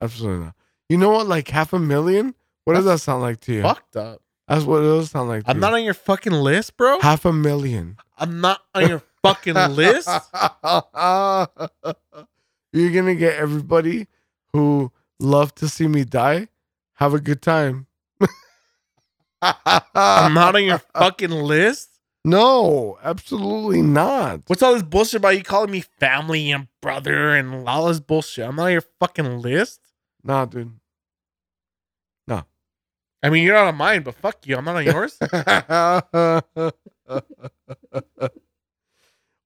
Absolutely not. You know what? Like half a million? What does that sound like to you? Fucked up. That's what it does sound like to I'm you. not on your fucking list, bro. half a million. I'm not on your fucking list. You're gonna get everybody who love to see me die. Have a good time. I'm not on your fucking list. No, absolutely not. What's all this bullshit about you calling me family and brother and all this bullshit? I'm not on your fucking list. Nah, dude. Nah. I mean, you're not on mine, but fuck you. I'm not on yours.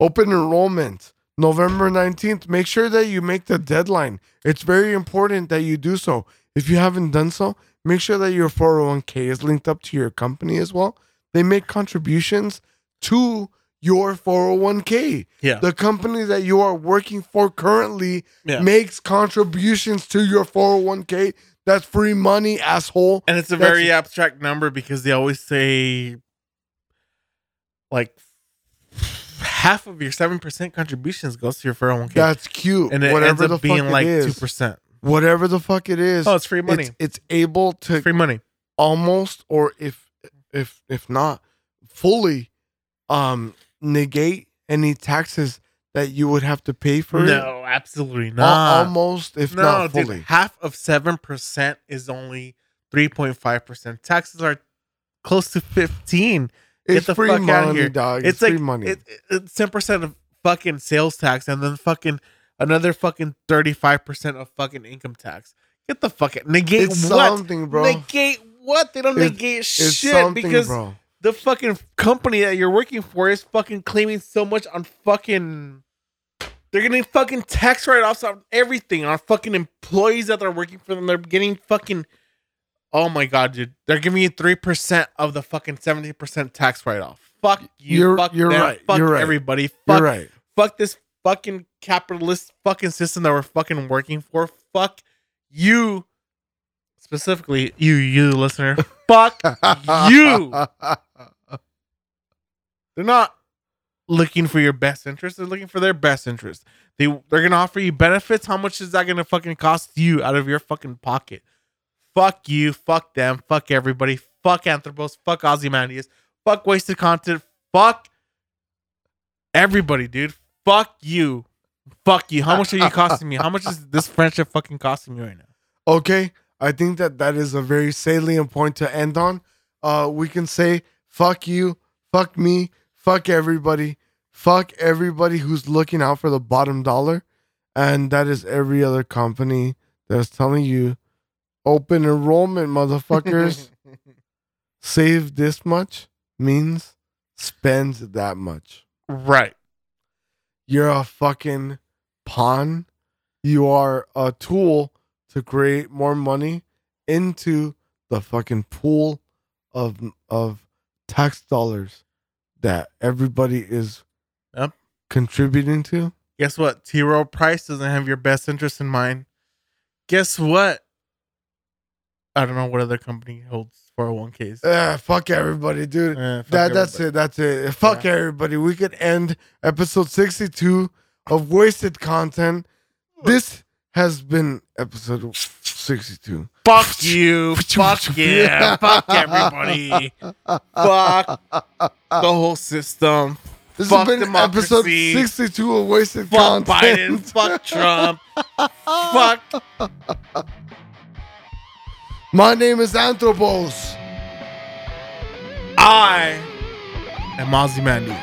Open enrollment November 19th. Make sure that you make the deadline. It's very important that you do so. If you haven't done so, make sure that your 401k is linked up to your company as well. They make contributions to your 401k. Yeah. The company that you are working for currently Yeah. makes contributions to your 401k. That's free money, asshole. And it's a That's- very abstract number because they always say like half of your seven percent contributions goes to your 401k. That's cute. and it Whatever ends up being like is. percent. Whatever the fuck it is. Oh, it's free money. It's, it's able to free money. almost or if if if not fully um negate any taxes that you would have to pay for it. No, absolutely Al- not. almost if no, not dude, fully. half of seven percent is only three point five percent. Taxes are close to fifteen. It's the free fuck money, here. dog. It's, It's, like free money. It, it- it's ten percent of fucking sales tax, and then fucking another fucking thirty five percent of fucking income tax. Get the fuck out. Negate it's what? something, bro. Negate what? They don't It's- negate shit because bro. the fucking company that you're working for is fucking claiming so much on fucking. They're getting fucking tax write offs on everything on fucking employees that are working for them. They're getting fucking. Oh my god, dude! They're giving you three percent of the fucking seventy percent tax write off. Fuck you. You're- fuck you're them, right, Fuck you're right. everybody. Fuck. You're right. Fuck this fucking capitalist fucking system that we're fucking working for. Fuck you. Specifically, you, you listener. Fuck you. They're not looking for your best interest. They're looking for their best interest. They they're gonna offer you benefits. How much is that gonna fucking cost you out of your fucking pocket? Fuck you. Fuck them. Fuck everybody. Fuck Anthropos. Fuck Ozymandias. Fuck wasted content. Fuck everybody, dude. Fuck you. Fuck you. How much are you costing me? How much is this friendship fucking costing me right now? Okay, I think that that is a very salient point to end on. Uh, we can say fuck you, fuck me, fuck everybody, fuck everybody who's looking out for the bottom dollar, and that is every other company that's telling you open enrollment, motherfuckers. Save this much means spend that much. right. You're a fucking pawn. You are a tool to create more money into the fucking pool of of tax dollars that everybody is Yep. contributing to. Guess what? T. Rowe Price doesn't have your best interest in mind. Guess what? I don't know what other company holds 401ks. Eh, fuck everybody, dude. Eh, fuck that that's everybody. it. That's it. Fuck Yeah. everybody. We could end episode 62 of wasted content. This has been episode 62. Fuck you. fuck yeah. fuck everybody. fuck the whole system. This Fuck has been democracy. episode 62 of wasted Fuck content. Biden. Fuck Trump. fuck. My name is Anthropos. I am Ozymandias.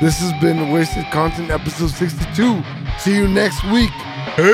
This has been wasted content episode 62. See you next week. Peace.